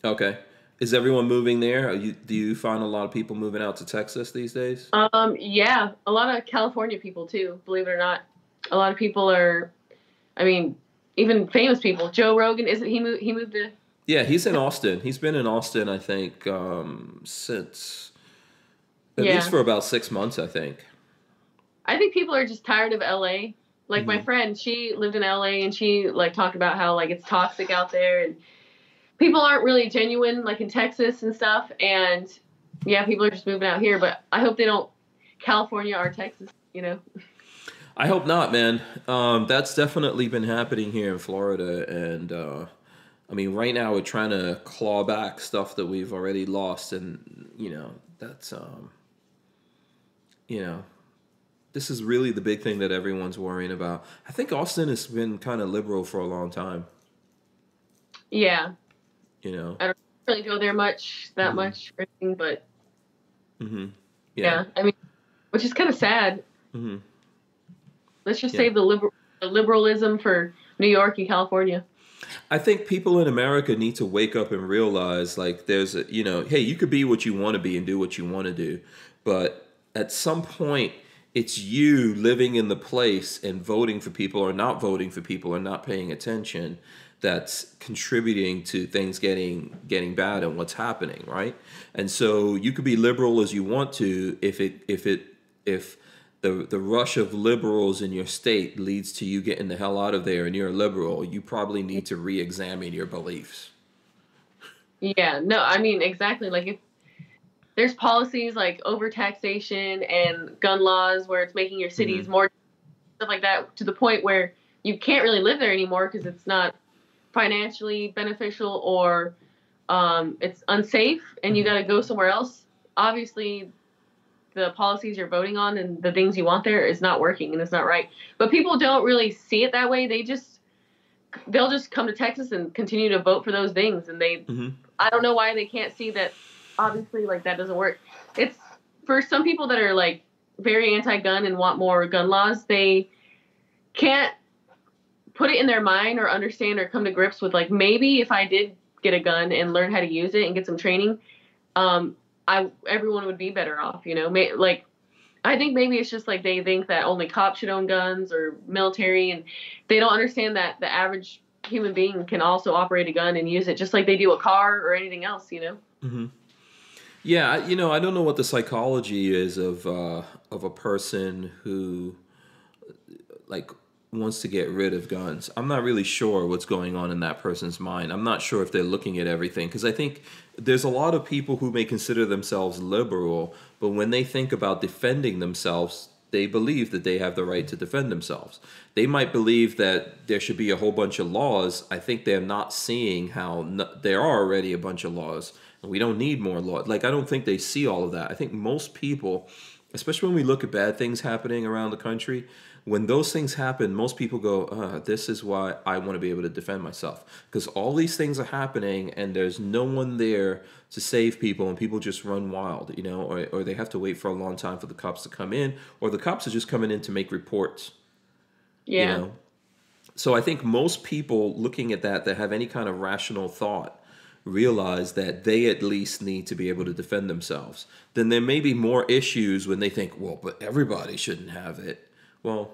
Okay. Is everyone moving there? Are you, do you find a lot of people moving out to Texas these days? Um, yeah, a lot of California people too. Believe it or not, a lot of people are. I mean, even famous people. Joe Rogan isn't he moved? He moved to. Yeah, he's in Austin. He's been in Austin, I think, um, since at Yeah. least for about six months. I think. I think people are just tired of LA. Like my Mhm. friend, she lived in LA and she like talked about how like it's toxic out there and people aren't really genuine like in Texas and stuff. And yeah, people are just moving out here. But I hope they don't California or Texas. You know. I hope not, man. Um, that's definitely been happening here in Florida, and uh, I mean, right now we're trying to claw back stuff that we've already lost, and you know, that's um, you know, this is really the big thing that everyone's worrying about. I think Austin has been kind of liberal for a long time. Yeah, You know. I don't really go there much that Mhm. much or anything, but hmm yeah. I mean, which is kind of sad. hmm Let's just Yeah. save the liberal the liberalism for New York and California. I think people in America need to wake up and realize like there's a you know, hey, you could be what you want to be and do what you want to do, but at some point it's you living in the place and voting for people or not voting for people or not paying attention that's contributing to things getting getting bad and what's happening, right? And so you could be liberal as you want to if it if it if the the rush of liberals in your state leads to you getting the hell out of there and you're a liberal, you probably need to re-examine your beliefs. Yeah, no, I mean exactly. Like if there's policies like overtaxation and gun laws where it's making your cities more stuff like that to the point where you can't really live there anymore because it's not financially beneficial or um, it's unsafe and you got to go somewhere else. Obviously, the policies you're voting on and the things you want there is not working and it's not right. But people don't really see it that way. They just they'll just come to Texas and continue to vote for those things and they Mhm. I don't know why they can't see that obviously like that doesn't work. It's for some people that are like very anti-gun and want more gun laws, they can't put it in their mind or understand or come to grips with like maybe if I did get a gun and learn how to use it and get some training, um, I everyone would be better off. You know, May, like I think maybe it's just like they think that only cops should own guns or military, and they don't understand that the average human being can also operate a gun and use it just like they do a car or anything else. You know. hmm Yeah, you know, I don't know what the psychology is of uh, of a person who, like, wants to get rid of guns. I'm not really sure what's going on in that person's mind. I'm not sure if they're looking at everything because I think there's a lot of people who may consider themselves liberal, but when they think about defending themselves, they believe that they have the right to defend themselves. They might believe that there should be a whole bunch of laws. I think they're not seeing how n- there are already a bunch of laws and we don't need more laws. Like, I don't think they see all of that. I think most people, especially when we look at bad things happening around the country, when those things happen, most people go, uh, This is why I want to be able to defend myself. Because all these things are happening and there's no one there to save people and people just run wild, you know, or, or they have to wait for a long time for the cops to come in, or the cops are just coming in to make reports. Yeah. You know? So I think most people looking at that that have any kind of rational thought realize that they at least need to be able to defend themselves. Then there may be more issues when they think, well, but everybody shouldn't have it. Well,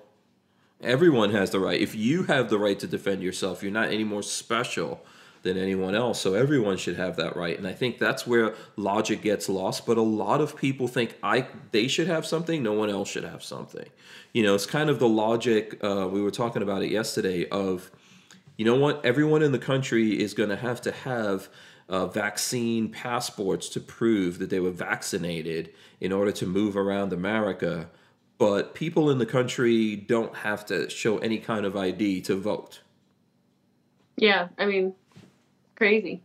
everyone has the right. If you have the right to defend yourself, you're not any more special than anyone else. So everyone should have that right. And I think that's where logic gets lost. But a lot of people think I they should have something, no one else should have something. You know, it's kind of the logic. Uh, we were talking about it yesterday. Of you know what, everyone in the country is going to have to have. Uh, vaccine passports to prove that they were vaccinated in order to move around America but people in the country don't have to show any kind of ID to vote. Yeah. I mean, crazy.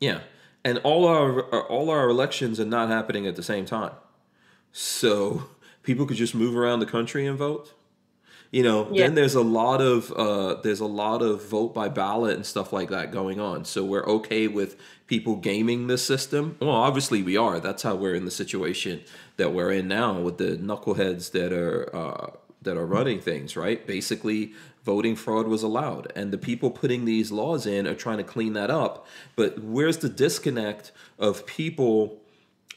Yeah, and all our all our elections are not happening at the same time, so people could just move around the country and vote. You know, Yeah. then there's a lot of uh, there's a lot of vote by ballot and stuff like that going on. So we're okay with people gaming the system. Well, obviously we are. That's how we're in the situation that we're in now with the knuckleheads that are uh, that are running things. Right? Basically, voting fraud was allowed, and the people putting these laws in are trying to clean that up. But where's the disconnect of people?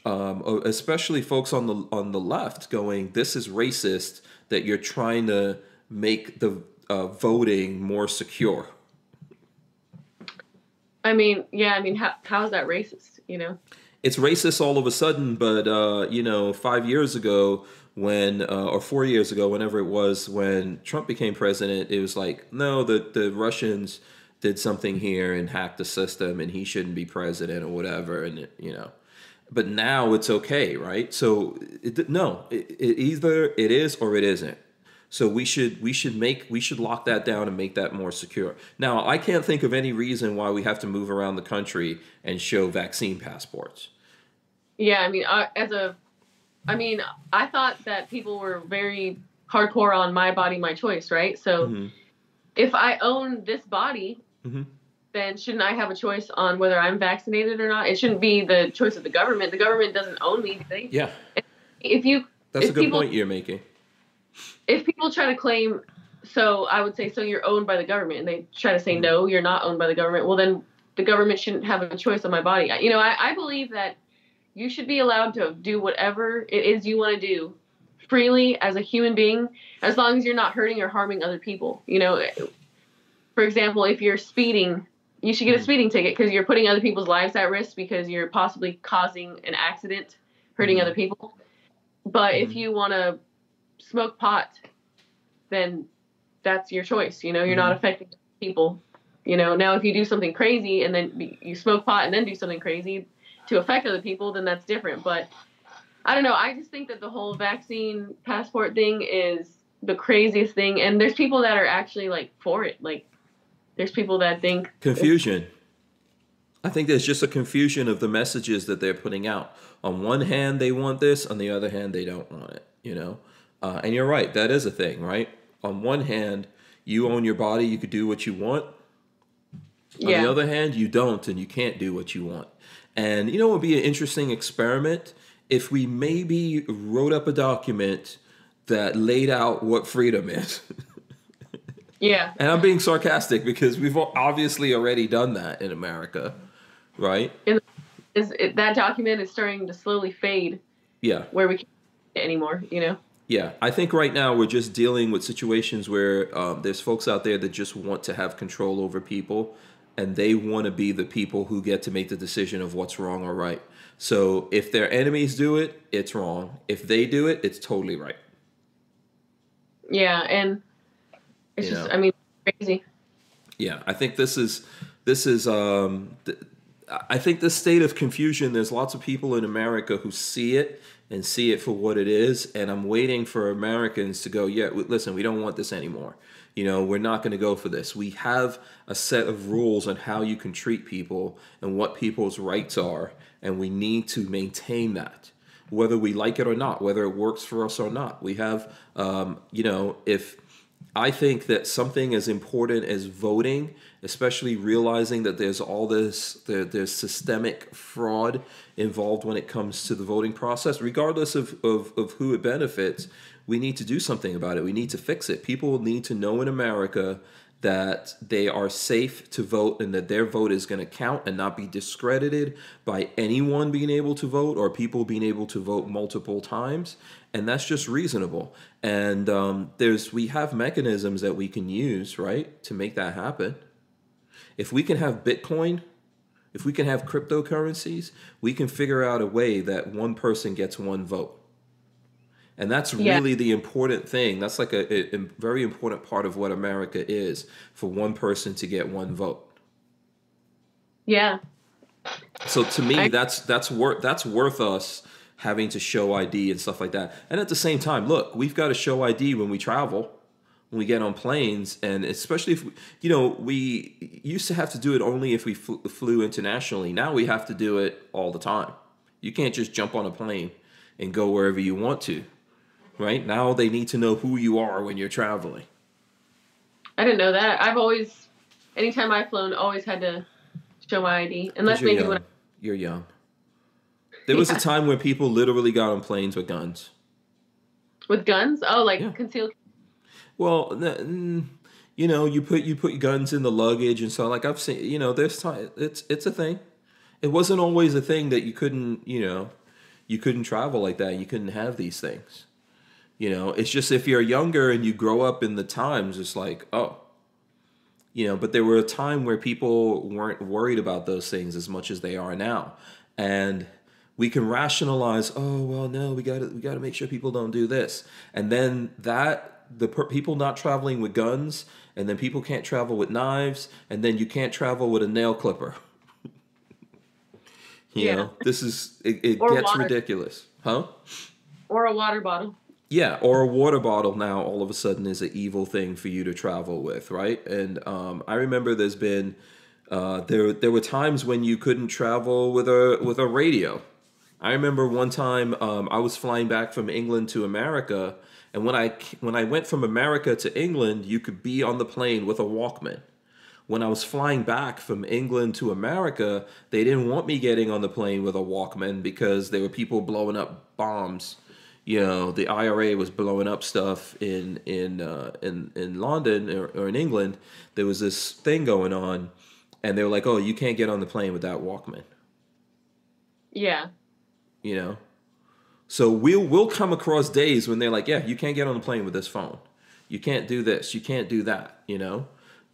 um, especially folks on the on the left going, "This is racist." That you're trying to make the uh, voting more secure. I mean, yeah. I mean, how how is that racist? You know? It's racist all of a sudden, but uh, you know, five years ago, when uh, or four years ago, whenever it was, when Trump became president, it was like, no, the the Russians did something here and hacked the system, and he shouldn't be president or whatever, and it, you know. But now it's okay, right? So it, no, it, it either it is or it isn't. So we should we should make we should lock that down and make that more secure. Now I can't think of any reason why we have to move around the country and show vaccine passports. Yeah. I mean, uh, as a, I mean, I thought that people were very hardcore on my body, my choice, right? So Mhm. if I own this body, Mhm. then shouldn't I have a choice on whether I'm vaccinated or not? It shouldn't be the choice of the government. The government doesn't own me. They? Yeah, If you that's If a good people- point you're making. If people try to claim so i would say so you're owned by the government and they try to say Mm-hmm. no you're not owned by the government well then the government shouldn't have a choice on my body you know i, I believe that you should be allowed to do whatever it is you want to do freely as a human being as long as you're not hurting or harming other people you know for example if you're speeding you should get a Mhm. speeding ticket because you're putting other people's lives at risk because you're possibly causing an accident hurting Mhm. other people but if you want to smoke pot, then that's your choice. You know, you're not mm-hmm. affecting people. You know, now if you do something crazy and then you smoke pot and then do something crazy to affect other people, then that's different. But I don't know. I just think that the whole vaccine passport thing is the craziest thing. And there's people that are actually like for it. Like, there's people that think Confusion. I think there's just a confusion of the messages that they're putting out. On one hand, they want this. On the other hand, they don't want it. You know, uh, and you're right. That is a thing, right? On one hand, you own your body. You could do what you want. Yeah. On the other hand, you don't, and you can't do what you want. And you know, it would be an interesting experiment if we maybe wrote up a document that laid out what freedom is. yeah, and I'm being sarcastic because we've obviously already done that in America, right? is it, that document is starting to slowly fade Yeah, where we can't anymore. You know. Yeah. I think right now we're just dealing with situations where um, there's folks out there that just want to have control over people, and they want to be the people who get to make the decision of what's wrong or right. So if their enemies do it, it's wrong. If they do it, it's totally right. Yeah, and It's You just, know. I mean, crazy. Yeah, I think this is this is um th- I think this state of confusion there's lots of people in America who see it and see it for what it is and I'm waiting for Americans to go, yeah, listen, we don't want this anymore. You know, we're not going to go for this. We have a set of rules on how you can treat people and what people's rights are and we need to maintain that whether we like it or not, whether it works for us or not. We have, um, you know, if I think that something as important as voting, especially realizing that there's all this, there, there's systemic fraud involved when it comes to the voting process, regardless of, of, of who it benefits, we need to do something about it. We need to fix it. People need to know in America that they are safe to vote and that their vote is going to count and not be discredited by anyone being able to vote or people being able to vote multiple times and that's just reasonable and um, there's we have mechanisms that we can use right to make that happen if we can have bitcoin if we can have cryptocurrencies we can figure out a way that one person gets one vote and that's Yeah. really the important thing. That's like a, a- very important part of what America is for one person to get one vote. Yeah. So to me, I- that's that's worth that's worth us having to show ID and stuff like that. And at the same time, look, we've got to show ID when we travel, when we get on planes, and especially if we, you know we used to have to do it only if we flew, flew internationally. Now we have to do it all the time. You can't just jump on a plane and go wherever you want to. Right now, they need to know who you are when you're traveling. I didn't know that. I've always, anytime I've flown, always had to show my ID. Unless maybe young. when You're young. There was Yeah. a time where people literally got on planes with guns. with guns. Oh, like Yeah. concealed. Well, you know, you put you put guns in the luggage and so like I've seen, you know, there's time it's it's a thing. It wasn't always a thing that you couldn't, you know, you couldn't travel like that. You couldn't have these things. You know, it's just if you're younger and you grow up in the times, it's like, oh, you know, but there were a time where people weren't worried about those things as much as they are now. And we can rationalize, oh, well, no, we got to we got to make sure people don't do this. And then that the per- people not traveling with guns and then people can't travel with knives and then you can't travel with a nail clipper. you Yeah. know, this is it, it gets water. ridiculous. Huh? Or a water bottle. Yeah, or a water bottle now all of a sudden is an evil thing for you to travel with, right? And um, I remember there's been uh, there there were times when you couldn't travel with a with a radio. I remember one time um, I was flying back from England to America, and when I when I went from America to England, you could be on the plane with a Walkman. When I was flying back from England to America, they didn't want me getting on the plane with a Walkman because there were people blowing up bombs. You know, the IRA was blowing up stuff in in uh, in in London or, or in England. There was this thing going on, and they were like, "Oh, you can't get on the plane with that Walkman." Yeah. you know so we'll we'll come across days when they're like yeah you can't get on the plane with this phone. You can't do this. You can't do that you know?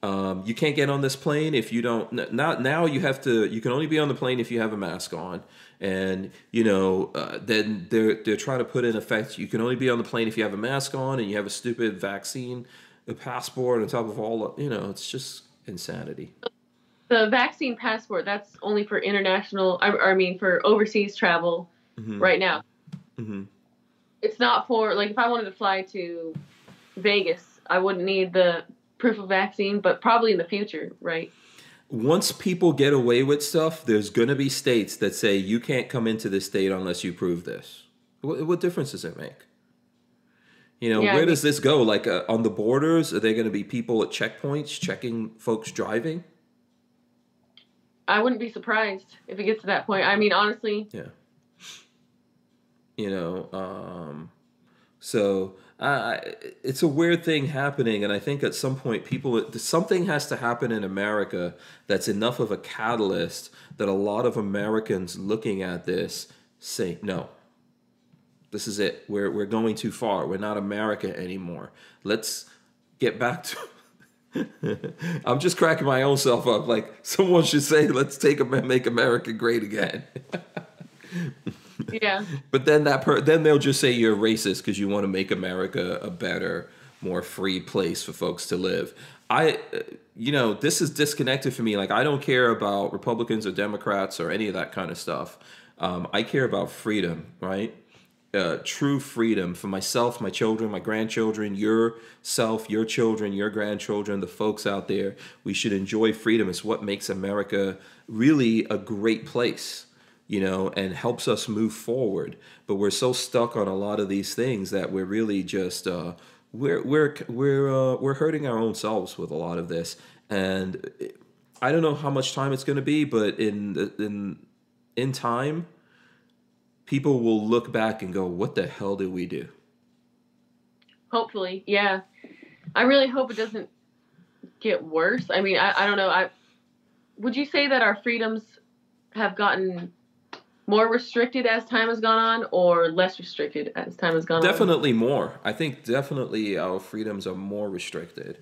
Um, you can't get on this plane if you don't not now you have to you can only be on the plane if you have a mask on. And you know uh, then they're they're trying to put in effect you can only be on the plane if you have a mask on and you have a stupid vaccine a passport on top of all you know it's just insanity. The vaccine passport, that's only for international, I, I mean, for overseas travel Mhm. right now. Hmm It's not for, like, if I wanted to fly to Vegas, I wouldn't need the proof of vaccine, but probably in the future, right? once people get away with stuff, there's going to be states that say you can't come into this state unless you prove this. What, what difference does it make? You know, Yeah, I where mean- does this go? Like uh, on the borders, are there going to be people at checkpoints checking folks driving? I wouldn't be surprised if it gets to that point. I mean, honestly, Yeah. You know, um, so it's a weird thing happening, and I think at some point people something has to happen in America that's enough of a catalyst that a lot of Americans looking at this say no. This is it. We're we're going too far. We're not America anymore. Let's get back to. I'm just cracking my own self up. Like someone should say, "Let's take Amer- make America great again." yeah. But then that per- then they'll just say you're racist because you want to make America a better, more free place for folks to live. I, uh, you know, this is disconnected for me. Like, I don't care about Republicans or Democrats or any of that kind of stuff. Um, I care about freedom, right? Uh, true freedom for myself, my children, my grandchildren, yourself, your children, your grandchildren, the folks out there. We should enjoy freedom. It's what makes America really a great place, you know, and helps us move forward. But we're so stuck on a lot of these things that we're really just uh, we're we're we're uh, we're hurting our own selves with a lot of this. And I don't know how much time it's going to be, but in in in time people will look back and go, "What the hell did we do?" Hopefully, yeah. I really hope it doesn't get worse. I mean, I, I don't know. I would you say that our freedoms have gotten more restricted as time has gone on, or less restricted as time has gone definitely on? Definitely more. I think definitely our freedoms are more restricted.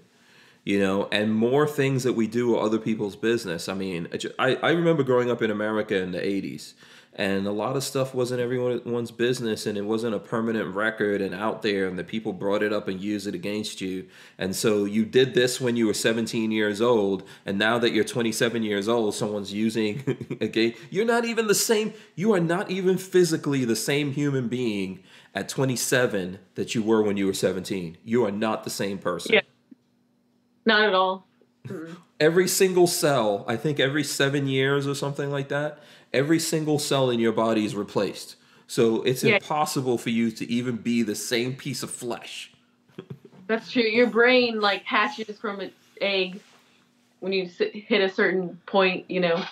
You know, and more things that we do are other people's business. I mean, I, I remember growing up in America in the 80s and a lot of stuff wasn't everyone's business and it wasn't a permanent record and out there and the people brought it up and used it against you. And so you did this when you were 17 years old and now that you're 27 years old someone's using again you're not even the same you are not even physically the same human being at 27 that you were when you were 17 you are not the same person. Yeah. Not at all. Every single cell i think every seven years or something like that every single cell in your body is replaced. So it's yeah. impossible for you to even be the same piece of flesh. That's true. Your brain like hatches from its egg when you hit a certain point, you know.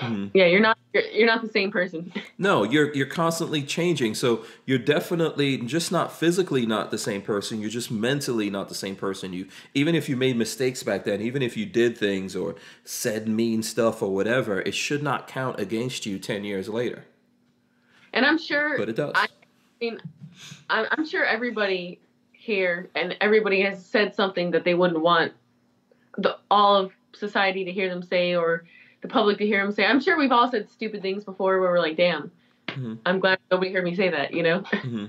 Mm-hmm. Yeah, you're not you're, you're not the same person. No, you're you're constantly changing. So you're definitely just not physically not the same person. You're just mentally not the same person. You even if you made mistakes back then, even if you did things or said mean stuff or whatever, it should not count against you ten years later. And I'm sure, but it does. I mean, I'm sure everybody here and everybody has said something that they wouldn't want the all of society to hear them say or the public to hear them say. I'm sure we've all said stupid things before where we're like, damn, mm-hmm. I'm glad nobody heard me say that, you know? Mm-hmm.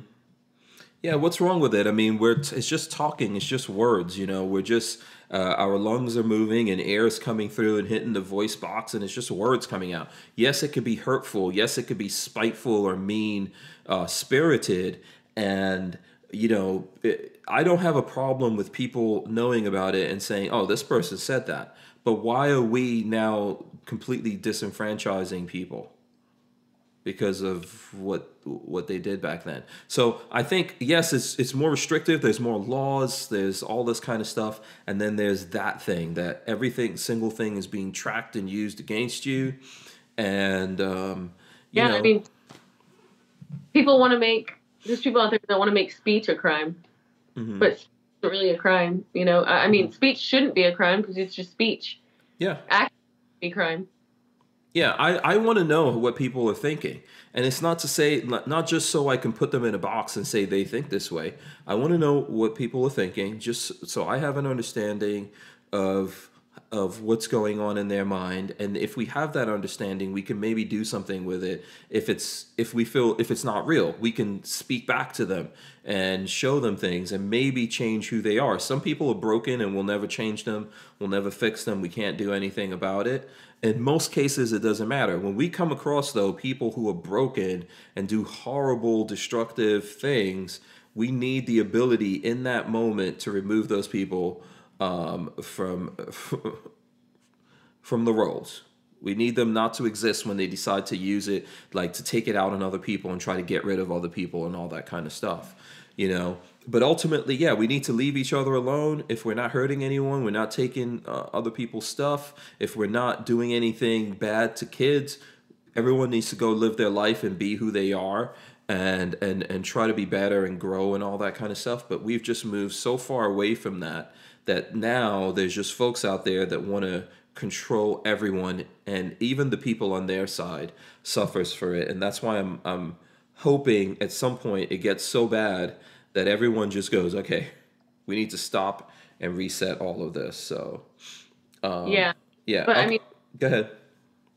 Yeah, what's wrong with it? I mean, we're t- it's just talking, it's just words, you know. We're just uh, our lungs are moving and air is coming through and hitting the voice box, and it's just words coming out. Yes, it could be hurtful. Yes, it could be spiteful or mean uh, spirited, and you know, it, I don't have a problem with people knowing about it and saying, "Oh, this person said that." But why are we now completely disenfranchising people because of what what they did back then? So I think yes, it's it's more restrictive. There's more laws. There's all this kind of stuff, and then there's that thing that everything single thing is being tracked and used against you, and um, you yeah, know, I mean, people want to make there's people out there that want to make speech a crime, mm-hmm. but really a crime. You know, I mean, mm-hmm. speech shouldn't be a crime because it's just speech. Yeah. Act be crime. Yeah, I, I want to know what people are thinking. And it's not to say, not just so I can put them in a box and say they think this way. I want to know what people are thinking, just so I have an understanding of of what's going on in their mind. And if we have that understanding we can maybe do something with it. If it's if we feel if it's not real we can speak back to them and show them things and maybe change who they are. Some people are broken and we'll never change them we'll never fix them. We can't do anything about it. In most cases it doesn't matter. When we come across though people who are broken and do horrible destructive things we need the ability in that moment to remove those people um, from from the roles. We need them not to exist when they decide to use it, like to take it out on other people and try to get rid of other people and all that kind of stuff. You know, but ultimately, yeah, we need to leave each other alone. If we're not hurting anyone, we're not taking uh, other people's stuff. If we're not doing anything bad to kids, everyone needs to go live their life and be who they are and and and try to be better and grow and all that kind of stuff. But we've just moved so far away from that that now there's just folks out there that want to control everyone and even the people on their side suffers for it. And that's why I'm I'm hoping at some point it gets so bad that everyone just goes okay we need to stop and reset all of this. So um, yeah. yeah but i mean go ahead.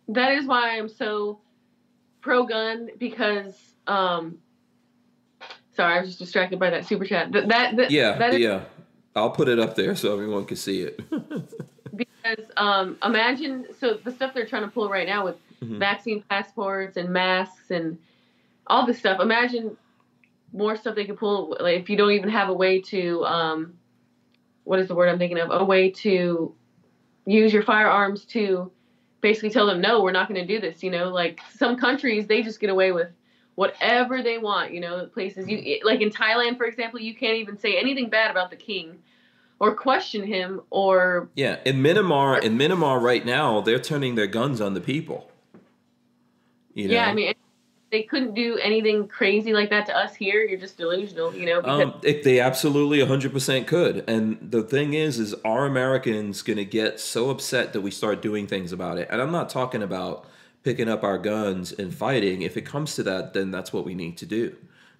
that is why i'm so pro gun because um sorry i was just distracted by that super chat. That that, that yeah that is, yeah I'll put it up there so everyone can see it. because um, imagine so the stuff they're trying to pull right now with Mhm. vaccine passports and masks and all this stuff. Imagine more stuff they could pull. Like if you don't even have a way to um, what is the word I'm thinking of? A way to use your firearms to basically tell them no, we're not going to do this. You know, like some countries they just get away with whatever they want. You know, places you like in Thailand, for example, you can't even say anything bad about the king or question him or yeah, in Myanmar, in Myanmar right now, they're turning their guns on the people. You know? Yeah, I mean, they couldn't do anything crazy like that to us here. You're just delusional, you know. Because Um, they absolutely 100% could. And the thing is, is are Americans going to get so upset that we start doing things about it? And I'm not talking about picking up our guns and fighting. If it comes to that, then that's what we need to do.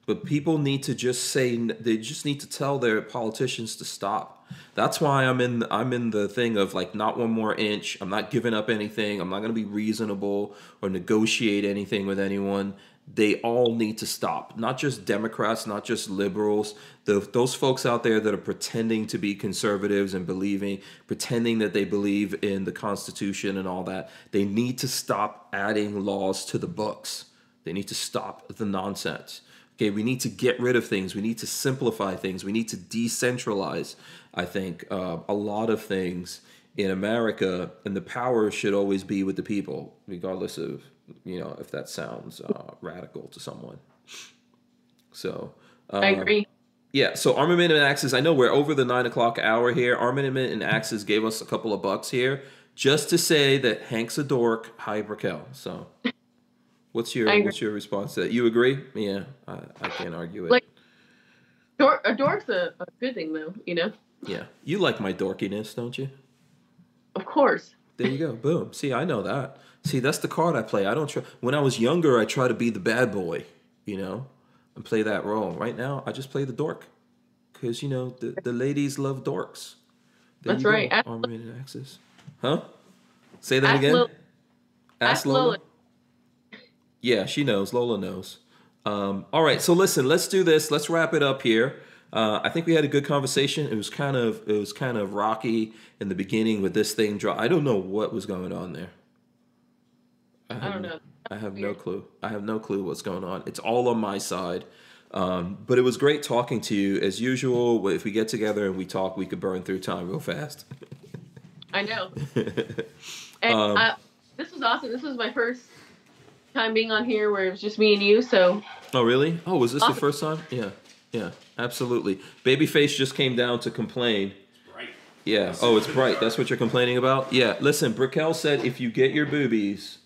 But people need to just say they just need to tell their politicians to stop. That's why I'm in I'm in the thing of like not one more inch. I'm not giving up anything. I'm not going to be reasonable or negotiate anything with anyone. They all need to stop. Not just Democrats, not just liberals. The, those folks out there that are pretending to be conservatives and believing, pretending that they believe in the Constitution and all that. They need to stop adding laws to the books. They need to stop the nonsense. Okay, we need to get rid of things. We need to simplify things. We need to decentralize. I think uh, a lot of things in America, and the power should always be with the people, regardless of you know if that sounds uh, radical to someone. So uh, I agree. yeah, so Armament and Axes. I know we're over the nine o'clock hour here. Armament and Axes gave us a couple of bucks here just to say that Hank's a dork. Hi, Raquel. So, what's your what's your response to that? You agree? Yeah, I, I can't argue it. Like- Dor- a dork's a, a good thing, though. You know, yeah, you like my dorkiness, don't you? of course. There you go. Boom. See, I know that. See, that's the card I play. I don't try. When I was younger, I try to be the bad boy, you know, and play that role. Right now, I just play the dork, because you know the the ladies love dorks. There That's right. Ask- Armament and Axes. Huh? Say that Ask again. Lil- Ask ask Lola. Lola. Yeah, she knows. Lola knows. Um, all right, so listen, let's do this. Let's wrap it up here. Uh, I think we had a good conversation. It was kind of it was kind of rocky in the beginning with this thing. Draw. I don't know what was going on there. I have don't no- know. I have no clue. I have no clue what's going on. It's all on my side. Um, but it was great talking to you as usual. If we get together and we talk, we could burn through time real fast. I know. And Um, I, this was awesome. This was my first time being on here where it was just me and you. So Oh, really? Oh, was this the first time? Yeah, yeah, absolutely. Babyface just came down to complain. Right. Yeah. Oh, it's bright. That's what you're complaining about? Yeah. Listen, Raquel said if you get your boobies,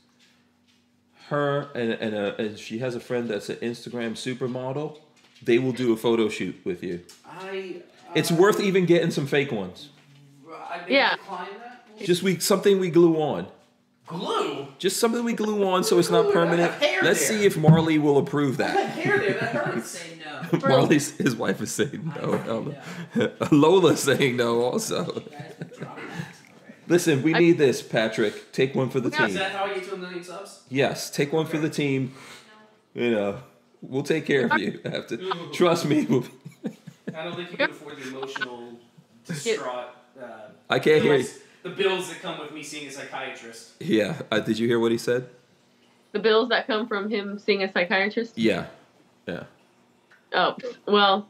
her and and, uh and she has a friend that's an Instagram supermodel, they will do a photo shoot with you. I. Uh, It's worth even getting some fake ones. I Yeah. that. Just we something we glue on. Glue. Just something we glue on so it's not Glue, I permanent. Let's there. see if Marley will approve I that. hair there. That hurts. say no. Marley's his wife is saying no. Lola saying no also. You guys can drop that already. Listen, we I- need this, Patrick. Take one for the Yeah. Is team. that how I get to a million subs? Yes, take one for the team. You know, we'll take care of you. After, trust me. We'll, I don't think you can afford the emotional, distraught. Uh, I can't hear you. The bills that come with me seeing a psychiatrist. Yeah, uh, did you hear what he said? the bills that come from him seeing a psychiatrist. Yeah, yeah. Oh well,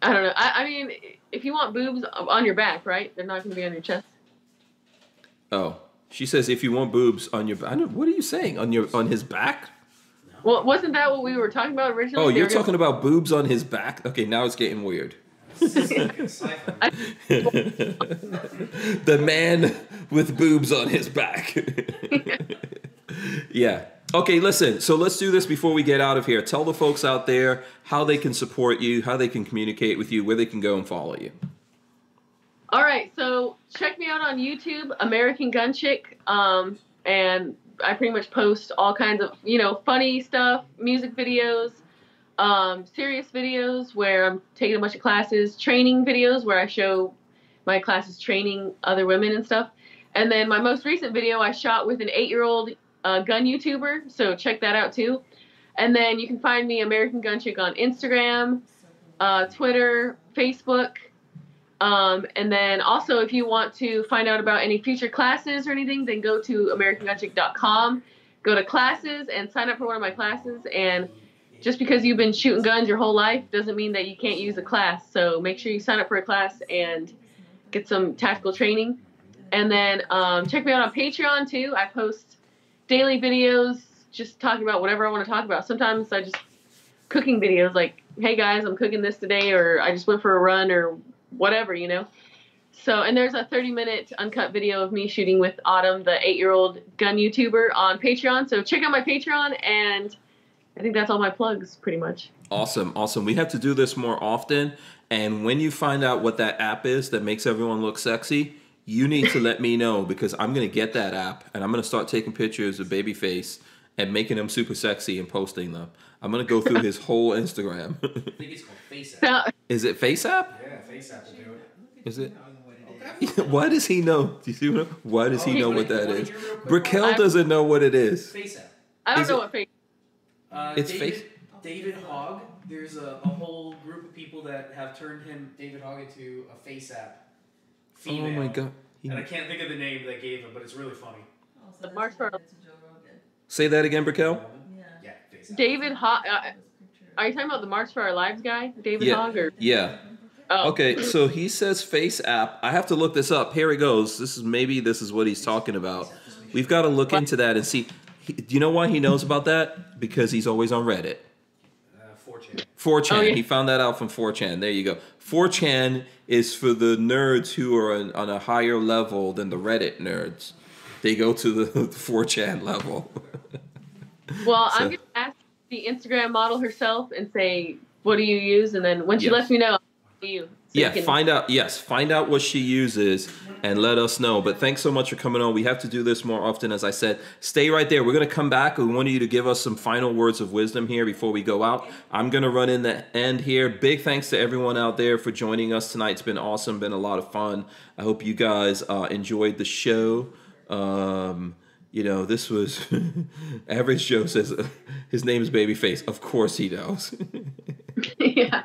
I don't know. I, I mean, if you want boobs on your back, right? They're not going to be on your chest. Oh, she says if you want boobs on your, I don't. What are you saying on your on his back? Well, wasn't that what we were talking about originally? Oh, you're gonna- talking about boobs on his back. Okay, now it's getting weird. The man with boobs on his back. yeah. Okay, listen. So let's do this before we get out of here. Tell the folks out there how they can support you, how they can communicate with you, where they can go and follow you. All right, so check me out on YouTube, American Gun Chick, um, and I pretty much post all kinds of you know funny stuff, music videos, um, serious videos where I'm taking a bunch of classes, training videos where I show my classes training other women and stuff, and then my most recent video I shot with an eight-year-old uh, gun YouTuber, so check that out too. And then you can find me American Gun Chick on Instagram, uh, Twitter, Facebook Um, and then also, if you want to find out about any future classes or anything, then go to AmericanGunchick.com, go to classes, and sign up for one of my classes. And just because you've been shooting guns your whole life doesn't mean that you can't use a class. So make sure you sign up for a class and get some tactical training. And then um, check me out on Patreon too. I post daily videos just talking about whatever I want to talk about. Sometimes I just cooking videos like, hey guys, I'm cooking this today, or I just went for a run, or whatever, you know. So, and there's a 30 minute uncut video of me shooting with Autumn, the eight year old gun YouTuber, on Patreon. So check out my Patreon, and I think that's all my plugs, pretty much. Awesome, awesome. We have to do this more often. And when you find out what that app is that makes everyone look sexy, you need to let me know because I'm gonna get that app and I'm gonna start taking pictures of Babyface and making him super sexy and posting them. I'm gonna go through his whole Instagram. I think it's called Face App. Is it Face app? Yeah, Face do it. Is it? What. Why does he know? Do you see what? Why does he know what that is? wanna is? hear real quick? Raquel doesn't know what it is. Face App. I don't Is know it- what face. Uh, It's David, Face- David Hogg. There's a, a whole group of people that have turned him, David Hogg, into a Face App. Female. Oh my god. He- And I can't think of the name they gave him, but it's really funny. Oh, so The that's March related Turtle. to Joe Rogan. Say that again, Raquel. Yeah. Yeah, Face App. David Hogg. Uh, are you talking about the March for Our Lives guy, David Yeah. Hogg? Or Yeah. Oh, Okay, so he says face app. I have to look this up. Here he goes. This is maybe this is what he's talking about. We've got to look into that and see. He, do you know why he knows about that? Because he's always on Reddit. Uh, 4chan. 4chan. Oh, yeah. He found that out from 4chan. There you go. 4chan is for the nerds who are on, on a higher level than the Reddit nerds. They go to the 4chan level. Well, So- I'm gonna ask the Instagram model herself and say, "What do you use?" And then when she Yes. lets me know, I'll tell you. So you yeah, can- find out. Yes, find out what she uses and let us know. But thanks so much for coming on. We have to do this more often, as I said. Stay right there. We're gonna come back. We want you to give us some final words of wisdom here before we go out. I'm gonna run in the end here. Big thanks to everyone out there for joining us tonight. It's been awesome. Been a lot of fun. I hope you guys uh, enjoyed the show. Um, you know, this was Average Joe says uh, his name is Babyface. Of course he knows. yeah.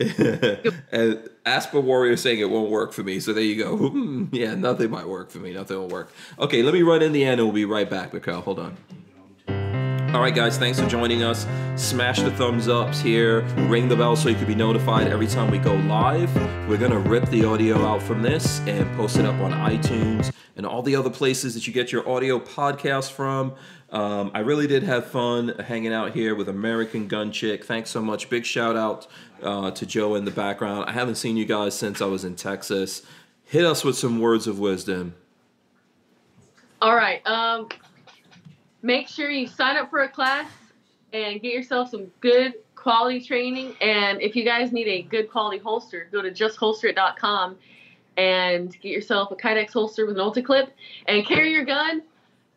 and Asper Warrior saying it won't work for me. So there you go. Hmm, yeah, nothing might work for me. Nothing will work. Okay, let me run in the end and we'll be right back, Raquel. Hold on. All right, guys, thanks for joining us. Smash the thumbs ups here. Ring the bell so you can be notified every time we go live. We're going to rip the audio out from this and post it up on iTunes and all the other places that you get your audio podcast from. Um, I really did have fun hanging out here with American Gun Chick. Thanks so much. Big shout out uh, to Joe in the background. I haven't seen you guys since I was in Texas. Hit us with some words of wisdom. All right. Um, make sure you sign up for a class and get yourself some good quality training. And if you guys need a good quality holster, go to justholsterit.com and get yourself a Kydex holster with an Ulti clip and carry your gun.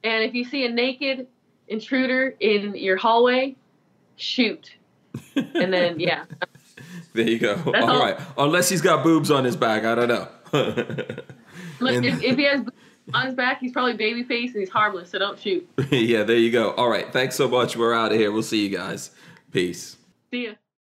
And if you see a naked intruder in your hallway, shoot. And then yeah, There you go. All all. right. Unless he's got boobs on his back, I don't know. Look, And- if, if he has on his back, he's probably baby face and he's harmless. So don't shoot. yeah, there you go. All right. Thanks so much. We're out of here. We'll see you guys. Peace. See ya.